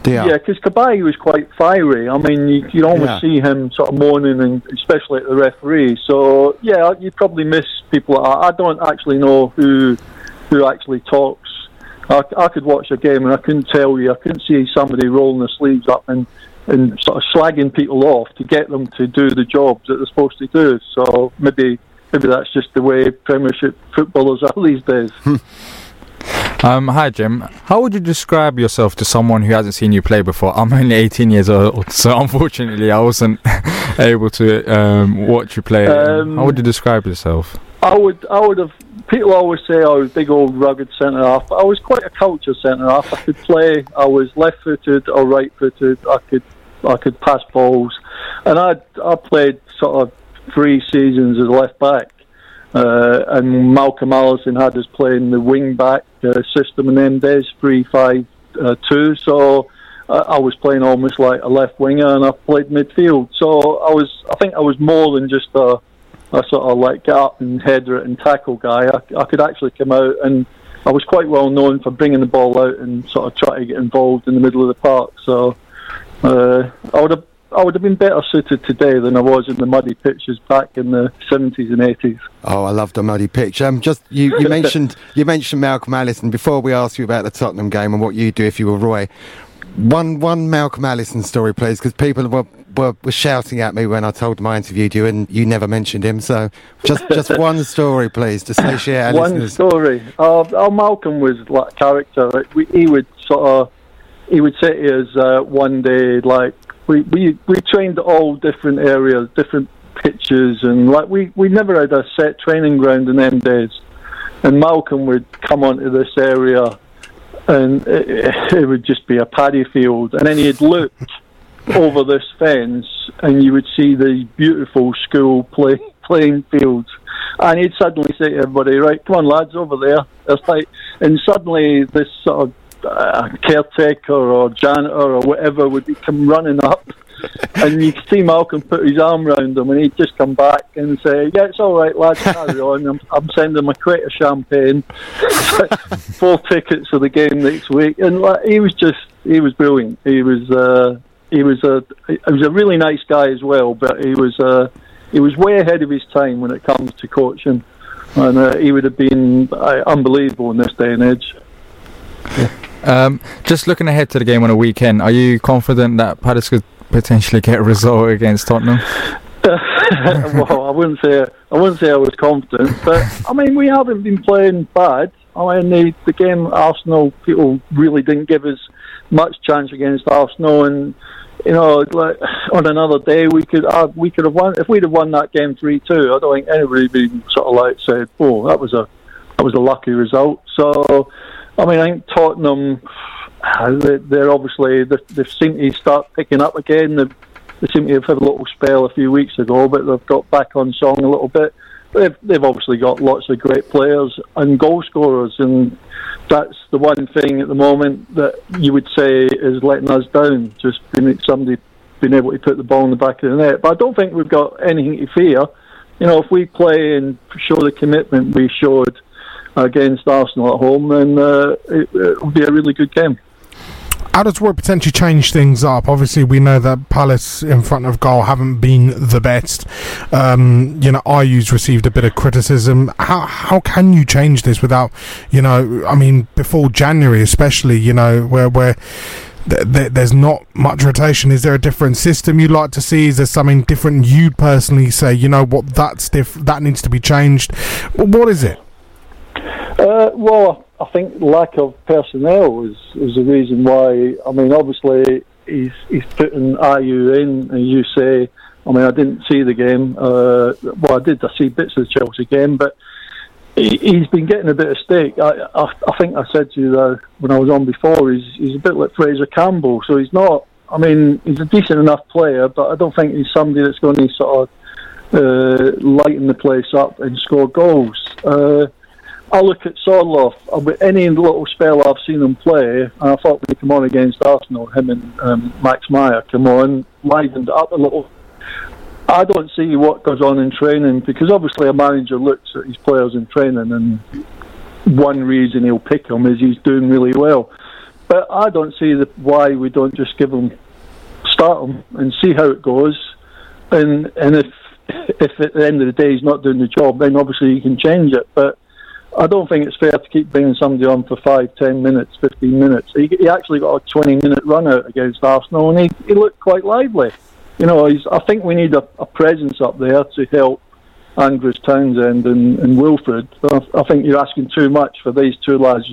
Speaker 12: Yeah.
Speaker 36: Yeah, because Cabaye was quite fiery. I mean, you, you almost
Speaker 12: Yeah.
Speaker 36: see him sort of moaning, and especially at the referee. So yeah, you probably miss people. That. I don't actually know who who actually talks. I, I could watch a game and I couldn't tell you. I couldn't see somebody rolling their sleeves up and and sort of slagging people off to get them to do the jobs that they're supposed to do. So maybe maybe that's just the way Premiership footballers are these days.
Speaker 11: Um, hi Jim. How would you describe yourself to someone who hasn't seen you play before? I'm only 18 years old, so unfortunately I wasn't able to um, watch you play.
Speaker 36: Um,
Speaker 11: How would you describe yourself?
Speaker 36: I would, I would have. People always say I was big old rugged centre half, but I was quite a culture centre half. I could play. I was left footed or right footed. I could, I could pass balls, and I, I played sort of three seasons as left back. Uh, and Malcolm Allison had us playing the wing back uh, system and then there's three five uh, two. So I, I was playing almost like a left winger, and I played midfield. So I was, I think I was more than just a a sort of like get up and header it and tackle guy. I, I could actually come out and I was quite well known for bringing the ball out and sort of trying to get involved in the middle of the park. So uh, I would have I would have been better suited today than I was in the muddy pitches back in the seventies and eighties.
Speaker 12: Oh, I love the muddy pitch. Um, just you, you mentioned you mentioned Malcolm Allison before we asked you about the Tottenham game and what you'd do if you were Roy. One one Malcolm Allison story, please, because people were, were were shouting at me when I told them I interviewed you, and you never mentioned him. So just just one story, please, to satiate our
Speaker 36: One
Speaker 12: listeners.
Speaker 36: story. Uh, oh, Malcolm was like a character. Like, we, he would sort of, he would say to us uh, one day, like we, we we trained all different areas, different pitches, and like we we never had a set training ground in them days. And Malcolm would come onto this area, and it, it would just be a paddy field, and then he'd look over this fence, and you would see the beautiful school play, playing fields. And he'd suddenly say to everybody, "Right, come on, lads, over there." It's like, and suddenly this sort of uh, caretaker or janitor or whatever would be come running up, and you could see Malcolm put his arm round him, and he'd just come back and say, "Yeah, it's all right, lads, carry on. I'm, I'm sending a crate of champagne, four tickets for the game next week." And like, he was just, he was brilliant. He was, uh, he was a, he was a really nice guy as well, but he was, uh, he was way ahead of his time when it comes to coaching, and uh, he would have been uh, unbelievable in this day and age.
Speaker 11: Um, just looking ahead to the game on a weekend, are you confident that Palace could potentially get a result against Tottenham?
Speaker 36: well, I wouldn't say I wouldn't say I was confident, but I mean we haven't been playing bad. I mean the the game Arsenal people really didn't give us much chance against Arsenal, and you know like on another day we could uh, we could have won if we'd have won that game three two. I don't think anybody would be sort of like said, "Oh, that was a that was a lucky result." So I mean I think Tottenham uh, they- they're obviously they, they seem to start picking up again. They've, they seem to have had a little spell a few weeks ago, but they've got back on song a little bit. They've, they've obviously got lots of great players and goal scorers, and that's the one thing at the moment that you would say is letting us down. Just being somebody being able to put the ball in the back of the net. But I don't think we've got anything to fear. You know, if we play and show the commitment we showed against Arsenal at home, then uh, it, it'll be a really good game.
Speaker 10: How does Roy potentially change things up? Obviously, we know that Palace in front of goal haven't been the best. Um, you know, Ayew's received a bit of criticism. How how can you change this without, you know, I mean, before January, especially, you know, where where th- th- there's not much rotation. Is there a different system you'd like to see? Is there something different you'd personally say? You know what, that's diff- that needs to be changed. What is it?
Speaker 36: Uh, well, I think lack of personnel is, the reason why. I mean, obviously he's he's putting Ayew in, and you say, I mean, I didn't see the game. Uh, well, I did. I see bits of the Chelsea game, but he, he's been getting a bit of stake. I, I I think I said to you though when I was on before, he's he's a bit like Fraizer Campbell. So he's not. I mean, he's a decent enough player, but I don't think he's somebody that's going to sort of uh, lighten the place up and score goals. Uh, I look at Sørloth, uh, any little spell I've seen him play, and I thought he come on against Arsenal, him and um, Max Meyer come on, livened it up a little. I don't see what goes on in training because obviously a manager looks at his players in training, and one reason he'll pick him is he's doing really well. but I don't see the, why we don't just give him start him and see how it goes. And and if if at the end of the day he's not doing the job, then obviously you can change it. But I don't think it's fair to keep bringing somebody on for five, ten minutes, fifteen minutes. He, he actually got a twenty-minute run out against Arsenal, and he, he looked quite lively. You know, I think we need a, a presence up there to help Andros Townsend and, and Wilfried. I, I think you're asking too much for these two lads.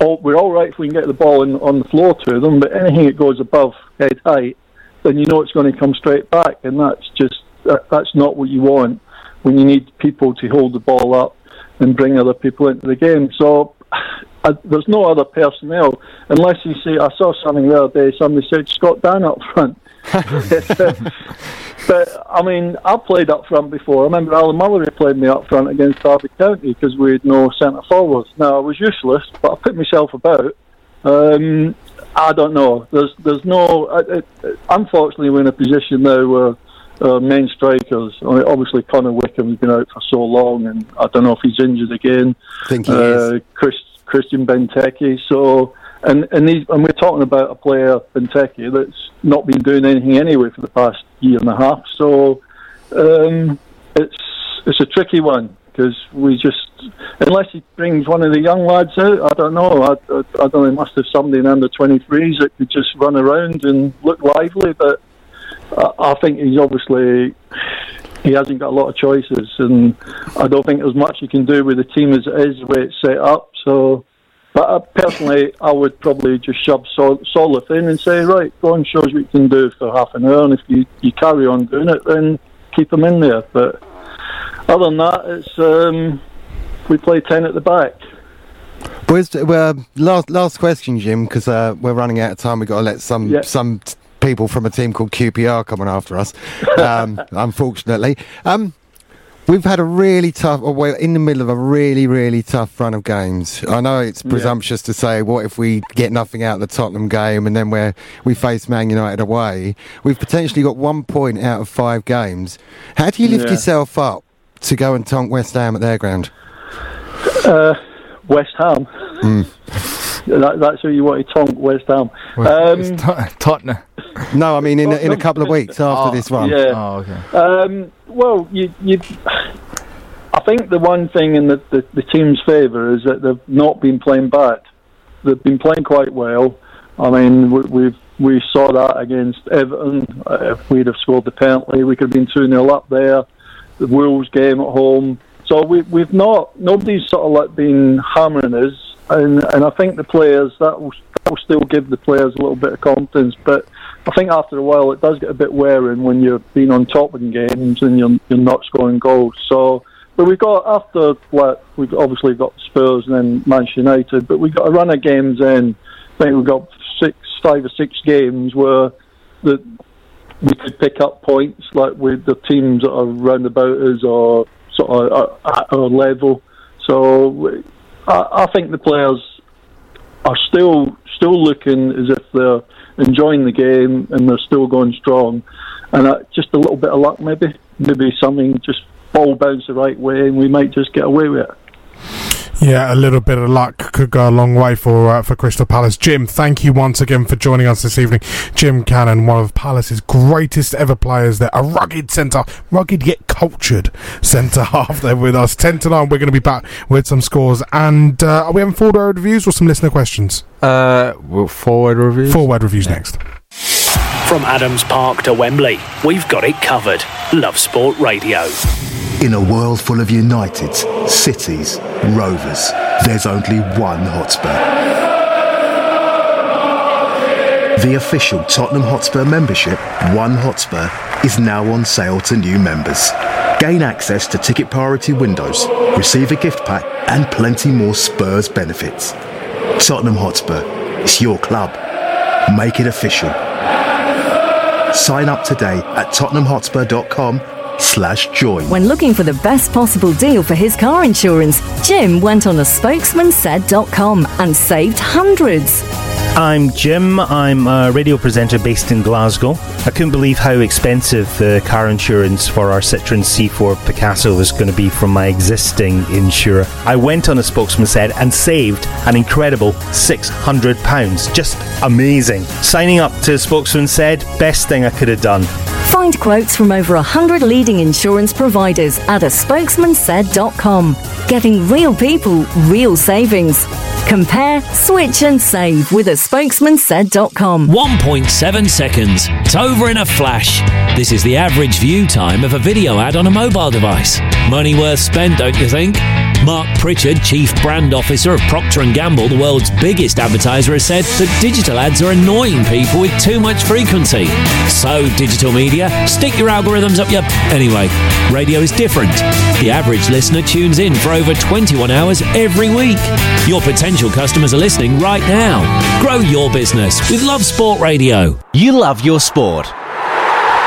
Speaker 36: All, we're all right if we can get the ball in, on the floor to them, but anything that goes above head height, then you know it's going to come straight back, and that's just that, that's not what you want when you need people to hold the ball up and bring other people into the game. So I, there's no other personnel unless you see. I saw something the other day. Somebody said Scott Dann up front. but I mean, I've played up front before. I remember Alan Mullery played me up front against Derby County because we had no centre forwards. Now I was useless, but I put myself about. Um, I don't know. There's there's no. Uh, unfortunately, we're in a position now where uh, main strikers. I mean, obviously, Connor Wickham's been out for so long, and I don't know if he's injured again.
Speaker 12: I think he
Speaker 36: uh,
Speaker 12: is.
Speaker 36: Chris, Christian Benteke. So, and and, these, and we're talking about a player Benteke that's not been doing anything anyway for the past year and a half. So, um, it's it's a tricky one because we just unless he brings one of the young lads out, I don't know. I, I, I don't know. He must have somebody in under twenty threes that could just run around and look lively, but. I I think he's obviously he hasn't got a lot of choices, and I don't think there's much you can do with the team as it is, the way it's set up. So, but uh, personally, I would probably just shove Sol- Solif in and say, right, go and show us what you can do for half an hour, and if you, you carry on doing it, then keep him in there. But other than that, it's um, we play ten at the back.
Speaker 12: Where's well, last last question, Jim, because uh, we're running out of time. We've got to let some some t- people from a team called QPR coming after us. Um, unfortunately, um, we've had a really tough. Or we're in the middle of a really really tough run of games. I know it's
Speaker 36: Yeah.
Speaker 12: presumptuous to say, what if we get nothing out of the Tottenham game and then we we face Man United away? We've potentially got one point out of five games. How do you lift
Speaker 36: Yeah.
Speaker 12: yourself up to go and tonk West Ham at their ground?
Speaker 36: Uh, West Ham.
Speaker 12: Mm.
Speaker 36: That, that's who you want to tonk, West Ham. Um,
Speaker 11: Tottenham.
Speaker 12: No, I mean in a, in a couple of weeks after this one.
Speaker 36: Yeah.
Speaker 11: Oh, okay.
Speaker 36: Um, well, you, you, I think the one thing in the, the, the team's favour is that they've not been playing bad. They've been playing quite well. I mean, we, we've we saw that against Everton. Uh, if we'd have scored the penalty, we could have been two 0 up there. The Wolves game at home. So we, we've not nobody's sort of like been hammering us, and and I think the players that will that will still give the players a little bit of confidence. But I think after a while it does get a bit wearing when you've been on top in games and you're you're not scoring goals. So. But we've got after what we've obviously got Spurs and then Manchester United, but we've got a run of games in. I think we've got six, five or six games where the we could pick up points like with the teams that are round about us or sort of at our level. So I, I think the players are still still looking as if they're enjoying the game and they're still going strong. And uh, just a little bit of luck, maybe, maybe something just ball bounce the right way, and we might just get away with it.
Speaker 10: Yeah, a little bit of luck could go a long way for uh, for Crystal Palace. Jim, thank you once again for joining us this evening. Jim Cannon, one of Palace's greatest ever players. There, a rugged centre, rugged yet cultured centre half there with us. Ten to nine. We're going to be back with some scores, and uh, are we having forward reviews or some listener questions?
Speaker 11: Uh, well, forward reviews.
Speaker 10: Forward reviews next.
Speaker 9: From Adams Park to Wembley, we've got it covered. Love Sport Radio.
Speaker 37: In a world full of Uniteds, Cities, Rovers, there's only one Hotspur. The official Tottenham Hotspur membership, One Hotspur, is now on sale to new members. Gain access to ticket priority windows, receive a gift pack, and plenty more Spurs benefits. Tottenham Hotspur, it's your club. Make it official. Sign up today at tottenhamhotspur.com slash join.
Speaker 19: When looking for the best possible deal for his car insurance, Jim went on a spokesman spokesmansaid.com and saved hundreds.
Speaker 23: I'm Jim. I'm a radio presenter based in Glasgow. I couldn't believe how expensive the car insurance for our Citroen C4 Picasso was going to be from my existing insurer. I went on a spokesman said and saved an incredible £600. Just amazing. Signing up to spokesman said, best thing I could have done.
Speaker 19: Find quotes from over 100 leading insurance providers at a spokesmansaid.com. Getting real people, real savings. Compare, switch and save with a spokesmansaid.com.
Speaker 9: 1.7 seconds. It's over in a flash. This is the average view time of a video ad on a mobile device. Money worth spent, don't you think? Marc Pritchard, Chief Brand Officer of Procter & Gamble, the world's biggest advertiser, has said that digital ads are annoying people with too much frequency. So, digital media, stick your algorithms up your... Anyway, radio is different. The average listener tunes in for over 21 hours every week. Your potential customers are listening right now. Grow your business with Love Sport Radio.
Speaker 17: You love your sport,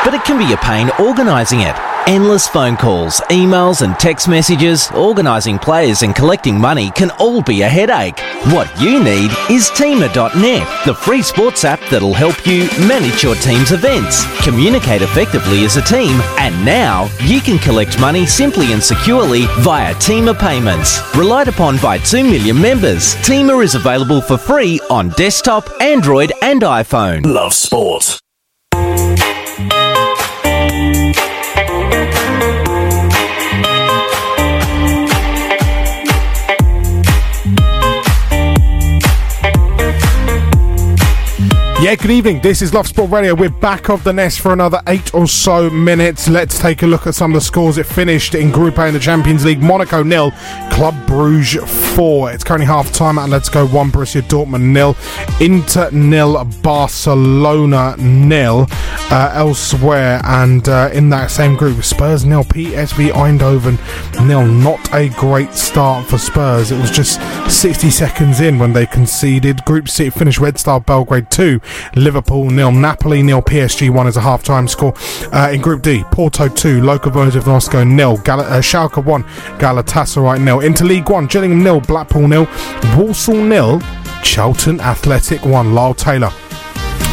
Speaker 17: but it can be a pain organising it. Endless phone calls, emails, and text messages, organising players and collecting money can all be a headache. What you need is Teamer.net, the free sports app that'll help you manage your team's events, communicate effectively as a team, and now you can collect money simply and securely via Teamer payments. Relied upon by 2 million members, Teamer is available for free on desktop, Android, and iPhone.
Speaker 38: Love sport.
Speaker 10: Yeah, good evening. This is Love Sport Radio. We're back of the nest for another eight or so minutes. Let's take a look at some of the scores. It finished in Group A in the Champions League. Monaco nil, Club Bruges four. It's currently half time at Let's Go one, Borussia Dortmund nil, Inter nil, Barcelona nil. Uh, elsewhere and uh, in that same group, Spurs nil, PSV Eindhoven nil. Not a great start for Spurs. It was just 60 seconds in when they conceded. Group C finished Red Star Belgrade two, Liverpool nil, Napoli nil, PSG one as a half time score. Uh, in Group D, Porto two, Lokomotiv Moscow nil, Gal- uh, Schalke one, Galatasaray nil. Into League One, Gillingham nil, Blackpool nil, Walsall nil, Charlton Athletic one. Lyle Taylor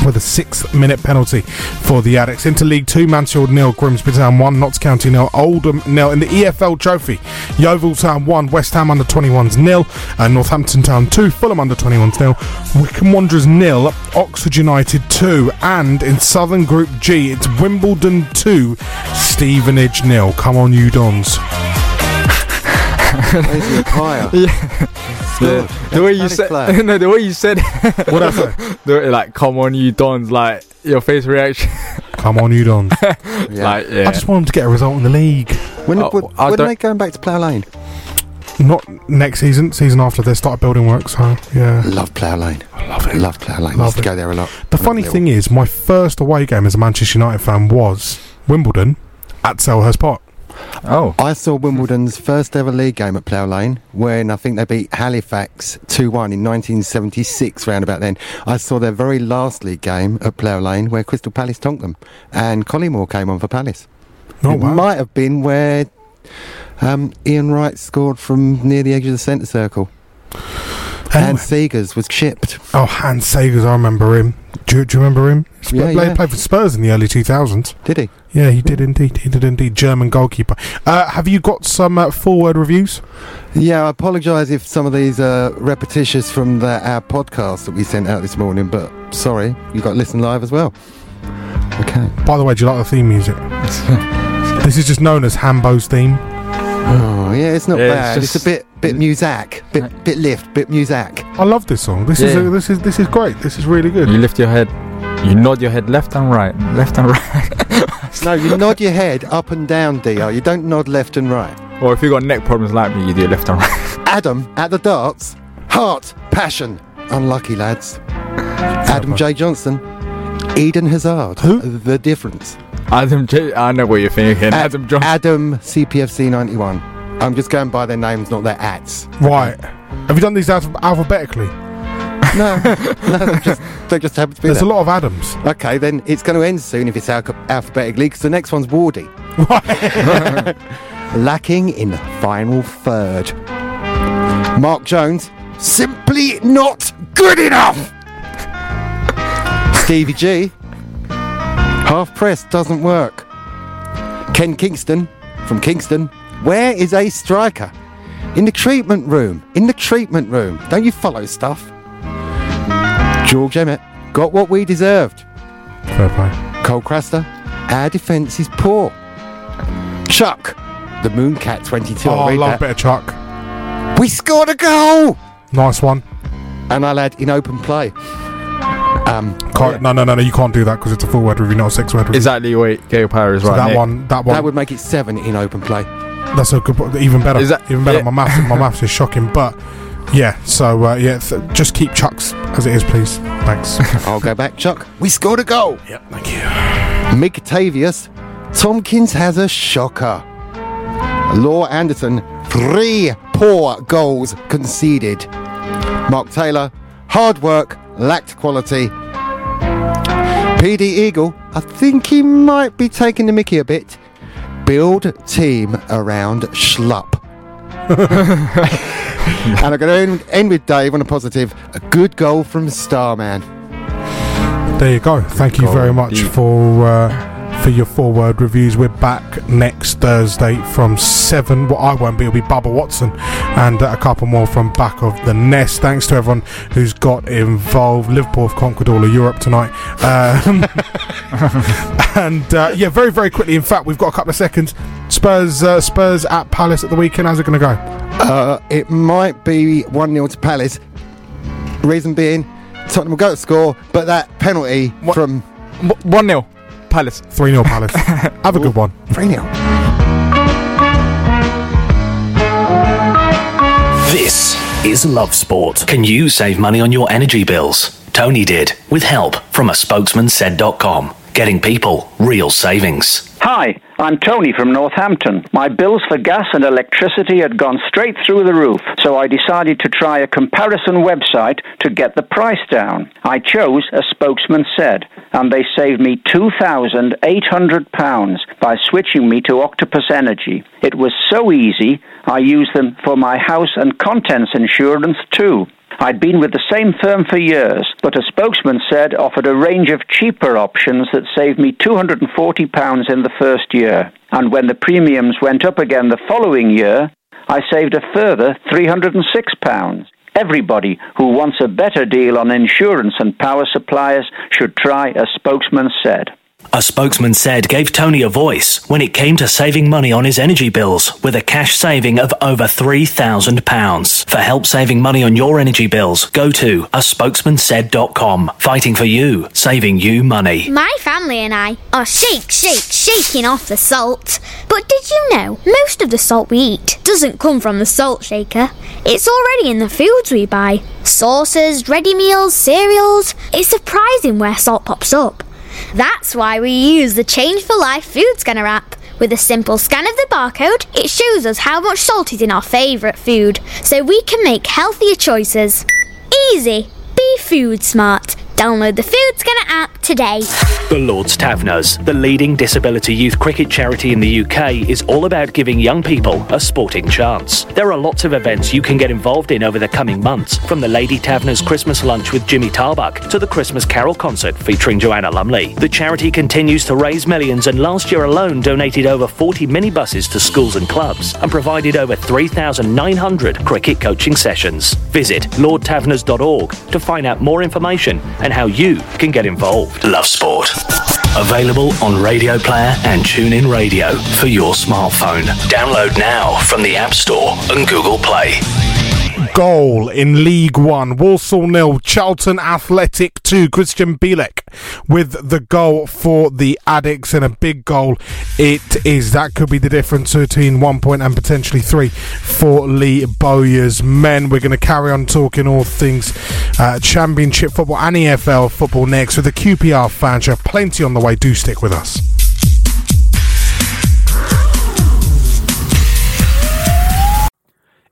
Speaker 10: with a six minute penalty for the Addicks. Into League Two, Mansfield nil, Grimsby Town one, Notts County nil, Oldham nil. In the EFL Trophy, Yeovil Town one, West Ham under 21s nil, and Northampton Town two, Fulham under 21s nil, Wycombe Wanderers nil, Oxford United two, and in Southern Group G, it's Wimbledon two, Stevenage nil. Come on, you Dons.
Speaker 12: Where's your choir?
Speaker 11: Yeah. The, the way you said, no, the way you said,
Speaker 10: what I say?
Speaker 11: The, like, come on, you dons, like your face reaction.
Speaker 10: Come on, you Dons.
Speaker 11: Like, yeah.
Speaker 10: I just want them to get a result in the league.
Speaker 12: When,
Speaker 11: Oh,
Speaker 12: when, when are they going back to Plough Lane?
Speaker 10: Not next season, season after they start building work. So yeah,
Speaker 12: Love Plough Lane. I love it. Love Plough Lane.
Speaker 10: Love
Speaker 12: used to go there a lot.
Speaker 10: The funny thing is, my first away game as a Manchester United fan was Wimbledon at Selhurst Park.
Speaker 11: Oh.
Speaker 12: I saw Wimbledon's first ever league game at Plough Lane when I think they beat Halifax 2 1 in 1976, round about then. I saw their very last league game at Plough Lane where Crystal Palace tonked them and Collymore came on for Palace.
Speaker 10: Oh,
Speaker 12: it
Speaker 10: wow.
Speaker 12: might have been where um, Ian Wright scored from near the edge of the centre circle. And Segers was chipped.
Speaker 10: Oh, Hans Segers, I remember him. Do, you- do you remember him? Sp-
Speaker 12: Yeah,
Speaker 10: played,
Speaker 12: yeah.
Speaker 10: played for Spurs in the early 2000s.
Speaker 12: Did he?
Speaker 10: Yeah, he did indeed. He did indeed. German goalkeeper. Uh, have you got some uh, forward reviews?
Speaker 12: Yeah, I apologise if some of these are repetitious from the, our podcast that we sent out this morning, but sorry, you got to listen live as well. Okay.
Speaker 10: By the way, do you like the theme music? this is just known as Hambo's theme.
Speaker 12: Oh, yeah, it's not
Speaker 10: Yeah, it's
Speaker 12: bad. It's,
Speaker 10: just-
Speaker 12: a bit bit muzak, bit bit lift, bit muzak.
Speaker 10: I love this song. This is
Speaker 11: Yeah.
Speaker 10: a, this is this is great. This is really good.
Speaker 11: You lift your head, you nod your head left and right, left and right.
Speaker 12: no, you nod your head up and down, Dio. You don't nod left and right.
Speaker 11: or if you've got neck problems like me, you do left and right.
Speaker 12: Adam at the darts, heart, passion. Unlucky lads. Adam J Johnson, Eden Hazard. Who? The difference.
Speaker 11: Adam J. I know what you're thinking. Adam Johnson.
Speaker 12: Adam CPFC 91. I'm just going by their names, not their ats.
Speaker 10: Right. Have you done these alph- alphabetically?
Speaker 12: No, no, they just, they just happen to be
Speaker 10: There's
Speaker 12: there.
Speaker 10: a lot of Adams.
Speaker 12: Okay, then it's going to end soon if it's alpha- alphabetically, because the next one's Wardy. Lacking in final third. Mark Jones, simply not good enough. Stevie G. Half press doesn't work. Ken Kingston from Kingston. Where is a striker? In the treatment room. In the treatment room. Don't you follow stuff? George Emmett got what we deserved.
Speaker 10: Fair play.
Speaker 12: Cole Craster, our defence is poor. Chuck, the Mooncat 22.
Speaker 10: Oh, I love
Speaker 12: that.
Speaker 10: a bit of Chuck.
Speaker 12: We scored a goal!
Speaker 10: Nice one.
Speaker 12: And I'll add in open play. Um,
Speaker 10: Can't, No, no, no, no. You can't do that because it's a full word review, not a six word review.
Speaker 11: Exactly what Gale Power is
Speaker 10: So
Speaker 11: right.
Speaker 10: that
Speaker 11: Nick.
Speaker 10: one, that one,
Speaker 12: That would make it seven in open play.
Speaker 10: that's a good, even better.
Speaker 11: Is that-
Speaker 10: even better.
Speaker 11: yeah.
Speaker 10: My maths, my maths is shocking, but yeah. So uh, yeah, th- just keep Chucks as it is, please. Thanks.
Speaker 12: I'll go back, Chuck. We scored a goal.
Speaker 10: Yep, thank you.
Speaker 12: Mick Tavius. Tomkins has a shocker. Law Anderson, three poor goals conceded. Mark Taylor, hard work, lacked quality. PD Eagle, I think he might be taking the mickey a bit. Build team around Schlupp. and I'm going to end, end with Dave on a positive. A good goal from Starman.
Speaker 10: There you go. Thank you
Speaker 12: Goal
Speaker 10: very much for uh, for your four word reviews. We're back next Thursday from seven. Well, I won't be. It'll be Bubba Watson and uh, a couple more from back of the nest. Thanks to everyone who's got involved. Liverpool have conquered all of Europe tonight. Um, and uh, yeah, very very quickly. In fact, we've got a couple of seconds. Spurs uh, Spurs at Palace at the weekend. How's it going to go?
Speaker 12: Uh, it might be 1 0 to Palace. Reason being, Tottenham will go to score, but that penalty from
Speaker 11: 1 0. Palace.
Speaker 10: 3 0 Palace. Have a good one.
Speaker 12: 3 0.
Speaker 9: This is Love Sport. Can you save money on your energy bills? Tony did, with help from a spokesman said.com. Getting people real savings.
Speaker 39: Hi, I'm Tony from Northampton. My bills for gas and electricity had gone straight through the roof, so I decided to try a comparison website to get the price down. I chose a spokesman said, and they saved me £2,800 by switching me to Octopus Energy. It was so easy, I used them for my house and contents insurance too. I'd been with the same firm for years, but a spokesman said offered a range of cheaper options that saved me £240 in the first year. And when the premiums went up again the following year, I saved a further £306. Everybody who wants a better deal on insurance and power suppliers should try a spokesman said.
Speaker 9: A spokesman said gave Tony a voice when it came to saving money on his energy bills with a cash saving of over £3,000. For help saving money on your energy bills, go to a spokesman spokesmansaid.com. Fighting for you, saving you money.
Speaker 40: My family and I are shake, shake, shaking off the salt. But did you know most of the salt we eat doesn't come from the salt shaker? It's already in the foods we buy. Sauces, ready meals, cereals. It's surprising where salt pops up. That's why we use the Change for Life food scanner app. With a simple scan of the barcode, it shows us how much salt is in our favourite food, so we can make healthier choices. Easy. Be food smart. Download the Food Scanner app today.
Speaker 9: The Lord's Taverners, the leading disability youth cricket charity in the UK, is all about giving young people a sporting chance. There are lots of events you can get involved in over the coming months, from the Lady Taverners Christmas lunch with Jimmy Tarbuck to the Christmas Carol concert featuring Joanna Lumley. The charity continues to raise millions and last year alone donated over 40 minibuses to schools and clubs and provided over 3,900 cricket coaching sessions. Visit lordtaverners.org to find out more information and how you can get involved. Love Sport. Available on Radio Player and TuneIn Radio for your smartphone. Download now from the App Store and Google Play.
Speaker 10: Goal in League One. Walsall nil, Charlton Athletic two. Krystian Bielik with the goal for the Addicks and a big goal. It is that could be the difference between one point and potentially three for Lee Bowyer's men. We're going to carry on talking all things uh, Championship football and EFL football next with the QPR fan show. Plenty on the way. Do stick with us.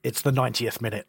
Speaker 41: It's the 90th minute.